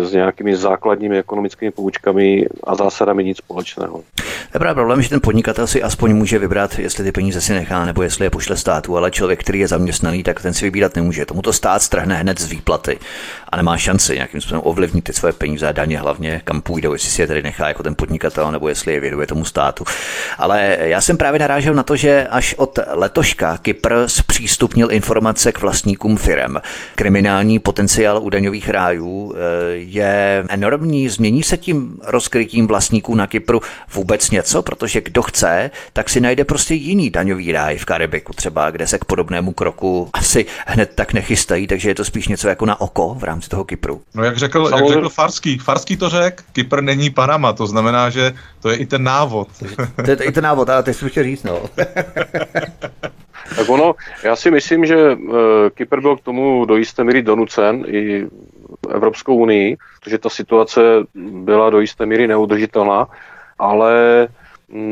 s nějakými základními ekonomickými poučkami a zásadami nic společného. Je právě problém, že ten podnikatel si aspoň může vybrat, jestli ty peníze si nechá nebo jestli je pošle státu, ale člověk, který je zaměstnaný, tak ten si vybírat nemůže. Tomu to stát strhne hned z výplaty a nemá šanci nějakým způsobem ovlivnit ty své peníze a daně hlavně, kam půjdou, jestli si je tedy nechá jako ten podnikatel nebo jestli je věduje tomu státu. Ale já jsem právě narážel na to, že až od letoška Kypr zpřístupnil informace k vlastníkům firem. Kriminální potenciál u daňových rájů eh, je enormní. Změní se tím rozkrytím vlastníků na Kypru vůbec něco, protože kdo chce, tak si najde prostě jiný daňový ráj v Karibiku třeba, kde se k podobnému kroku asi hned tak nechystají, takže je to spíš něco jako na oko v rámci toho Kypru. No jak řekl, jak řekl Farský, Farský to řekl, Kypr není Panama, to znamená, že to je i ten návod. to je i ten návod, ale teď jsem chtěl říct, no. tak ono, já si myslím, že uh, Kypr byl k tomu do jisté míry donucen i Evropskou unii, protože ta situace byla do jisté míry neudržitelná, ale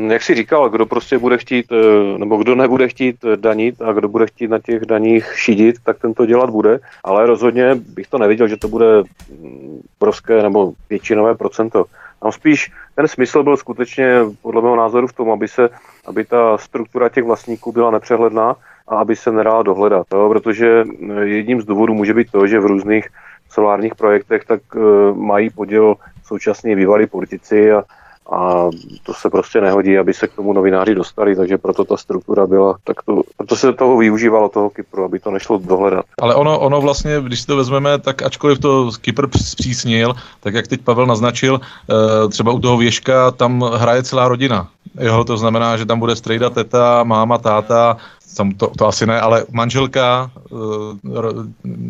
jak si říkal, kdo prostě bude chtít, eh, nebo kdo nebude chtít danit a kdo bude chtít na těch daních šidit, tak ten to dělat bude, ale rozhodně bych to neviděl, že to bude mm, obrovské nebo většinové procento. Tam spíš ten smysl byl skutečně podle mého názoru v tom, aby, se, aby ta struktura těch vlastníků byla nepřehledná a aby se nedala dohledat. Jo? Protože jedním z důvodů může být to, že v různých solárních projektech tak mají podíl současní bývalí politici a, a to se prostě nehodí, aby se k tomu novináři dostali, takže proto ta struktura byla, tak to, proto se toho využívalo toho Kypru, aby to nešlo dohledat. Ale ono, ono vlastně, když si to vezmeme, tak ačkoliv to Kypr zpřísnil, tak jak teď Pavel naznačil, eh, třeba u toho věžka tam hraje celá rodina. Jo, to znamená, že tam bude strejda, teta, máma, táta, tam to, to asi ne, ale manželka, eh,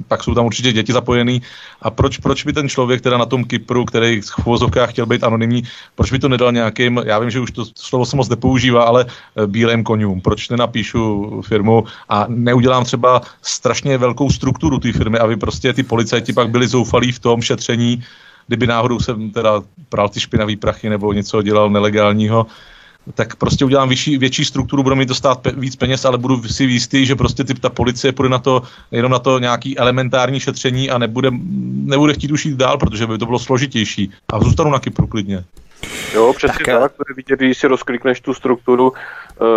pak jsou tam určitě děti zapojený. A proč, proč by ten člověk teda na tom Kypru, který v uvozovkách chtěl být anonymní, proč by to nedal nějakým, já vím, že už to slovo se moc nepoužívá, ale eh, bílým konům. Proč nenapíšu firmu a neudělám třeba strašně velkou strukturu té firmy, aby prostě ty policajti pak byli zoufalí v tom šetření, kdyby náhodou jsem teda pral ty špinavý prachy nebo něco dělal nelegálního, tak prostě udělám vyšší, větší strukturu, bude mi to stát pe, víc peněz, ale budu si jistý, že prostě ty, ta policie půjde na to, jenom na to nějaký elementární šetření a nebude, nebude chtít už jít dál, protože by to bylo složitější. A zůstanu na Kypru klidně. Jo, přesně tak, tak to je vidět, když si rozklikneš tu strukturu uh,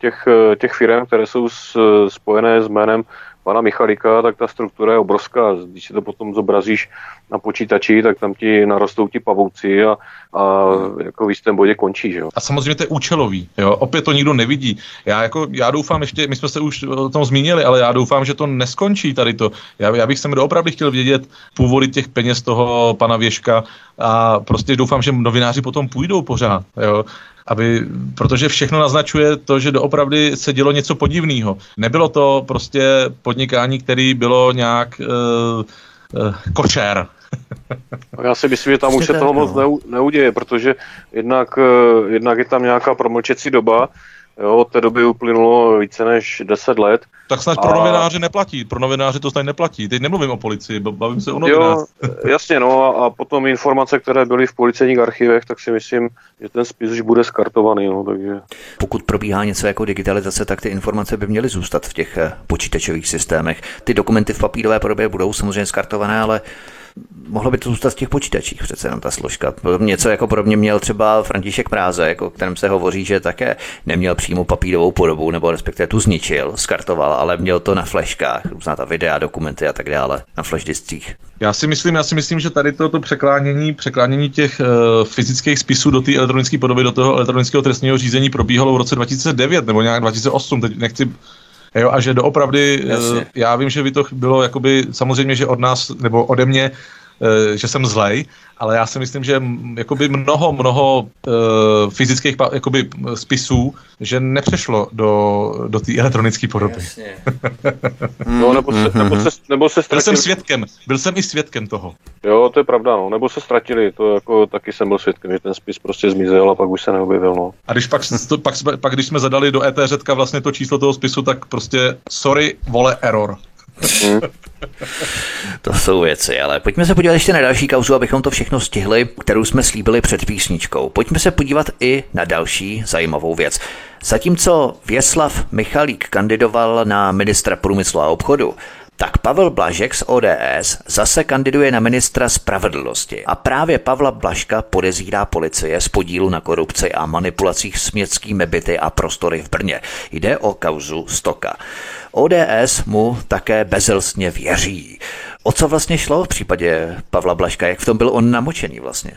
těch, uh, těch firm, které jsou s, spojené s jménem pana Michalika, tak ta struktura je obrovská. Když si to potom zobrazíš na počítači, tak tam ti narostou ti pavouci a, a jako v jistém bodě končí. Že? A samozřejmě to je účelový. Jo? Opět to nikdo nevidí. Já, jako, já doufám ještě, my jsme se už o tom zmínili, ale já doufám, že to neskončí tady to. Já, já bych sem opravdu chtěl vědět původy těch peněz toho pana Věška a prostě doufám, že novináři potom půjdou pořád. Jo? Aby, protože všechno naznačuje to, že doopravdy se dělo něco podivného. Nebylo to prostě podnikání, které bylo nějak uh, uh, kočer. Já si myslím, že tam už se toho moc no. neuděje, protože jednak, uh, jednak je tam nějaká promlčecí doba, Jo, od té doby uplynulo více než 10 let. Tak snad a... pro novináře neplatí. Pro novináře to snad neplatí. Teď nemluvím o policii, bavím se o novináři. jasně, no a potom informace, které byly v policejních archivech, tak si myslím, že ten spis už bude skartovaný. No, takže... Pokud probíhá něco jako digitalizace, tak ty informace by měly zůstat v těch eh, počítačových systémech. Ty dokumenty v papírové podobě budou samozřejmě skartované, ale mohlo by to zůstat v těch počítačích přece jenom ta složka. Něco jako podobně měl třeba František Práze, jako o kterém se hovoří, že také neměl přímo papírovou podobu, nebo respektive tu zničil, skartoval, ale měl to na fleškách, různá ta videa, dokumenty a tak dále, na flash diskích. Já si myslím, já si myslím, že tady toto překlánění, překlánění těch uh, fyzických spisů do té elektronické podoby, do toho elektronického trestního řízení probíhalo v roce 2009 nebo nějak 2008, teď nechci Jo, a že doopravdy, eh, Jasně. já vím, že by to bylo jakoby, samozřejmě, že od nás, nebo ode mě, eh, že jsem zlej, ale já si myslím, že jakoby mnoho, mnoho uh, fyzických jakoby, spisů, že nepřešlo do, do té elektronické podoby. no, nebo se, nebo se, nebo se ztratili. Byl jsem svědkem, byl jsem i svědkem toho. Jo, to je pravda, no. nebo se ztratili, to jako taky jsem byl svědkem, že ten spis prostě zmizel a pak už se neobjevil, no. A když pak, to, pak, pak když jsme zadali do ET řetka vlastně to číslo toho spisu, tak prostě sorry, vole, error. to jsou věci, ale pojďme se podívat ještě na další kauzu, abychom to všechno stihli, kterou jsme slíbili před písničkou. Pojďme se podívat i na další zajímavou věc. Zatímco Věslav Michalík kandidoval na ministra průmyslu a obchodu, Tak Pavel Blažek z ODS zase kandiduje na ministra spravedlnosti a právě Pavla Blažka podezírá policie z podílu na korupci a manipulacích s městskými byty a prostory v Brně. Jde o kauzu Stoka. ODS mu také bezelstně věří. O co vlastně šlo v případě Pavla Blaška? Jak v tom byl on namočený vlastně?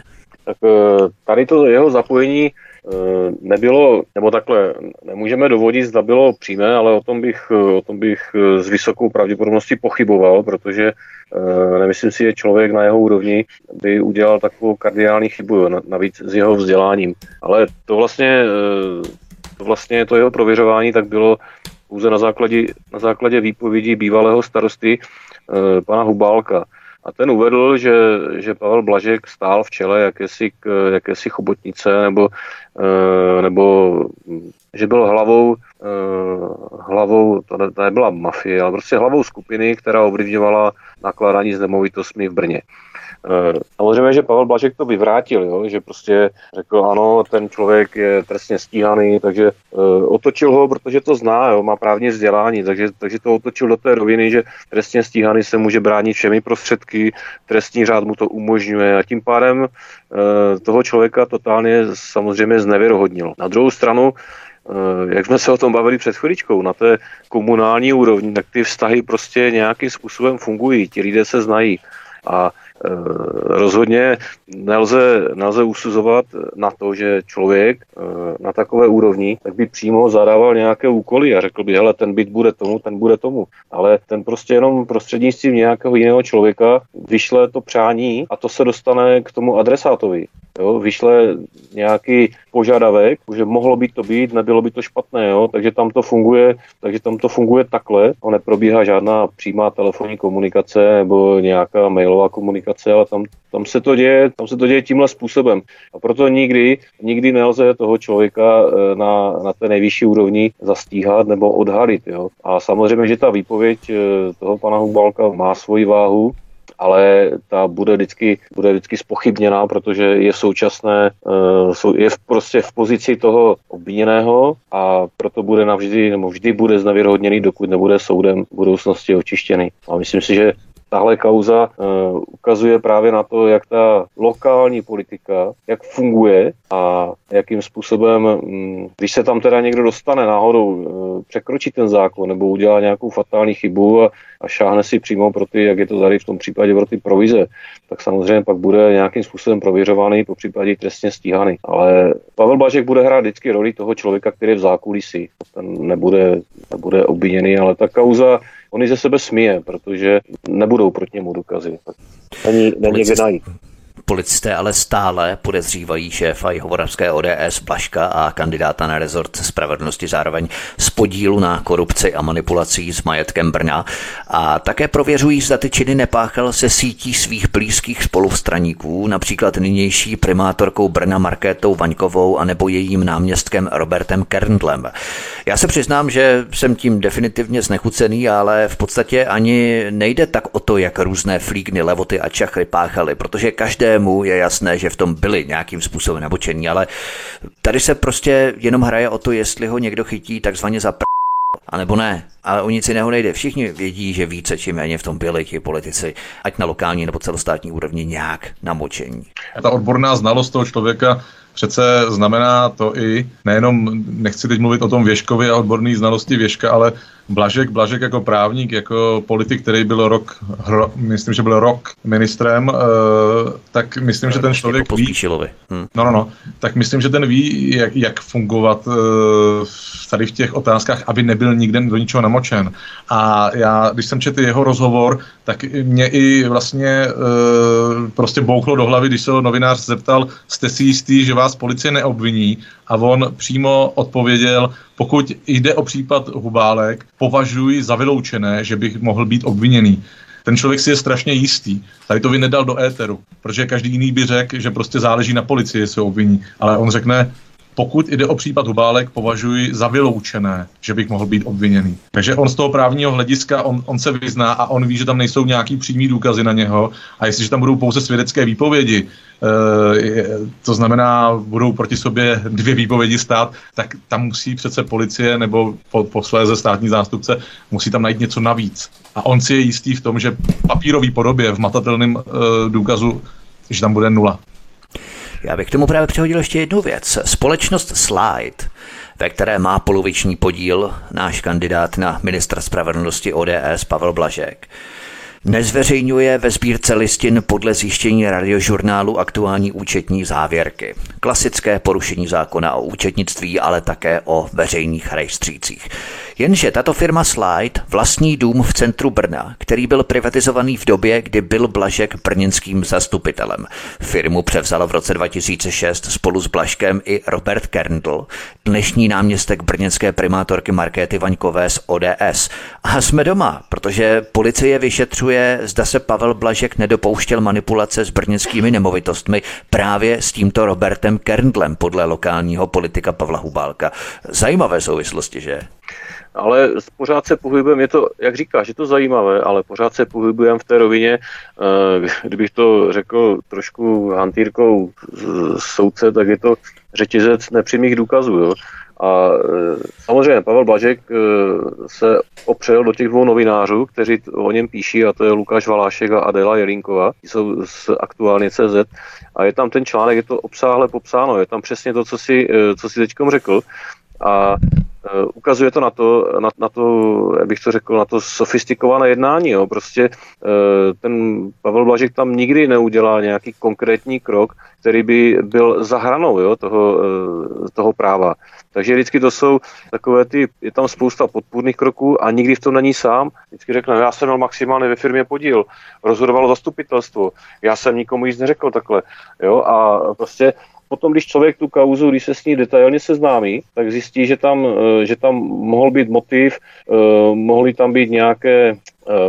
Tak eh, tady to jeho zapojení Eh, nebylo, nebo takhle, nemůžeme dovodit, zda bylo přímé, ale o tom bych, o tom bych s vysokou pravděpodobností pochyboval, protože eh, nemyslím si, že člověk na jeho úrovni by udělal takovou kardiální chybu, navíc s jeho vzděláním. Ale to vlastně, eh, to vlastně to jeho prověřování tak bylo pouze na základě, na základě výpovědi bývalého starosty pana Hubálka. A ten uvedl, že, že Pavel Blažek stál v čele jakési, jakési chobotnice, nebo, nebo že byl hlavou, eh, hlavou, to, ne, to nebyla mafie, ale prostě hlavou skupiny, která ovlivňovala nakládání s nemovitostmi v Brně. Eh, samozřejmě, že Pavel Blažek to vyvrátil, jo? že prostě řekl, ano, ten člověk je trestně stíhaný, takže uh, otočil ho, protože to zná, jo? má právně vzdělání, takže, takže to otočil do té roviny, že trestně stíhaný se může bránit všemi prostředky, trestní řád mu to umožňuje a tím pádem toho člověka totálně samozřejmě znevěrohodnil. Na druhou stranu, jak jsme se o tom bavili před chviličkou, na té komunální úrovni, tak ty vztahy prostě nějakým způsobem fungují, ti lidé se znají. A Eh, rozhodně nelze, nelze usuzovat na to, že člověk eh, na takové úrovni tak by přímo zadával nějaké úkoly a řekl by, hele, ten byt bude tomu, ten bude tomu. Ale ten prostě jenom prostřednictvím nějakého jiného člověka vyšle to přání a to se dostane k tomu adresátovi. Jo, vyšle nějaký požadavek, že mohlo by to být, nebylo by to špatné, jo, takže tam to funguje, takže tam to funguje takhle, a neprobíhá žádná přímá telefonní komunikace nebo nějaká mailová komunikace, ale tam, tam se to děje, tam se to děje tímhle způsobem. A proto nikdy, nikdy nelze toho člověka eh, na, na té nejvyšší úrovni zastíhat nebo odhalit, jo. A samozřejmě, že ta výpověď eh, toho pana Hubalka má svoji váhu, ale ta bude vždycky, bude vždycky spochybněná, protože je současné, eh, je v, prostě v pozici toho obviněného a proto bude navždy, nebo vždy bude znevěrohodněný, dokud nebude soudem v budoucnosti očištěný. A myslím si, že tahle kauza uh, ukazuje právě na to, jak ta lokální politika, jak funguje a jakým způsobem, um, když se tam teda někdo dostane náhodou, uh, překročí ten zákon nebo udělá nějakou fatální chybu a, a šáhne si přímo pro ty, jak je to tady v tom případě pro ty provize, tak samozřejmě pak bude nějakým způsobem prověřovaný, po případě trestně stíhaný. Ale Pavel Blažek bude hrát vždycky roli toho člověka, který je v zákulisí. Ten nebude, nebude obviněný, ale ta kauza on ji ze sebe smije, protože nebudou proti němu důkazy. Není, není kde najít. Policisté ale stále podezřívají šéfa Jihomoravské ODS Blaška a kandidáta na rezort spravedlnosti zároveň z podílu na korupci a manipulací s majetkem Brna a také prověřují, zda ty činy nepáchal se sítí svých blízkých spolustraníků, například nynější primátorkou Brna Markétou Vaňkovou a nebo jejím náměstkem Robertem Kerndlem. Já se přiznám, že jsem tím definitivně znechucený, ale v podstatě ani nejde tak o to, jak různé flígny, levoty a čachry páchaly, protože každé každému je jasné, že v tom byli nějakým způsobem nabočení, ale tady se prostě jenom hraje o to, jestli ho někdo chytí takzvaně za pr... A nebo ne, ale o nic jiného nejde. Všichni vědí, že více či méně v tom byli ti politici, ať na lokální nebo celostátní úrovni nějak namočení. Ta odborná znalost toho člověka přece znamená to i, nejenom, nechci teď mluvit o tom Věškovi a odborné znalosti Věška, ale Blažek, Blažek jako právník, jako politik, který byl rok, hro, myslím, že byl rok ministrem, uh, tak myslím, že ten člověk ví, hm. no, no, no, tak myslím, že ten ví, jak, jak fungovat uh, tady v těch otázkách, aby nebyl nikde do ničeho namočen. A já, když jsem četl jeho rozhovor, tak mě i vlastně uh, prostě bouchlo do hlavy, když se ho novinář zeptal, jste si jistý, že vás policie neobviní? A on přímo odpověděl, pokud jde o případ Hubálek, považuji za vyloučené, že bych mohl být obviněný. Ten člověk si je strašně jistý. Tady to vy nedal do éteru, protože každý jiný by řekl, že prostě záleží na policii, jestli ho obviní. Ale on řekne, pokud jde o případ Hubálek, považuji za vyloučené, že bych mohl být obviněný. Takže on z toho právního hlediska, on, on se vyzná a on ví, že tam nejsou nějaký přímý důkazy na něho a jestliže tam budou pouze svědecké výpovědi, e, to znamená, budou proti sobě dvě výpovědi stát, tak tam musí přece policie nebo po, posléze státní zástupce musí tam najít něco navíc. A on si je jistý v tom, že papírový podobě v matatelném e, důkazu, že tam bude nula. Já bych k tomu právě přihodil ještě jednu věc. Společnost Slide, ve které má poloviční podíl náš kandidát na ministra spravedlnosti ODS Pavel Blažek, nezveřejňuje ve sbírce listin podle zjištění radiožurnálu aktuální účetní závěrky. Klasické porušení zákona o účetnictví, ale také o veřejných rejstřících. Jenže tato firma Slide vlastní dům v centru Brna, který byl privatizovaný v době, kdy byl Blažek brněnským zastupitelem. Firmu převzal v roce 2006 spolu s Blažkem i Robert Kerndl, dnešní náměstek brněnské primátorky Markéty Vaňkové z ODS. A jsme doma, protože policie vyšetřuje, zda se Pavel Blažek nedopouštěl manipulace s brněnskými nemovitostmi právě s tímto Robertem Kerndlem podle lokálního politika Pavla Hubálka. Zajímavé souvislosti, že? Ale pořád se pohybujeme, je to, jak říkáš, je to zajímavé, ale pořád se pohybujeme v té rovině, eh, kdybych to řekl trošku hantýrkou soudce, tak je to řetězec nepřímých důkazů. Jo? A eh, samozřejmě Pavel Blažek eh, se opřel do těch dvou novinářů, kteří o něm píší, a to je Lukáš Valášek a Adela Jelínková, ti jsou z aktuálně CZ. A je tam ten článek, je to obsáhle popsáno, je tam přesně to, co si, co si teďkom řekl. A Eh, ukazuje to na to, na, na to, jak bych to řekl, na to sofistikované jednání. Jo. Prostě eh, ten Pavel Blažek tam nikdy neudělá nějaký konkrétní krok, který by byl za hranou jo, toho, eh, toho práva. Takže vždycky to jsou takové ty, je tam spousta podpůrných kroků a nikdy v tom není sám. Vždycky řekne, já jsem měl maximálně ve firmě podíl, rozhodovalo zastupitelstvo, já jsem nikomu nic neřekl takhle. Jo, a prostě potom, když člověk tu kauzu, když se s ní detailně seznámí, tak zjistí, že tam, eh, že tam mohl být motiv, eh, mohly tam být nějaké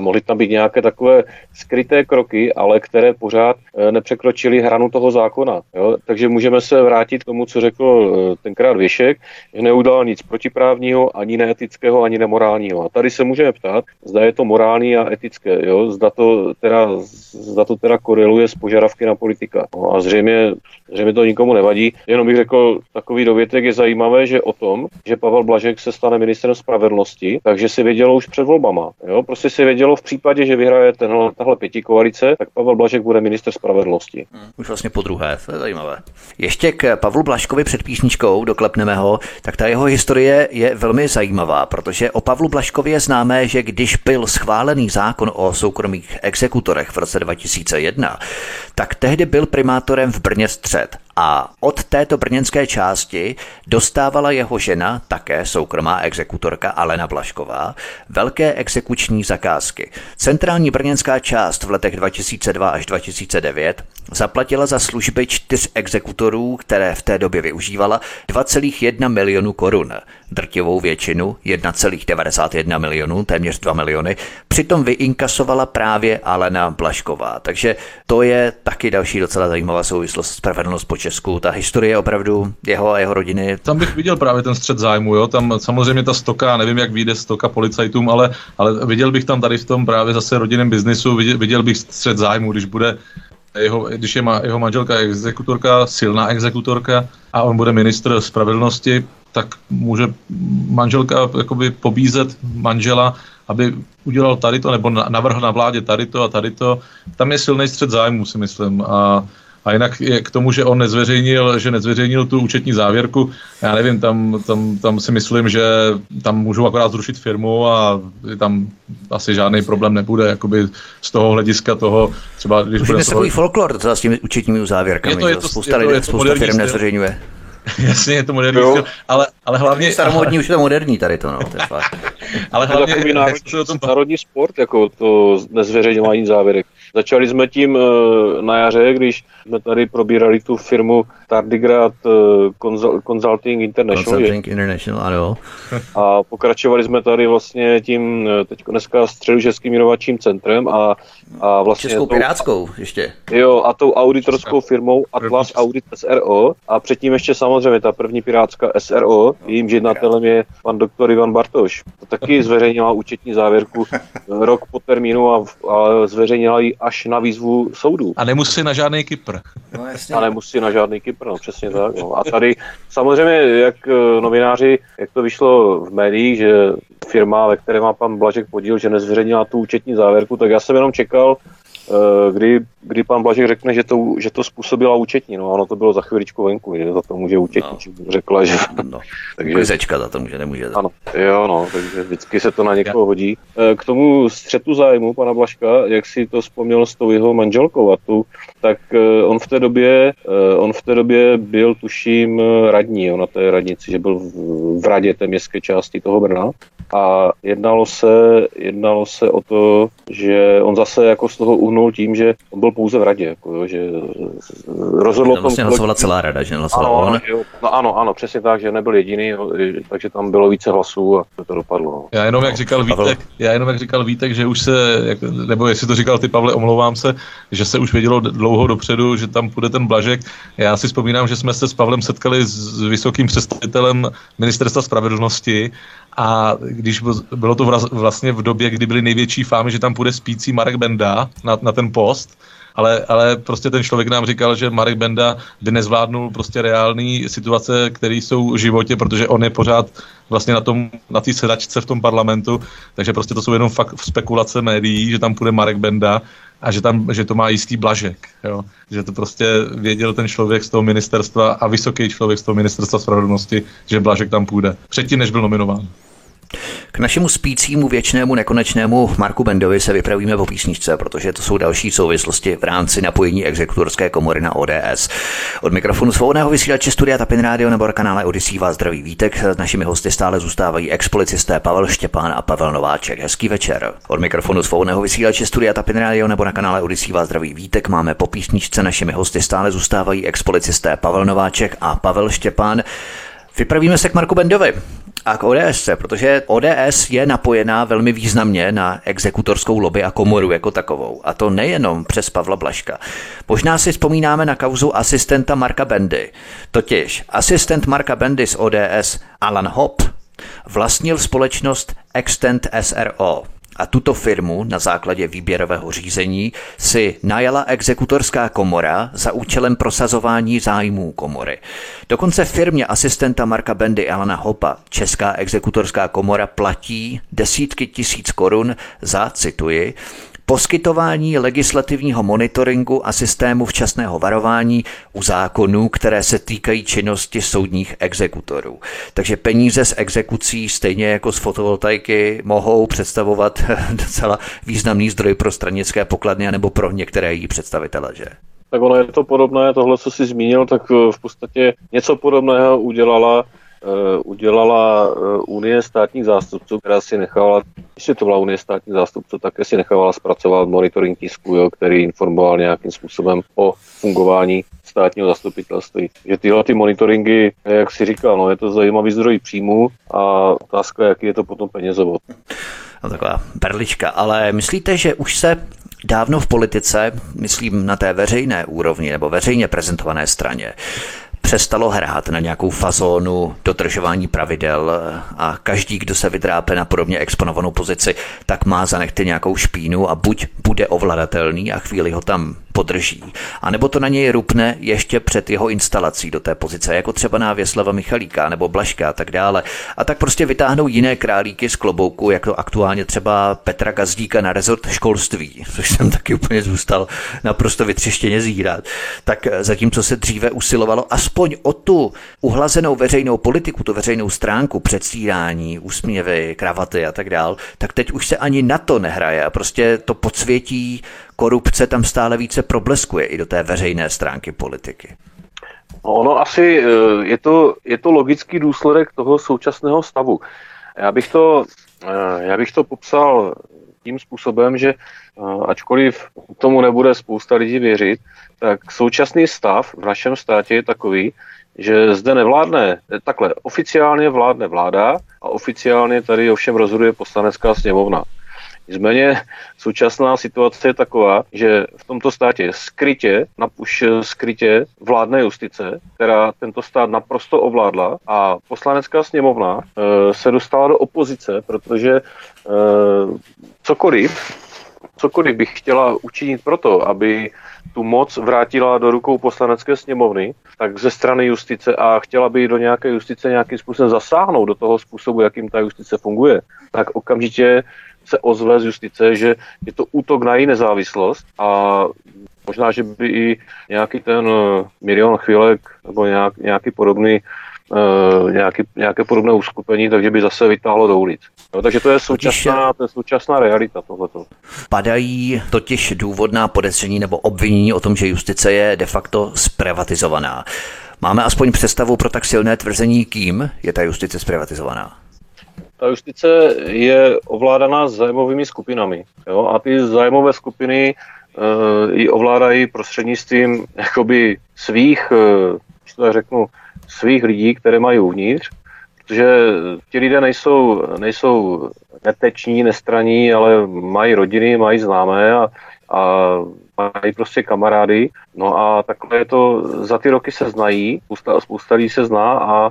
mohly tam být nějaké takové skryté kroky, ale které pořád eh, nepřekročily hranu toho zákona. Jo? Takže můžeme se vrátit k tomu, co řekl eh, tenkrát Věšek, že neudělal nic protiprávního, ani neetického, ani nemorálního. A tady se můžeme ptát, zda je to morální a etické, jo? Zda, to teda, zda to teda koreluje s požadavky na politika. No a zřejmě, zřejmě to nikomu nevadí. Jenom bych řekl, takový dovětek je zajímavé, že o tom, že Pavel Blažek se stane ministrem spravedlnosti, takže si vědělo už před volbama. Jo? Prostě si vědělo v případě, že vyhraje tenhle, tahle pěti koalice, tak Pavel Blažek bude minister spravedlnosti. Hmm, už vlastně po druhé, to je zajímavé. Ještě k Pavlu Blaškovi před písničkou, doklepneme ho, tak ta jeho historie je velmi zajímavá, protože o Pavlu Blaškovi je známé, že když byl schválený zákon o soukromých exekutorech v roce 2001, tak tehdy byl primátorem v Brně střed a od této brněnské části dostávala jeho žena, také soukromá exekutorka Alena Blašková, velké exekuční zakázky. Centrální brněnská část v letech 2002 až 2009 zaplatila za služby čtyř exekutorů, které v té době využívala, 2,1 milionu korun. Drtivou většinu, 1,91 milionů, téměř 2 miliony, přitom vyinkasovala právě Alena Blašková. Takže to je taky další docela zajímavá souvislost spravedlnost po Česku. Ta historie opravdu jeho a jeho rodiny. Tam bych viděl právě ten střed zájmu, jo. Tam samozřejmě ta stoka, nevím, jak vyjde stoka policajtům, ale, ale viděl bych tam tady v tom právě zase rodinném biznisu, viděl, viděl bych střed zájmu, když bude jeho, když je ma, jeho manželka exekutorka, silná exekutorka a on bude ministr spravedlnosti, tak může manželka jakoby pobízet manžela, aby udělal tady to, nebo navrhl na vládě tady to a tady to. Tam je silný střed zájmu, si myslím. A a jinak je k tomu, že on nezveřejnil, že nezveřejnil tu účetní závěrku, já nevím, tam, tam, tam si myslím, že tam můžou akorát zrušit firmu a tam asi žádný problém nebude, jakoby z toho hlediska toho, třeba když Už bude... je takový folklor docela s těmi účetními závěrkami, je to, je to, spousta, je to, je to spousta firm nezveřejňuje. Jasně, je to moderní styl, ale, ale hlavně... Staromodní už je to moderní tady to, no, to je fakt. Ale hlavně, to národní, o tom... národní sport, jako to nezveřejňování závěrek. Začali jsme tím eh, na jaře, když jsme tady probírali tu firmu Tardigrad eh, Consulting International. Consulting International, ano. A pokračovali jsme tady vlastně tím eh, teď dneska středočeským inovačním centrem a, a vlastně... Českou tou, pirátskou ještě. Jo, a tou auditorskou firmou Atlas Audit SRO a předtím ještě samozřejmě ta první pirátská SRO, jejím jednatelem je pan doktor Ivan Bartoš. To taky zveřejnila účetní závěrku rok po termínu a, a zveřejnila ji až na výzvu soudu. A nemusí na žádný Kypr. No, jasně. A nemusí na žádný Kypr, no přesně tak. No. A tady samozřejmě, jak eh, novináři, jak to vyšlo v médiích, že firma, ve které má pan Blažek podíl, že nezveřejnila tu účetní závěrku, tak já jsem jenom čekal, kdy, kdy pan Blažek řekne, že to, že to způsobila účetní. No ono to bylo za chvíličku venku, že za to může účetní. No. Řekla, že... No. takže Zečka za to může, nemůže. Ano, jo, no, takže vždycky se to na někoho hodí. Eh, k tomu střetu zájmu pana Blažka, jak si to vzpomněl s tou jeho manželkou a tu, tak eh, on v té době, on v té době byl, tuším, radní, jo, na té radnici, že byl v radě té městské části toho Brna a jednalo se, jednalo se o to, že on zase jako z toho uhnul tím, že on byl pouze v radě, jako jo, že rozhodlo vlastně hlasovala celá rada, že hlasovala ano, on. Jo, no ano, ano, přesně tak, že nebyl jediný, jo, takže tam bylo více hlasů a to, to dopadlo. No. Já jenom jak říkal Vítek, já jenom jak říkal Vítek, že už se, jak, nebo jestli to říkal ty Pavle, omlouvám se, že se už vědělo dlouho dopředu, že tam půjde ten Blažek. Já si vzpomínám, že jsme se s Pavlem setkali s vysokým představitelem ministerstva spravedlnosti a když bylo to vlastně v době, kdy byly největší fámy, že tam půjde spící Marek Benda na, na ten post, ale, ale prostě ten člověk nám říkal, že Marek Benda by nezvládnul prostě reální situace, které jsou v životě, protože on je pořád vlastně na tom, na té sedačce v tom parlamentu, takže prostě to jsou jenom fakt spekulace médií, že tam půjde Marek Benda a že, tam, že to má jistý blažek, jo? že to prostě věděl ten člověk z toho ministerstva a vysoký člověk z toho ministerstva spravedlnosti, že blažek tam půjde, předtím, než byl nominován. K našemu spícímu věčnému nekonečnému Marku Bendovi se vypravíme po písničce, protože to jsou další souvislosti v rámci napojení exekutorské komory na ODS. Od mikrofonu svobodného vysílače Studia Tapin Radio nebo kanále Odisí vás zdraví vítek. S našimi hosty stále zůstávají expolicisté Pavel Štěpán a Pavel Nováček. Hezký večer. Od mikrofonu svobodného vysílače Studia Tapin Radio nebo na kanále Odisí vás zdraví vítek máme po písničce. Našimi hosty stále zůstávají expolicisté Pavel Nováček a Pavel Štěpán. Vypravíme se k Marku Bendovi a k ODS, protože ODS je napojená velmi významně na exekutorskou lobby a komoru jako takovou. A to nejenom přes Pavla Blaška. Možná si vzpomínáme na kauzu asistenta Marka Bendy. Totiž asistent Marka Bendy z ODS Alan Hopp vlastnil společnost Extent SRO, a tuto firmu na základě výběrového řízení si najala exekutorská komora za účelem prosazování zájmů komory. Dokonce firmě asistenta Marka Bendy Alana Hopa Česká exekutorská komora platí desítky tisíc korun za, cituji, poskytování legislativního monitoringu a systému včasného varování u zákonů, které se týkají činnosti soudních exekutorů. Takže peníze z exekucí, stejně jako z fotovoltaiky, mohou představovat docela významný zdroj pro stranické pokladny nebo pro některé její představitele, že? Tak ono je to podobné, tohle, co jsi zmínil, tak v podstatě něco podobného udělala Eh, udělala eh, Unie státních zástupců, která si nechala, jestli to byla Unie státních zástupců, také si nechávala zpracovat monitoring tisku, jo, který informoval nějakým způsobem o fungování státního zastupitelství. Že tyhle ty monitoringy, jak si říkal, no, je to zajímavý zdroj příjmu a otázka, jaký je to potom penězovod. No, taková perlička, ale myslíte, že už se dávno v politice, myslím na té veřejné úrovni nebo veřejně prezentované straně, přestalo hrát na nějakou fazónu dodržování pravidel a každý, kdo se vydrápe na podobně exponovanou pozici, tak má za nechty nějakou špínu a buď bude ovladatelný a chvíli ho tam podrží, anebo to na něj rupne ještě před jeho instalací do té pozice, jako třeba na Věslava Michalíka nebo Blaška a tak dále. A tak prostě vytáhnou jiné králíky z klobouku, jako aktuálně třeba Petra Gazdíka na rezort školství, což jsem taky úplně zůstal naprosto vytřeštěně zírat. Tak zatímco se dříve usilovalo aspoň o tu uhlazenou veřejnou politiku, tu veřejnou stránku, předstírání, úsměvy, kravaty a tak dál, tak teď už se ani na to nehraje a prostě to podsvětí korupce tam stále více probleskuje i do té veřejné stránky politiky. No, ono asi eh, je to, je to logický důsledek toho současného stavu. Já bych to, Já bych to popsal tím způsobem, že ačkoliv tomu nebude spousta lidí věřit, tak současný stav v našem státě je takový, že zde nevládne, takhle, oficiálně vládne vláda a oficiálně tady ovšem rozhoduje poslanecká sněmovna. Nicméně současná situace je taková, že v tomto státě skrytě, už skrytě vládne justice, která tento stát naprosto ovládla a poslanecká sněmovna e, se dostala do opozice, protože e, cokoliv, cokoliv bych chtěla učinit proto, aby tu moc vrátila do rukou poslanecké sněmovny, tak ze strany justice a chtěla by do nějaké justice nějakým způsobem zasáhnout do toho způsobu, jakým ta justice funguje, tak okamžitě se ozve z justice, že je to útok na její nezávislost a možná, že by i nějaký ten eh, milion chvílek nebo nějak, nějaký podobný Uh, nějaký, nějaké podobné uskupení, takže by zase vytáhlo do ulic. No, takže to je současná, to je současná realita tohleto. Padají totiž důvodná podezření nebo obvinění o tom, že justice je de facto zprivatizovaná. Máme aspoň představu pro tak silné tvrzení, kým je ta justice zprivatizovaná? Ta justice je ovládaná zájmovými skupinami. Jo? A ty zájmové skupiny uh, ji ovládají prostřednictvím jakoby svých, uh, to řeknu, svých lidí, které mají uvnitř, protože ti lidé nejsou, nejsou neteční, nestraní, ale mají rodiny, mají známé a, a mají prostě kamarády. No a takhle je to, za ty roky se znají, spousta, spousta lidí se zná a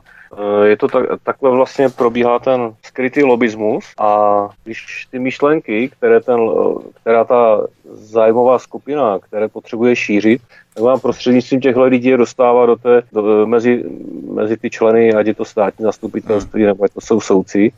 je to tak, takhle vlastně probíhá ten skrytý lobismus a když ty myšlenky, které, ten, která ta zájmová skupina, které potřebuje šířit, tak vám prostřednictvím těchto lidí je dostává do té, do, mezi, mezi ty členy, ať je to státní zastupitelství, hmm. nebo ať to jsou soudci.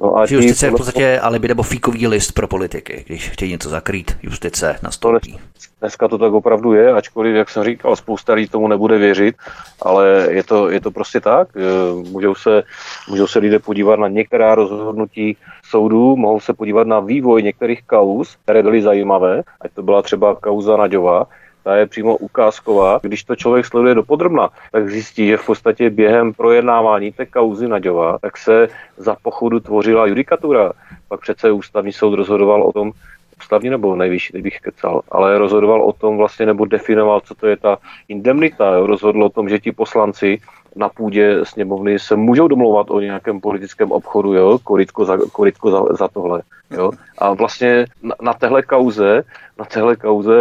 No a justice je v podstatě alibi nebo fíkový list pro politiky, když chtějí něco zakrýt, justice nastoupí. Dneska to tak opravdu je, ačkoliv, jak jsem říkal, spousta lidí tomu nebude věřit, ale je to, je to prostě tak. Eh, můžou se, můžou se lidé podívat na některá rozhodnutí soudů, mohou se podívat na vývoj některých kauz, které byly zajímavé, ať to byla třeba kauza Naďová, ta je přímo ukázková. Když to člověk sleduje do podrobna, tak zjistí, že v podstatě během projednávání té kauzy Naďová, tak se za pochodu tvořila judikatura. Pak přece ústavní soud rozhodoval o tom, ústavní nebo nejvyšší, teď bych kecal, ale rozhodoval o tom vlastně, nebo definoval, co to je ta indemnita. Jo. Rozhodl o tom, že ti poslanci na půdě sněmovny se můžou domlouvat o nějakém politickém obchodu, jo, korytko za, korytko za, za tohle. Jo. A vlastně na, na téhle kauze, na téhle kauze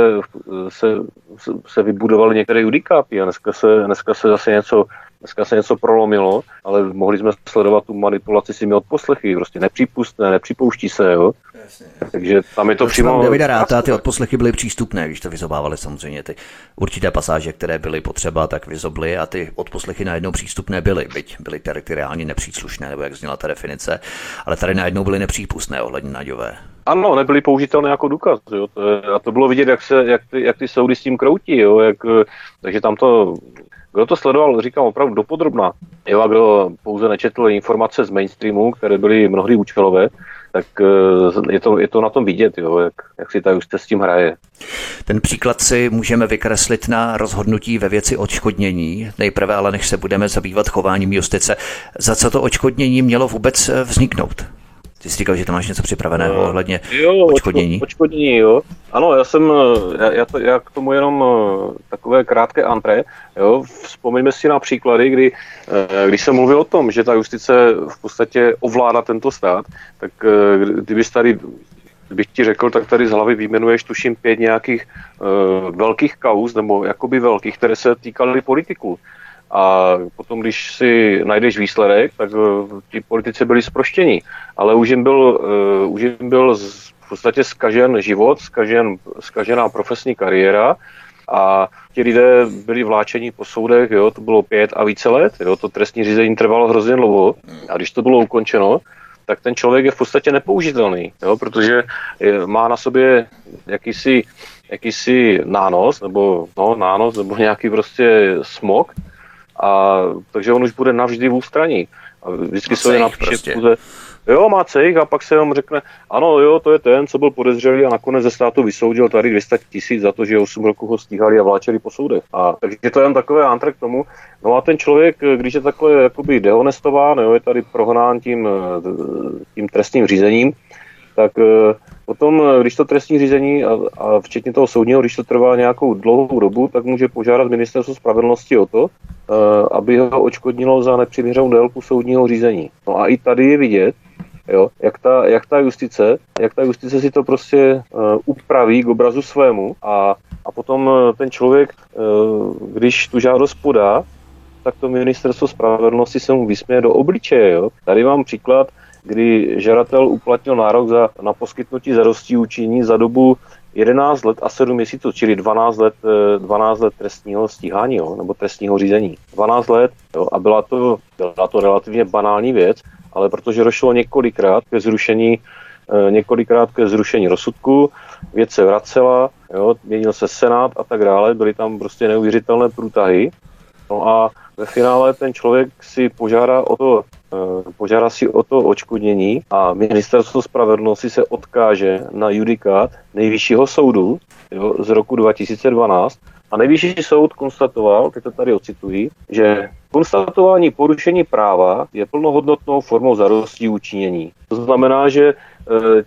se, se, se vybudovaly některé judikáty a dneska se, dneska se zase něco Dneska se něco prolomilo, ale mohli jsme sledovat tu manipulaci s těmi odposlechy. Prostě nepřípustné, nepřipouští se, jo. Jasně. Takže tam je to Proč přímo... Davida Ráta, ty odposlechy byly přístupné, když to vyzobávali samozřejmě ty určité pasáže, které byly potřeba, tak vyzobly a ty odposlechy najednou přístupné byly, byť byly teritoriálně nepříslušné, nebo jak zněla ta definice, ale tady najednou byly nepřípustné ohledně Naďové. Ano, nebyly použitelné jako důkaz. Jo. A to bylo vidět, jak, se, jak, ty, jak ty soudy s tím kroutí. Jo. Jak, takže tam to kdo to sledoval, říkám opravdu dopodrobná, jo, a kdo pouze nečetl informace z mainstreamu, které byly mnohdy účelové, tak eh, je to, je to na tom vidět, jo, jak, jak si ta už s tím hraje. Ten příklad si můžeme vykreslit na rozhodnutí ve věci odškodnění. Nejprve ale než se budeme zabývat chováním justice, za co to odškodnění mělo vůbec eh, vzniknout? Ty jsi říkal, že tam máš něco připraveného uh, ohledně jo, odškodnění. Odškodnění, jo. Ano, já jsem, já, já, to, já k tomu jenom uh, takové krátké antré, jo. Vzpomeňme si na příklady, kdy, když jsem mluvil o tom, že ta justice v podstatě ovládá tento stát, tak kdybys tady kdybych ti řekl, tak tady z hlavy vyjmenuješ tuším pět nějakých uh, velkých kauz, nebo jakoby velkých, které se týkaly politiků. A potom, když si najdeš výsledek, tak uh, ti politici byli zproštění. Ale už jim byl, uh, už jim byl v podstatě skažen život, skažen, skažená profesní kariéra. A ti lidé byli vláčeni po soudech, jo, to bylo pět a více let, jo, to trestní řízení trvalo hrozně dlouho. A když to bylo ukončeno, tak ten člověk je v podstatě nepoužitelný, jo, protože je, má na sobě jakýsi, jakýsi nános, nebo no, nános, nebo nějaký prostě smog, a takže on už bude navždy v ústraní. A vždycky se napíše prostě. pouze, Jo, má cejch a pak se vám řekne, ano, jo, to je ten, co byl podezřelý a nakonec ze státu vysoudil tady 200 tisíc za to, že 8 roků ho stíhali a vláčeli po soudech. A takže to je jen takové antre k tomu. No a ten člověk, když je takhle jakoby dehonestován, jo, je tady prohnán tím, tím trestním řízením, tak eh, potom, eh, když to trestní řízení a, a včetně toho soudního, když to trvá nějakou dlouhou dobu, tak může požádat ministerstvo spravedlnosti o to, eh, aby ho očkodnilo za nepřiměřenou délku soudního řízení. No a i tady je vidět, jo, jak, ta, jak ta justice, jak ta justice si to prostě uh, upraví k obrazu svému a, a potom ten člověk, uh, když tu žádost podá, tak to ministerstvo spravedlnosti se mu vysměje do obličeje. Jo. Tady mám příklad, kdy žadatel uplatnil nárok za, na poskytnutí zarostí učiní za dobu 11 let a 7 měsíců, čili 12 let, 12 let trestního stíhání jo, nebo trestního řízení. 12 let jo, a byla to, byla to relativně banální věc, ale protože došlo několikrát ke zrušení eh, několikrát ke zrušení rozsudku, věc se vracela, jo, měnil se senát a tak dále, byly tam prostě neuvěřitelné průtahy. No a ve finále ten člověk si požádá o to, eh, požádá si o to očkodnění a ministerstvo spravedlnosti se odkáže na judikát nejvyššího soudu jo, z roku 2012 a nejvyšší soud konstatoval, teď to tady ocituji, že konstatování porušení práva je plnohodnotnou formou zarostí učinění. To znamená, že e,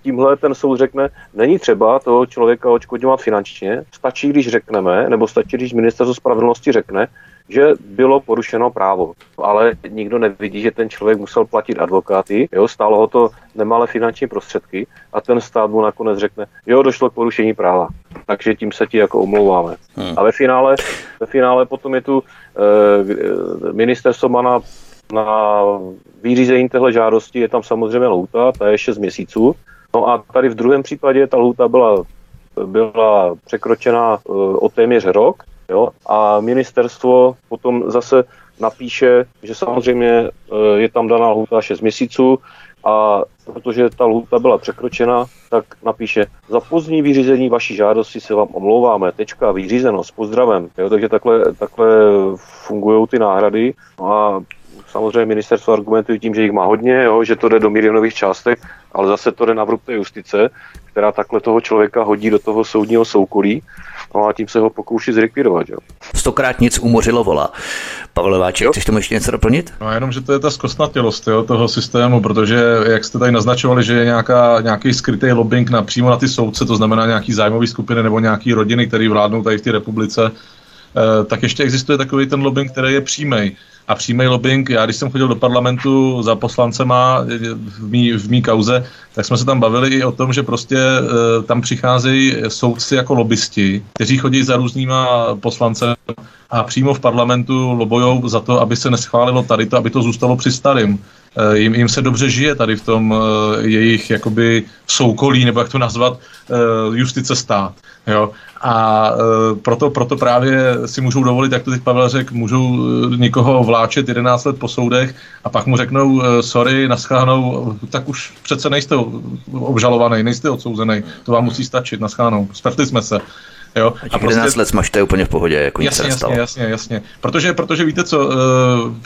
tímhle ten soud řekne, není třeba toho člověka očkodňovat finančně, stačí, když řekneme, nebo stačí, když ministerstvo spravedlnosti řekne, že bylo porušeno právo. Ale nikdo nevidí, že ten člověk musel platit advokáty, jo, stálo ho to nemalé finanční prostředky a ten stát mu nakonec řekne, jo, došlo k porušení práva. Takže tím se ti jako omlouváme. Hmm. A ve finále, ve finále potom je tu e, ministerstvo má na, na vyřízení téhle žádosti, je tam samozřejmě lhůta, ta je 6 měsíců. No a tady v druhém případě ta lhůta byla, byla překročena e, o téměř rok, Jo? A ministerstvo potom zase napíše, že samozřejmě e, je tam daná lhůta 6 měsíců a protože ta lhůta byla překročena, tak napíše, za pozdní vyřízení vaší žádosti se vám omlouváme, tečka, vyřízeno, s pozdravem. Jo, takže takhle, takhle fungují ty náhrady. No a samozřejmě ministerstvo argumentuje tím, že jich má hodně, jo, že to jde do milionových částek, ale zase to jde na vrub té justice, která takhle toho člověka hodí do toho soudního soukolí No a tím se ho pokouší zrekvirovat. Jo. Stokrát nic umořilo vola. Pavel Váček, chceš tomu ještě něco doplnit? No jenom, že to je ta zkostnatělost jo, toho systému, protože jak jste tady naznačovali, že je nějaká, nějaký skrytý lobbying na, přímo na ty soudce, to znamená nějaký zájmový skupiny nebo nějaký rodiny, které vládnou tady v té republice, eh, tak ještě existuje takový ten lobbying, který je přímý a přímý lobbying. Já když jsem chodil do parlamentu za poslancema v mý, v mý kauze, tak jsme se tam bavili i o tom, že prostě e, tam přicházejí soudci jako lobbysti, kteří chodí za různýma poslancem a přímo v parlamentu lobojou za to, aby se neschválilo tady to, aby to zůstalo při starým. E, jim, jim se dobře žije tady v tom e, jejich jakoby soukolí, nebo jak to nazvat, e, justice stát. Jo? A e, proto, proto právě si můžou dovolit, jak to teď Pavel řekl, můžou e, někoho vláčet 11 let po soudech a pak mu řeknou, e, sorry, naschánou, tak už přece nejste obžalovaný, nejste odsouzený, to vám musí stačit, naschánou, spravili jsme se. Jo? A, a prostě, 11 let smažte úplně v pohodě, jako jasně, nic jasně, jasně, jasně. Protože, protože víte co, uh,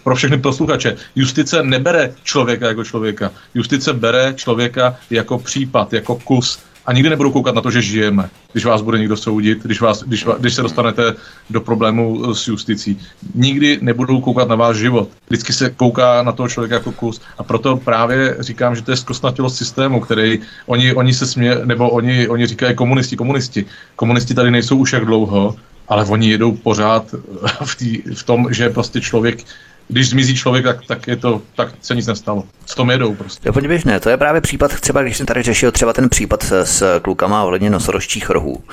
pro všechny posluchače, justice nebere člověka jako člověka. Justice bere člověka jako případ, jako kus a nikdy nebudou koukat na to, že žijeme, když vás bude někdo soudit, když, vás, když, když se dostanete do problému eh, s justicí. Nikdy nebudou koukat na váš život. Vždycky se kouká na toho člověka jako kus. A proto právě říkám, že to je zkostnatilost systému, který oni, oni se smě, nebo oni, oni říkají komunisti, komunisti. Komunisti tady nejsou už jak dlouho, ale oni jedou pořád v, tý, v tom, že prostě člověk když zmizí člověk, tak, tak, je to, tak se nic nestalo. S tom jedou prostě. Jo, běžné, to je právě případ, třeba když jsem tady řešil třeba ten případ s, s klukama ohledně nosorožčích rohů,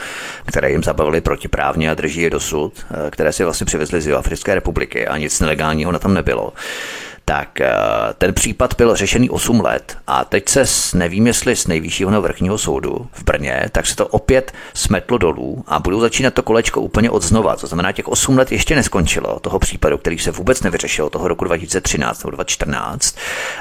které jim zabavili protiprávně a drží je dosud, eh, které si vlastně přivezli z Africké republiky a nic nelegálního na tom nebylo tak eh, ten případ byl řešený 8 let a teď se, nevím jestli z nejvyššího vrchního soudu v Brně, tak se to opět smetlo dolů a budou začínat to kolečko úplně od znova. To znamená, těch 8 let ještě neskončilo toho případu, který se vůbec nevyřešil toho roku 2013 nebo 2014,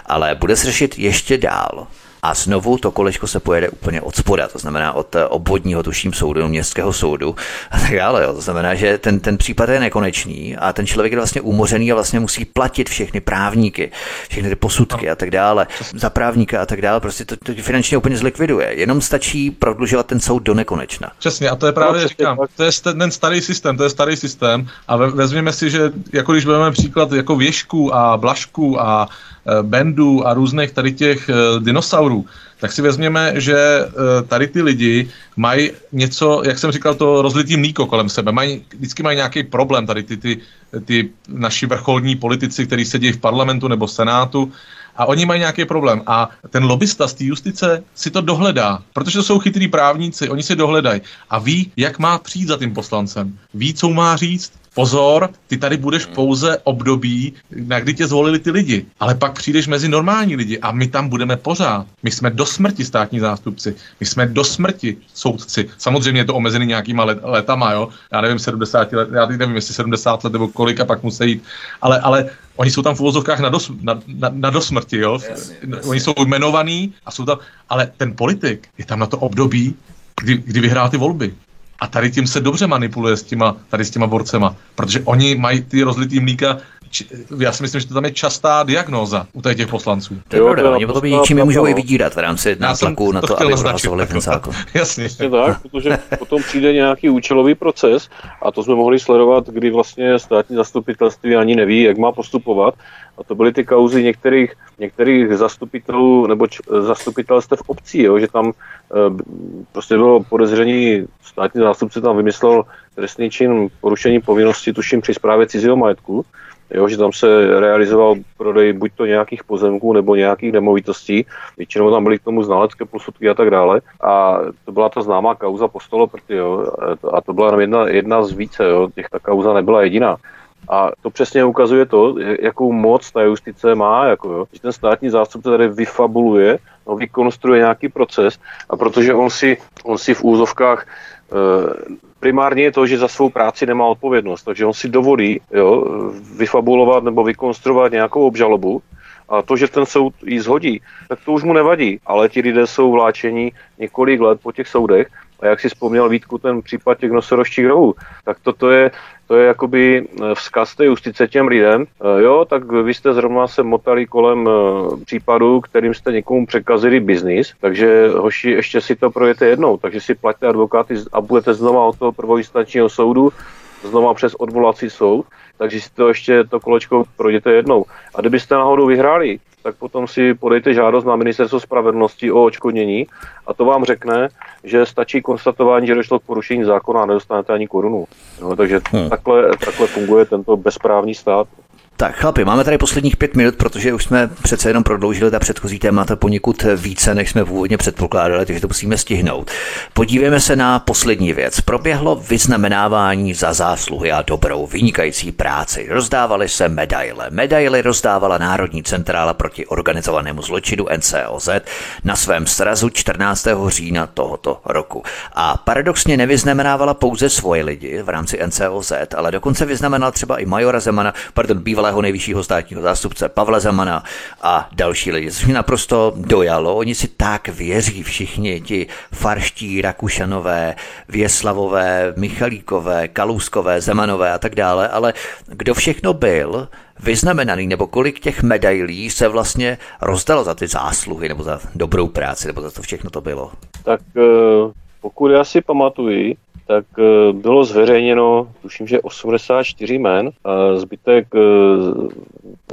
ale bude se řešit ještě dál. A znovu to kolečko se pojede úplně od spoda, to znamená od eh, obvodního tuším soudu, městského soudu a tak dále. Jo. To znamená, že ten, ten případ je nekonečný a ten člověk je vlastně umořený a vlastně musí platit všechny právníky, všechny ty posudky a tak dále, za právníka a tak dále. Prostě to, to finančně úplně zlikviduje. Jenom stačí prodlužovat ten soud do nekonečna. Přesně, a to je právě, no, říkám, to je ten starý systém, to je starý systém a vezměme si, že jako když budeme příklad jako věžku a blašku a e, bendů a různých tady těch e, dinosaurů, tak si vezměme, že e, tady ty lidi mají něco, jak jsem říkal, to rozlitý mlíko kolem sebe. Mají, vždycky mají nějaký problém tady ty, ty, ty naši vrcholní politici, kteří sedí v parlamentu nebo senátu a oni mají nějaký problém. A ten lobista z té justice si to dohledá, protože to jsou chytrý právníci, oni si dohledají a ví, jak má přijít za tím poslancem. Ví, co má říct, pozor, ty tady budeš hmm. pouze období, na kdy tě zvolili ty lidi, ale pak přijdeš mezi normální lidi a my tam budeme pořád. My jsme do smrti státní zástupci, my jsme do smrti soudci. Samozřejmě je to omezený nějakýma let, letama, jo. Já nevím, 70 let, já nevím, jestli 70 let nebo kolik a pak musí jít, ale, ale oni jsou tam v uvozovkách na, dos, na, na, na dosmrti, jo. Jasně, jasně. Oni jsou jmenovaní a jsou tam, ale ten politik je tam na to období, kdy, kdy vyhrál ty volby. A tady tím se dobře manipuluje s těma, tady s těma borcema, protože oni mají ty rozlitý mlíka já si myslím, že to tam je častá diagnóza u těch poslanců. To je pravda, oni potom čím je můžou i vydírat v rámci nátlaku na to, to aby prohlasovali ten zákon. Jasně. tak, protože potom přijde nějaký účelový proces a to jsme mohli sledovat, kdy vlastně státní zastupitelství ani neví, jak má postupovat. A to byly ty kauzy některých, některých zastupitelů nebo č, zastupitelstev obcí, jo, že tam e, prostě bylo podezření, státní zástupce tam vymyslel trestný čin porušení povinnosti, tuším při zprávě cizího majetku jo, že tam se realizoval prodej buď to nějakých pozemků nebo nějakých nemovitostí, většinou tam byly k tomu znalecké posudky a tak dále. A to byla ta známá kauza Postolo prty, jo, a to byla jedna, jedna z více, jo, těch ta kauza nebyla jediná. A to přesně ukazuje to, jakou moc ta justice má, jako jo, že ten státní zástupce tady vyfabuluje, no, vykonstruuje nějaký proces. A protože on si, on si v úzovkách primárně je to, že za svou práci nemá odpovědnost, takže on si dovolí jo, vyfabulovat nebo vykonstruovat nějakou obžalobu a to, že ten soud ji zhodí, tak to už mu nevadí, ale ti lidé jsou vláčení několik let po těch soudech a jak si vzpomněl Vítku ten případ těch nosorožčích rohů, tak toto je to je jakoby eh, vzkaz té justice těm lidem. Eh, jo, tak vy jste zrovna se motali kolem eh, případu, kterým jste někomu překazili biznis, takže hoši, ještě si to projete jednou, takže si platíte advokáty a budete znova od toho prvoinstančního soudu, znova přes odvolací soud, takže si to ještě to kolečko projděte jednou. A kdybyste náhodou vyhráli, tak potom si podejte žádost na ministerstvo spravedlnosti o očkodnění a to vám řekne, že stačí konstatování, že došlo k porušení zákona a nedostanete ani korunu. No, takže hmm. takhle, takhle funguje tento bezprávní stát. Tak chlapi, máme tady posledních pět minut, protože už jsme přece jenom prodloužili ta předchozí témata poněkud více, než jsme původně předpokládali, takže to musíme stihnout. Podívejme se na poslední věc. Proběhlo vyznamenávání za zásluhy a dobrou, vynikající práci. Rozdávaly se medaile. Medaily rozdávala Národní centrála proti organizovanému zločinu NCOZ na svém srazu 14. října tohoto roku. A paradoxně nevyznamenávala pouze svoje lidi v rámci NCOZ, ale dokonce vyznamenala třeba i majora Zemana, pardon, bývalá bývalého nejvyššího státního zástupce Pavla Zemana a další lidi, což mě naprosto dojalo. Oni si tak věří všichni, ti farští Rakušanové, Věslavové, Michalíkové, Kalouskové, Zemanové a tak dále, ale kdo všechno byl vyznamenaný, nebo kolik těch medailí se vlastně rozdalo za ty zásluhy, nebo za dobrou práci, nebo za to všechno to bylo? Tak eh, pokud já si pamatuju, tak eh, bylo zveřejněno, tuším, že 84 men. A zbytek eh,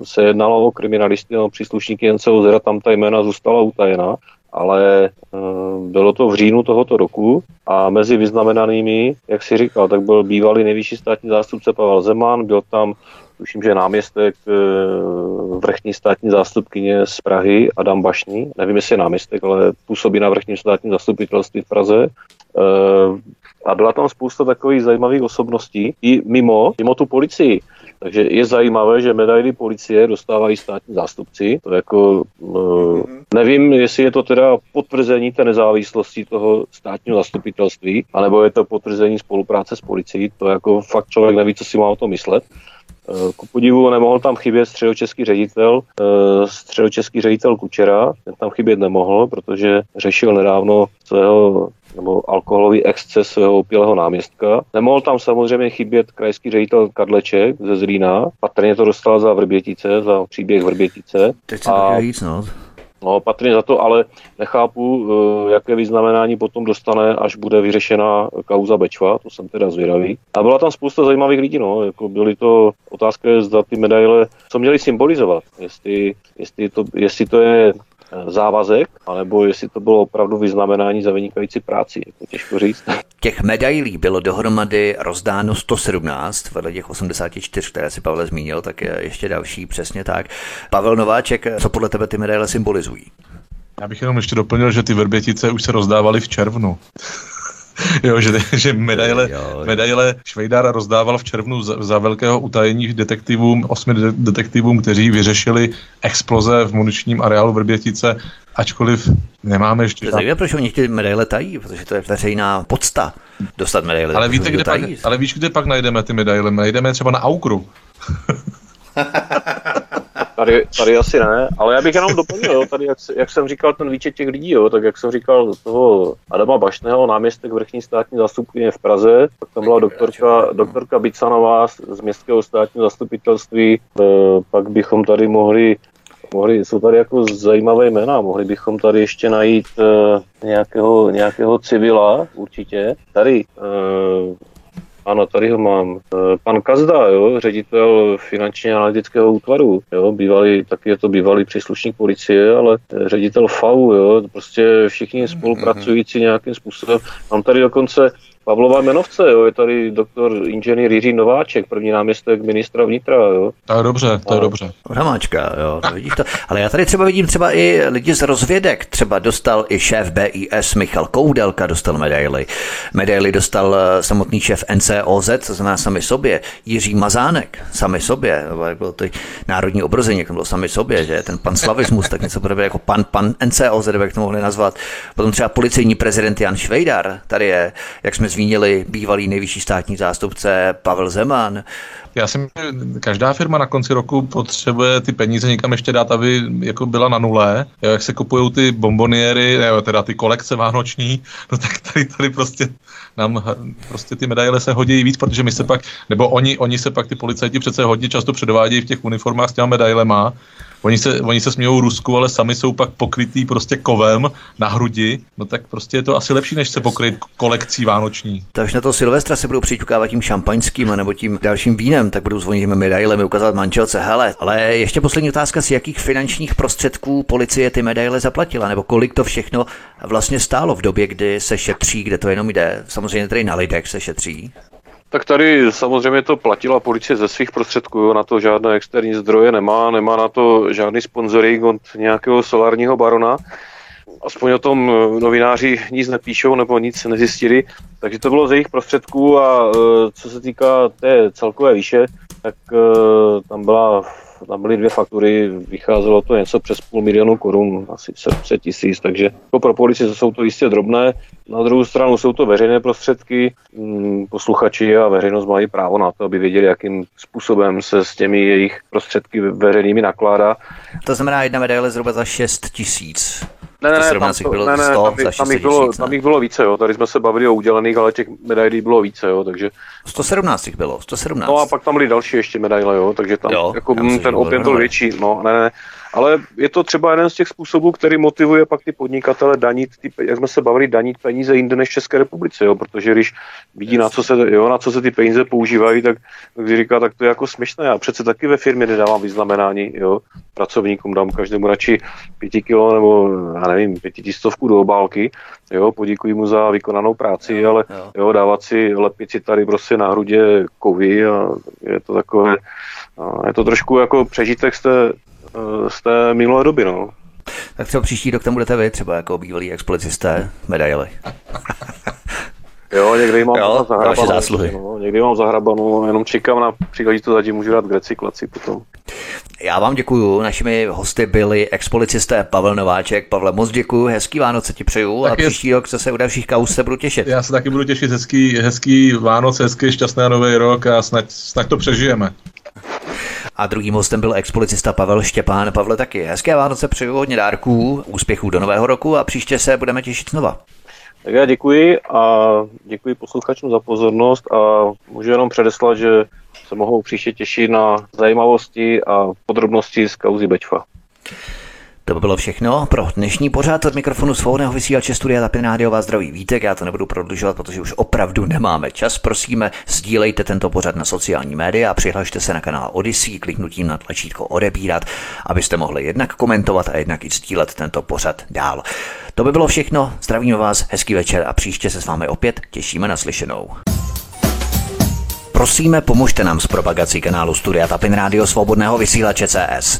se jednalo o kriminalisty, o příslušníky NCOZ, tam ta jména zůstala utajená, ale eh, bylo to v říjnu tohoto roku a mezi vyznamenanými, jak si říkal, tak byl bývalý nejvyšší státní zástupce Pavel Zeman, byl tam tuším, že náměstek vrchní státní zástupkyně z Prahy, Adam Bašný, nevím, jestli je náměstek, ale působí na vrchním státním zastupitelství v Praze. A byla tam spousta takových zajímavých osobností i mimo, mimo tu policii. Takže je zajímavé, že medaily policie dostávají státní zástupci. To jako, uh, nevím, jestli je to teda potvrzení té nezávislosti toho státního zastupitelství, anebo je to potvrzení spolupráce s policií. To jako fakt člověk neví, co si má o tom myslet. Ku podivu nemohl tam chybět středočeský ředitel, středočeský ředitel Kučera, ten tam chybět nemohl, protože řešil nedávno svého nebo alkoholový exces svého opilého náměstka. Nemohl tam samozřejmě chybět krajský ředitel Kadleček ze Zlína. Patrně to dostal za Vrbětice, za příběh Vrbětice. Teď jsem a... říct, no. No, patrně za to, ale nechápu, eh, jaké vyznamenání potom dostane, až bude vyřešena kauza Bečva, to jsem teda zvědavý. A byla tam spousta zajímavých lidí, no, jako byly to otázky, zda ty medaile, co měly symbolizovat, jestli, jestli, to, jestli to je závazek, anebo jestli to bylo opravdu vyznamenání za vynikající práci, jako těžko říct. Těch medailí bylo dohromady rozdáno 117, vedle těch 84, které si Pavel zmínil, tak je ještě další, přesně tak. Pavel Nováček, co podle tebe ty medaile symbolizují? Já bych jenom ještě doplnil, že ty verbětice už se rozdávaly v červnu. jo, že, že medaile, jo. medaile Švejdár rozdával v červnu za, za velkého utajení detektivům, osmi de- detektivům, kteří vyřešili exploze v muničním areálu Vrbětice, ačkoliv nemáme ještě... To je proč oni ty medaile tají, protože to je veřejná podsta dostat medaile. Ale víte, kde pak, ale víš, kde pak najdeme ty medaile? Najdeme třeba na Aukru. Tady, tady asi ne, ale já bych jenom doplnil, jo, tady jak, jak, jsem říkal ten výčet těch lidí, jo, tak jak jsem říkal toho Adama Bašného, náměstek vrchní státní zastupkyně v Praze, tak tam byla doktorka, doktorka Bicanová z městského státního zastupitelství, e, pak bychom tady mohli mohli, jsou tady jako zajímavé jména, mohli bychom tady ještě najít e, nějakého, nějakého civila určitě. Tady e, ano, tady ho mám. E, pan Kazda, jo, ředitel finančně analytického útvaru, jo, bývalý, taky je to bývalý příslušník policie, ale ředitel FAU, jo, prostě všichni spolupracující nějakým způsobem. Mám tady dokonce Pavlova jmenovce, jo, je tady doktor inženýr Jiří Nováček, první náměstek ministra vnitra, jo. To je dobře, to je a... dobře. Hramáčka, jo, to vidíš to. Ale já tady třeba vidím třeba i lidi z rozvědek, třeba dostal i šéf BIS Michal Koudelka, dostal medaily. Medaily dostal eh, samotný šéf NCOZ, to znamená sami sobě, Jiří Mazánek, sami sobě, jak bylo to národní obrození, jak to bylo sami sobě, že ten pan slavismus, tak něco podobně jako pan, pan NCOZ, jak to mohli nazvat. Potom třeba policejní prezident Jan Švejdar, tady je, jak jsme zmínili bývalý nejvyšší státní zástupce Pavel Zeman. Já si myslím, že každá firma na konci roku potřebuje ty peníze někam ještě dát, aby jako byla na nule. Jo, jak se kupují ty bomboniéry, jo, teda ty kolekce vánoční, no tak tady, tady prostě nám prostě ty medaile se hodí víc, protože my se pak, nebo oni, oni se pak ty policajti přece hodně často předvádějí v těch uniformách s těma medailema Oni se, oni se smějou Rusku, ale sami jsou pak pokrytý prostě kovem na hrudi, no tak prostě je to asi lepší, než se pokryt kolekcí vánoční. Takže na to Silvestra se budou přiťukávat tím šampaňským nebo tím dalším vínem, tak budou zvonit medailemi, ukázat manželce, hele. Ale ještě poslední otázka, z jakých finančních prostředků policie ty medaile zaplatila, nebo kolik to všechno vlastně stálo v době, kdy se šetří, kde to jenom jde. Samozřejmě tady na lidech se šetří. Tak tady samozřejmě to platila policie ze svých prostředků, na to žádné externí zdroje nemá, nemá na to žádný sponsoring od nějakého solárního barona. Aspoň o tom eh, novináři nic nepíšou nebo nic nezjistili, takže to bylo ze jejich prostředků a eh, co se týká té celkové výše, tak eh, tam byla tam byly dvě faktury, vycházelo to něco přes půl milionu korun, asi 700 tisíc, takže jako pro policii jsou to jistě drobné. Na druhou stranu jsou to veřejné prostředky, mm, posluchači a veřejnost mají právo na to, aby věděli, jakým způsobem se s těmi jejich prostředky veřejnými nakládá. To znamená jedna medaile zhruba za 6 tisíc. Ne, ne, ne, tam, to, bylo ne, ne, 100 tam, by, tam, jich bylo, tam jich bylo více, jo. Tady jsme se bavili o udělených, ale těch medailí bylo více, jo, takže... 117 jich bylo, 117. No a pak tam byly další ještě medaile, jo, takže tam jo, jako, ten objem byl větší, no, ne, ne, ale je to třeba jeden z těch způsobů, který motivuje pak ty podnikatele danit, ty, jak jsme se bavili, danit peníze jinde než v České republice, jo? protože když vidí, na co, se, jo, na co se ty peníze používají, tak, tak říká, tak to je jako směšné. Já přece taky ve firmě nedávám vyznamenání jo? pracovníkům, dám každému radši pěti kilo nebo, já nevím, pětitistovku do obálky, jo? poděkuji mu za vykonanou práci, jo, ale jo. Jo, dávat si, lepit si tady prostě na hrudě kovy a je to takové, je to trošku jako přežitek z té z té minulé doby. No. Tak třeba příští rok tam budete vy, třeba jako bývalý expolicisté medaily. Jo, někdy mám jo, zahrabanou. Zásluhy. No, někdy mám zahrabanou, jenom čekám na příležitost, zatím můžu dát k recyklaci potom. Já vám děkuju. Našimi hosty byli expolicisté Pavel Nováček. Pavle, moc děkuju, hezký Vánoce ti přeju tak a je... příští rok se u dalších kaus se budu těšit. Já se taky budu těšit, hezký, hezký Vánoce, hezký šťastný nový rok a snad, snad to přežijeme. A druhým hostem byl expolicista Pavel Štěpán. Pavle taky hezké Vánoce, přeju hodně dárků, úspěchů do nového roku a příště se budeme těšit znova. Tak já děkuji a děkuji posluchačům za pozornost a můžu jenom předeslat, že se mohou příště těšit na zajímavosti a podrobnosti z kauzy Bečfa. To by bylo všechno pro dnešní pořád od mikrofonu svobodného vysílače Studia Tapin Rádio vás zdraví vítek. Já to nebudu prodlužovat, protože už opravdu nemáme čas. Prosíme, sdílejte tento pořad na sociální média a přihlašte se na kanál Odyssey kliknutím na tlačítko odebírat, abyste mohli jednak komentovat a jednak i sdílet tento pořad dál. To by bylo všechno. Zdravíme vás, hezký večer a příště se s vámi opět těšíme na slyšenou. Prosíme, pomožte nám s propagací kanálu Studia Tapin Rádio Svobodného vysílače CS.